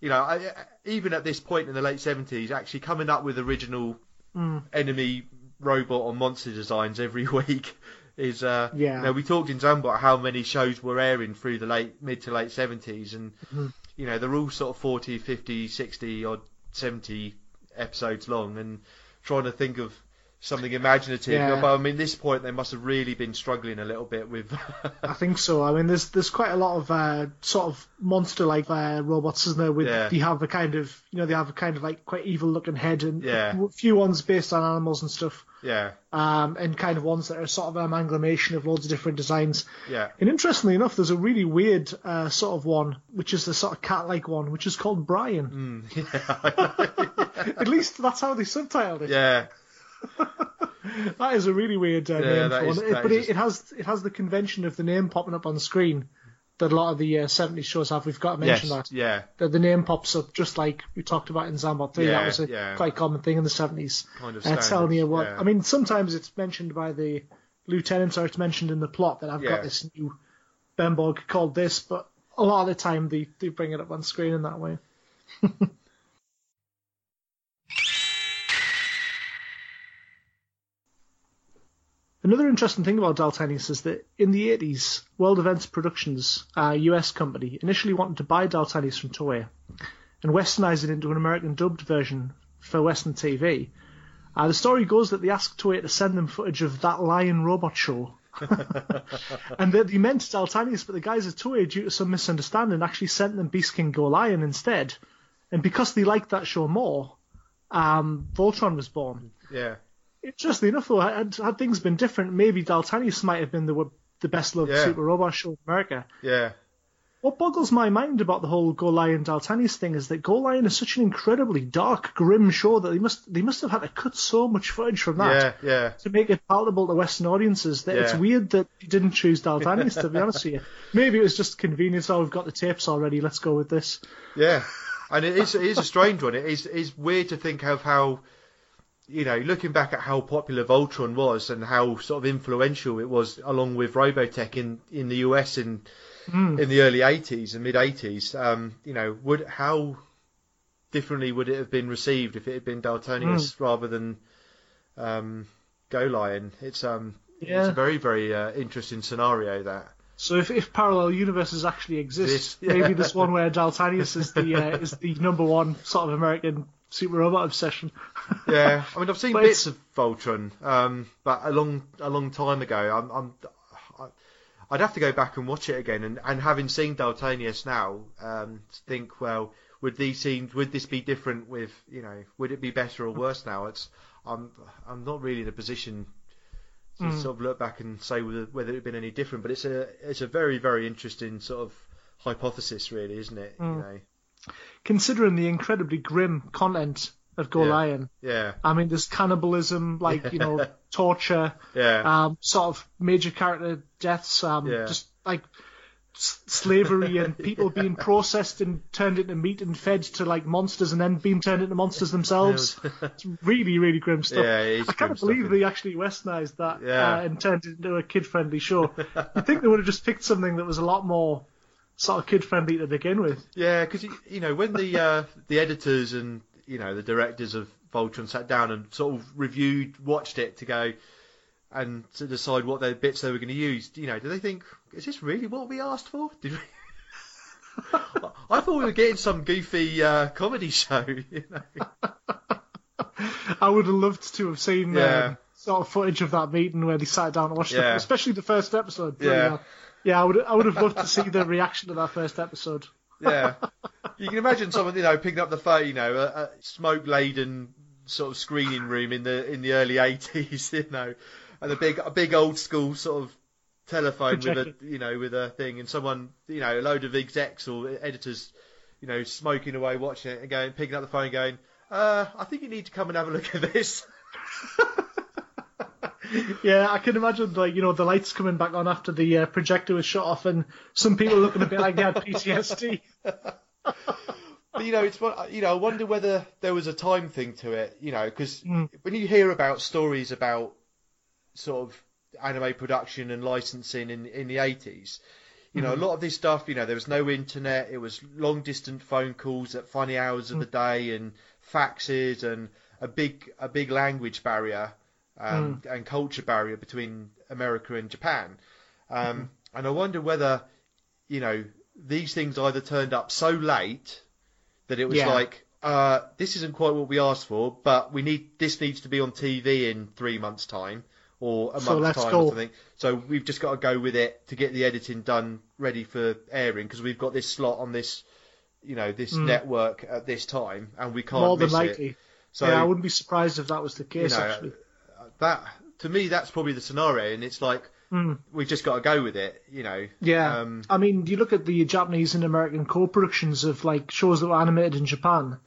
you know, I, even at this point in the late 70s, actually coming up with original Mm. enemy robot or monster designs every week is, uh, Yeah. you know, we talked in Zambot about how many shows were airing through the late, mid to late 70s, and, Mhm. you know, they're all sort of 40, 50, 60 or 70 episodes long, and trying to think of something imaginative. Yeah. But I mean, at this point they must have really been struggling a little bit with. I think so. I mean, there's there's quite a lot of uh, sort of monster-like uh, robots, isn't there? With Yeah. they have a kind of you know they have a kind of like quite evil-looking head and Yeah. a few ones based on animals and stuff, yeah, um, and kind of ones that are sort of an amalgamation of loads of different designs. yeah. And interestingly enough, there's a really weird uh, sort of one, which is the sort of cat-like one, which is called Brian. Mm, At least that's how they subtitled it. yeah, That is a really weird uh, Yeah, name for is- one. It- but it, it has it has the convention of the name popping up on the screen that a lot of the uh, 70s shows have. We've got to mention yes, that. yeah, that the name pops up just like we talked about in Zambot 3. Yeah, that was a yeah. quite common thing in the 70s. kind of Uh, telling you what. yeah. I mean, sometimes it's mentioned by the lieutenants or it's mentioned in the plot that I've got this new Bemborg called this, but a lot of the time they, they bring it up on screen in that way. Another interesting thing about Daltanius is that in the 80s, World Events Productions, a US company, initially wanted to buy Daltanius from Toei and westernize it into an American dubbed version for Western TV. Uh, the story goes that they asked Toei to send them footage of that lion robot show. and that they meant Daltanius, but the guys at Toei, due to some misunderstanding, actually sent them Beast King Go Lion instead. And because they liked that show more, um, Voltron was born. yeah, Interestingly enough, though, had, had things been different, maybe Daltanius might have been the the best loved Yeah. super robot show in America. yeah, What boggles my mind about the whole Go Lion Daltanius thing is that Go Lion is such an incredibly dark, grim show that they must they must have had to cut so much footage from that yeah, yeah. to make it palatable to Western audiences that it's weird that they didn't choose Daltanius. to be honest with you, maybe it was just convenience. Oh, we've got the tapes already. Let's go with this. Yeah, and it is it is a strange one. It is is weird to think of how, you know, looking back at how popular Voltron was and how sort of influential it was along with Robotech in in the US in in the early '80s and mid '80s. Um, you know, would how differently would it have been received if it had been Daltanius rather than um, Go Lion? It's um, it's Yeah. a very very uh, interesting scenario that. So if, if parallel universes actually exist, Exist, yeah. maybe this one where Daltanius is the uh, is the number one sort of American super robot obsession. Yeah, I mean, I've seen But bits it's- of Voltron, um, but a long, a long time ago. I'm, I'm, I- I'd have to go back and watch it again. And, and having seen Daltanius now, um, think, well, would these scenes, would this be different? With, you know, would it be better or worse now? It's, I'm, I'm not really in a position to Mm. sort of look back and say whether, whether it had been any different. But it's a, it's a very, very interesting sort of hypothesis, really, isn't it? You Mm. know, Considering the incredibly grim content of Go Yeah. Lion, yeah, I mean, there's cannibalism, like you know, torture, yeah, um, sort of major character deaths, um, Yeah. just like s- slavery and people being processed and turned into meat and fed to like monsters and then being turned into monsters themselves. it's really, really grim stuff. Yeah, it I can't stuff, believe isn't they actually westernized that Yeah. uh, and turned it into a kid-friendly show. you think they would have just picked something that was a lot more sort of kid-friendly to begin with. Yeah, because you, you know when the uh, the editors and you know the directors of Voltron sat down and sort of reviewed, watched it to go and to decide what their bits they were going to use. You know, do they think is this really what we asked for? Did we? I thought we were getting some goofy uh, comedy show. You know? I would have loved to have seen Yeah. um, sort of footage of that meeting where they sat down and watched it, Yeah. especially the first episode. Yeah. hell. yeah. I would I would have loved to see the reaction to that first episode. Yeah, you can imagine someone you know picking up the phone, you know, a, a smoke laden sort of screening room in the in the early eighties, you know, and a big a big old school sort of telephone with a you know with a thing, and someone you know a load of execs or editors, you know, smoking away watching it and going picking up the phone going, uh, I think you need to come and have a look at this. Yeah, I can imagine like you know the lights coming back on after the uh, projector was shut off, and some people looking a bit like they had PTSD. But you know, it's one- you know, I wonder whether there was a time thing to it. You know, because Mm. when you hear about stories about sort of anime production and licensing in in the eighties, you know, a lot of this stuff, you know, there was no internet. It was long distance phone calls at funny hours of the day and faxes and a big a big language barrier um, and culture barrier between America and Japan. Um, And I wonder whether, you know, these things either turned up so late that it was Yeah. like, uh, this isn't quite what we asked for, but we need this needs to be on TV in three months' time or a So month's time go. or something. So we've just got to go with it to get the editing done, ready for airing, because we've got this slot on this, you know, this network at this time, and we can't. More than miss likely. it. So yeah, I wouldn't be surprised if that was the you case. know, actually, that to me, that's probably the scenario, and it's like Mm. we've just got to go with it, you know. yeah. Um, I mean, you look at the Japanese and American co-productions of like shows that were animated in Japan,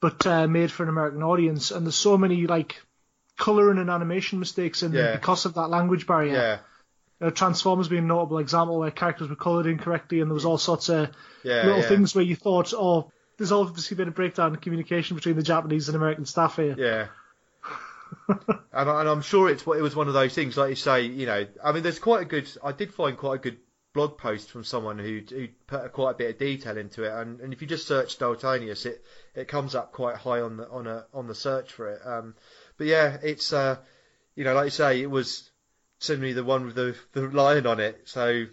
but uh, made for an American audience, and there's so many like colouring and animation mistakes in Yeah. because of that language barrier. yeah, Uh, Transformers being a notable example where characters were coloured incorrectly, and there was all sorts of yeah, little yeah. things where you thought, oh, there's obviously been a breakdown in communication between the Japanese and American staff here. Yeah. and, I, and I'm sure it's it was one of those things, like you say, you know. I mean, there's quite a good. I did find quite a good blog post from someone who who put quite a bit of detail into it, and, and if you just search Daltanius, it it comes up quite high on the on a on the search for it. Um, but yeah, it's uh, you know, like you say, it was certainly the one with the the lion on it. So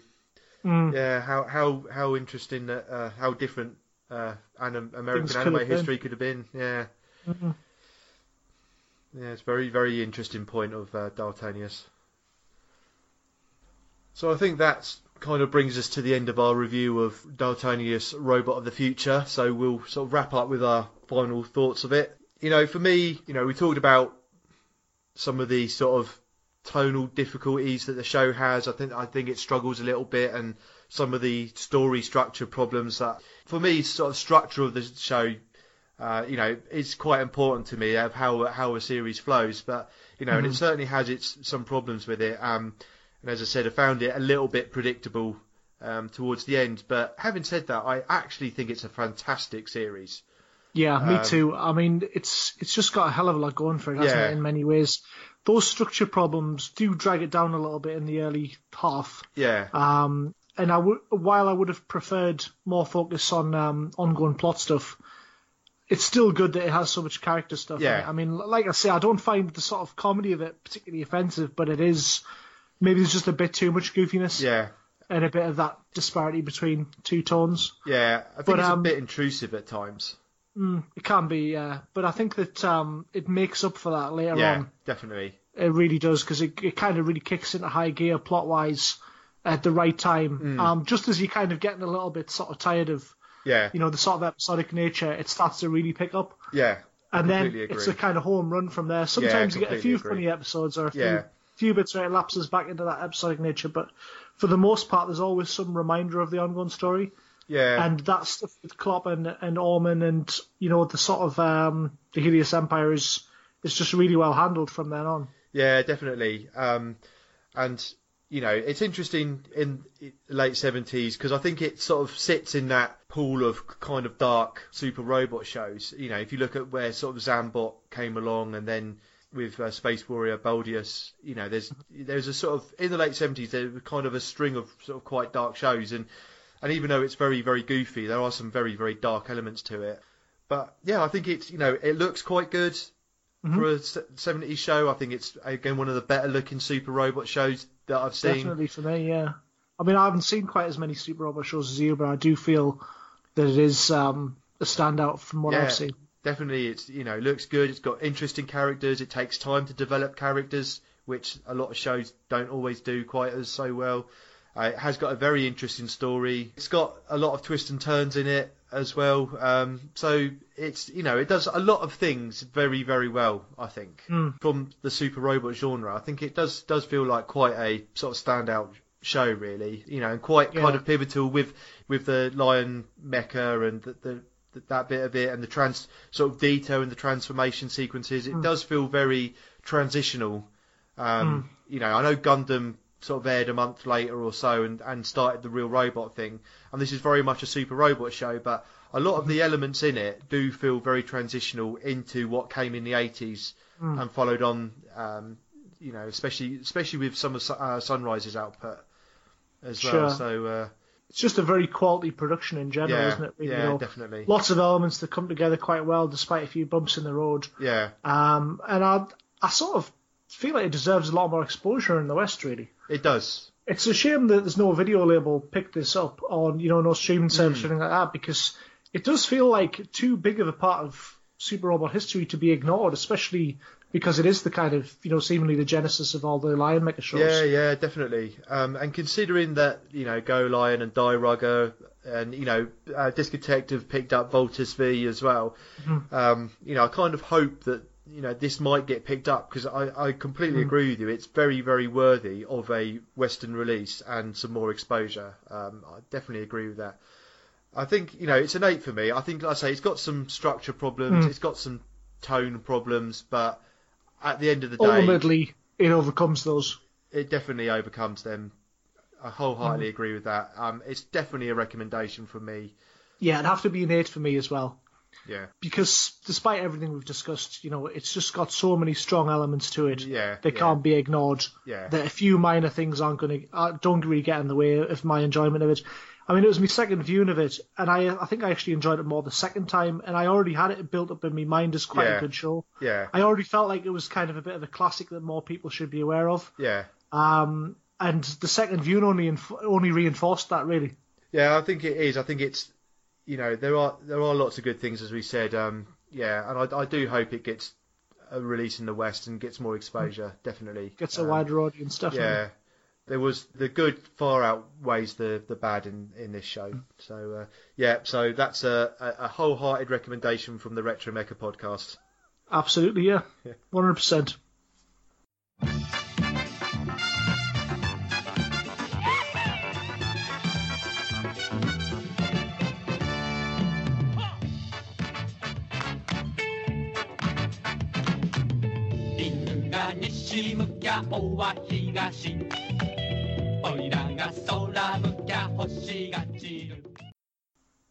Mm. yeah, how how how interesting that uh, how different uh, anim- American anime been. history could have been. Yeah. Mhm. Yeah, it's very, very interesting point of uh, Daltanius. So I think that kind of brings us to the end of our review of Daltanius Robot of the Future. So we'll sort of wrap up with our final thoughts of it. You know, for me, you know, we talked about some of the sort of tonal difficulties that the show has. I think I think it struggles a little bit, and some of the story structure problems that, for me, sort of structure of the show uh, you know, is quite important to me of how how a series flows. But you know, and it certainly has its some problems with it. Um, and as I said, I found it a little bit predictable um, towards the end. But having said that, I actually think it's a fantastic series. Yeah, me Um, too. I mean, it's it's just got a hell of a lot going for it, hasn't Yeah. it? In many ways, those structure problems do drag it down a little bit in the early half. Yeah, Um, and I would, while I would have preferred more focus on um, ongoing plot stuff, it's still good that it has so much character stuff. in Yeah. it. I mean, like I say, I don't find the sort of comedy of it particularly offensive, but it is maybe there's just a bit too much goofiness yeah, and a bit of that disparity between two tones. yeah. I think But, it's um, a bit intrusive at times. It can be, yeah, but I think that um, it makes up for that later Yeah, on. definitely. It really does because it, it kind of really kicks into high gear plot wise at the right time. Hmm. Um, just as you're kind of getting a little bit sort of tired of Yeah, you know the sort of episodic nature, it starts to really pick up, yeah. and then completely it's a kind of home run from there. Sometimes you get a few agree. funny episodes or a few, Yeah. few bits where it lapses back into that episodic nature, but for the most part, there's always some reminder of the ongoing story Yeah, and that stuff with Kloppen and Orman and you know the sort of um, the Helios Empire is is just really well handled from then on. Yeah, definitely. Um, and you know, it's interesting in late seventies because I think it sort of sits in that pool of kind of dark super robot shows. You know, if you look at where sort of Zambot came along, and then with uh, Space Warrior Baldios, you know, there's there's a sort of in the late seventies there was kind of a string of sort of quite dark shows, and and even though it's very very goofy, there are some very very dark elements to it. But yeah, I think it's you know it looks quite good for a se- 70s show. I think it's again one of the better looking super robot shows that I've seen. Definitely for me, yeah. I mean, I haven't seen quite as many Super Robot shows as you, but I do feel that it is um, a standout from what Yeah. I've seen. Definitely, it's you know looks good. It's got interesting characters. It takes time to develop characters, which a lot of shows don't always do quite as so well. Uh, it has got a very interesting story. It's got a lot of twists and turns in it as well. Um, so it's you know it does a lot of things very very well. I think Mm. from the super robot genre, I think it does does feel like quite a sort of standout show really. You know, and quite kind of pivotal with with the lion mecha and the, the that bit of it and the trans sort of detail and the transformation sequences. It does feel very transitional. Um, You know, I know Gundam sort of aired a month later or so and, and started the real robot thing, and this is very much a super robot show, but a lot of the elements in it do feel very transitional into what came in the 80s and followed on. Um, you know, especially especially with some of uh, Sunrise's output as well. Sure. So uh, It's just a very quality production in general, yeah, isn't it? You yeah, know, definitely. Lots of elements that come together quite well, despite a few bumps in the road. Yeah, Um, and I, I sort of feel like it deserves a lot more exposure in the West, really. It does. It's a shame that there's no video label picked this up on, you know, no streaming service Hmm. or anything like that, because it does feel like too big of a part of Super Robot history to be ignored, especially because it is the kind of, you know, seemingly the genesis of all the Lion Mecha shows. Yeah, yeah, definitely. Um, and considering that you know Go Lion and Dairugger and you know uh, Discotek picked up Voltes V as well, um, you know I kind of hope that you know this might get picked up because I, I completely agree with you. It's very very worthy of a Western release and some more exposure. Um, I definitely agree with that. I think you know it's an eight for me. I think, like I say, it's got some structure problems, Mm. it's got some tone problems, but at the end of the day, Ultimately, it overcomes those. it definitely overcomes them. I wholeheartedly agree with that. Um, it's definitely a recommendation for me. Yeah, it'd have to be an eight for me as well. Yeah, because despite everything we've discussed, you know, it's just got so many strong elements to it. Yeah, they yeah. can't be ignored. Yeah. that a few minor things aren't going to uh, don't really get in the way of my enjoyment of it. I mean, it was my second viewing of it, and I I think I actually enjoyed it more the second time, and I already had it built up in my mind as quite Yeah. a good show. yeah, I already felt like it was kind of a bit of a classic that more people should be aware of. yeah, Um, and the second viewing only inf- only reinforced that really. yeah. I think it is. I think it's. You know, there are there are lots of good things as we said. Um, yeah, and I, I do hope it gets a release in the West and gets more exposure. Definitely Gets a Um, wider audience, definitely. Yeah, there was the good far outweighs the the bad in in this show. So uh, yeah, so that's a, a, wholehearted recommendation from the Retro Mecha podcast. Absolutely, yeah, Yeah. one hundred percent.「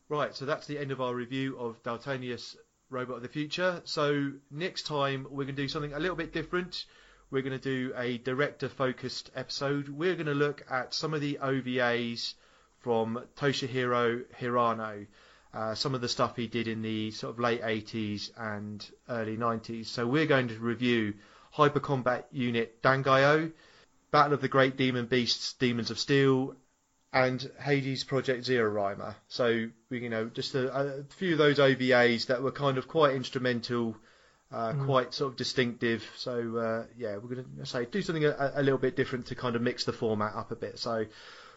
Right, so that's the end of our review of Daltanius Robot of the Future. So next time we're going to do something a little bit different. We're going to do a director focused episode. We're going to look at some of the OVAs from Toshihiro Hirano. Uh, some of the stuff he did in the sort of late 80s and early 90s. So we're going to review Hyper Combat Unit Dangaioh, Battle of the Great Demon Beasts, Demons of Steel, and Hades Project Zeorymer. So we, you know, just a, a few of those OVAs that were kind of quite instrumental, uh, quite sort of distinctive. So uh, yeah, we're going to say do something a, a little bit different to kind of mix the format up a bit. So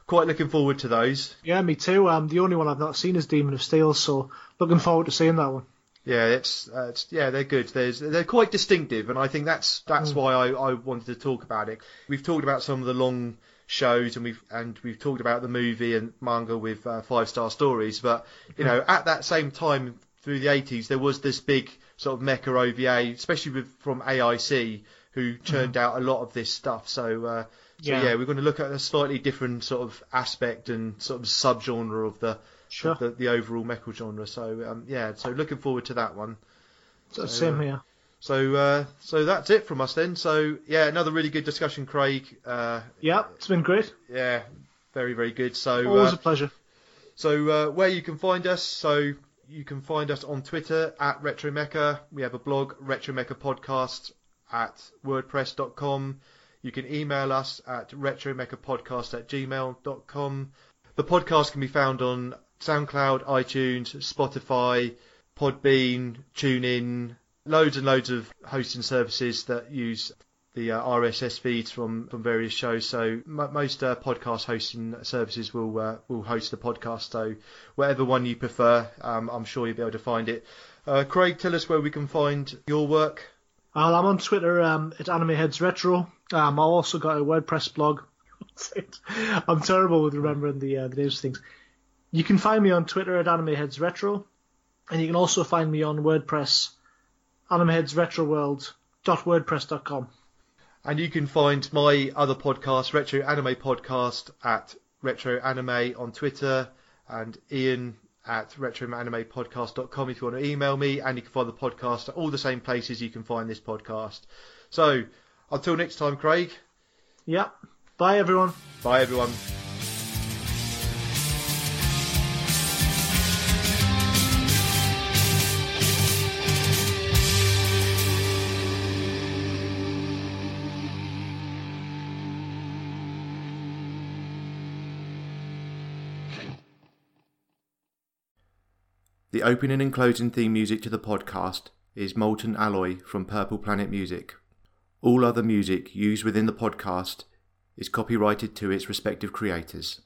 quite looking forward to those. Yeah, me too. Um, the only one I've not seen is Demon of Steel, so looking forward to seeing that one. Yeah, it's, uh, it's yeah, they're good. There's they're quite distinctive, and I think that's that's why I, I wanted to talk about it. We've talked about some of the long shows, and we've and we've talked about the movie and manga with uh, five star stories. But you know, at that same time through the 80s, there was this big sort of mecha OVA, especially with from AIC, who churned out a lot of this stuff. So. Uh, so Yeah. yeah. we're going to look at a slightly different sort of aspect and sort of subgenre of the Sure. the, the overall mecha genre. So um, yeah, so looking forward to that one. So, same uh, here. So uh, so that's it from us then. So yeah, another really good discussion, Craig. Uh, Yeah, it's been great. yeah, very very good. So Always uh, a pleasure. so uh, where you can find us, so you can find us on Twitter at RetroMecha. We have a blog, RetroMecha Podcast at wordpress.com. You can email us at retromechapodcast at gmail.com. The podcast can be found on SoundCloud, iTunes, Spotify, Podbean, TuneIn, loads and loads of hosting services that use the uh, RSS feeds from, from various shows. So m- most uh, podcast hosting services will uh, will host the podcast. So whatever one you prefer, um, I'm sure you'll be able to find it. Uh, Craig, tell us where we can find your work. Well, I'm on Twitter um, at AnimeHeads Retro. Um, I've also got a WordPress blog. I'm terrible with remembering the uh, the names of things. You can find me on Twitter at AnimeHeadsRetro, and you can also find me on WordPress, AnimeHeadsRetroWorld.wordpress.com. And you can find my other podcast, Retro Anime Podcast, at Retro Anime on Twitter, and Ian at retroanimepodcast.com if you want to email me, and you can find the podcast at all the same places you can find this podcast. So, until next time, Craig, Yeah. Bye, everyone. bye everyone. The opening and closing theme music to the podcast is Molten Alloy from Purple Planet Music. All other music used within the podcast is copyrighted to its respective creators.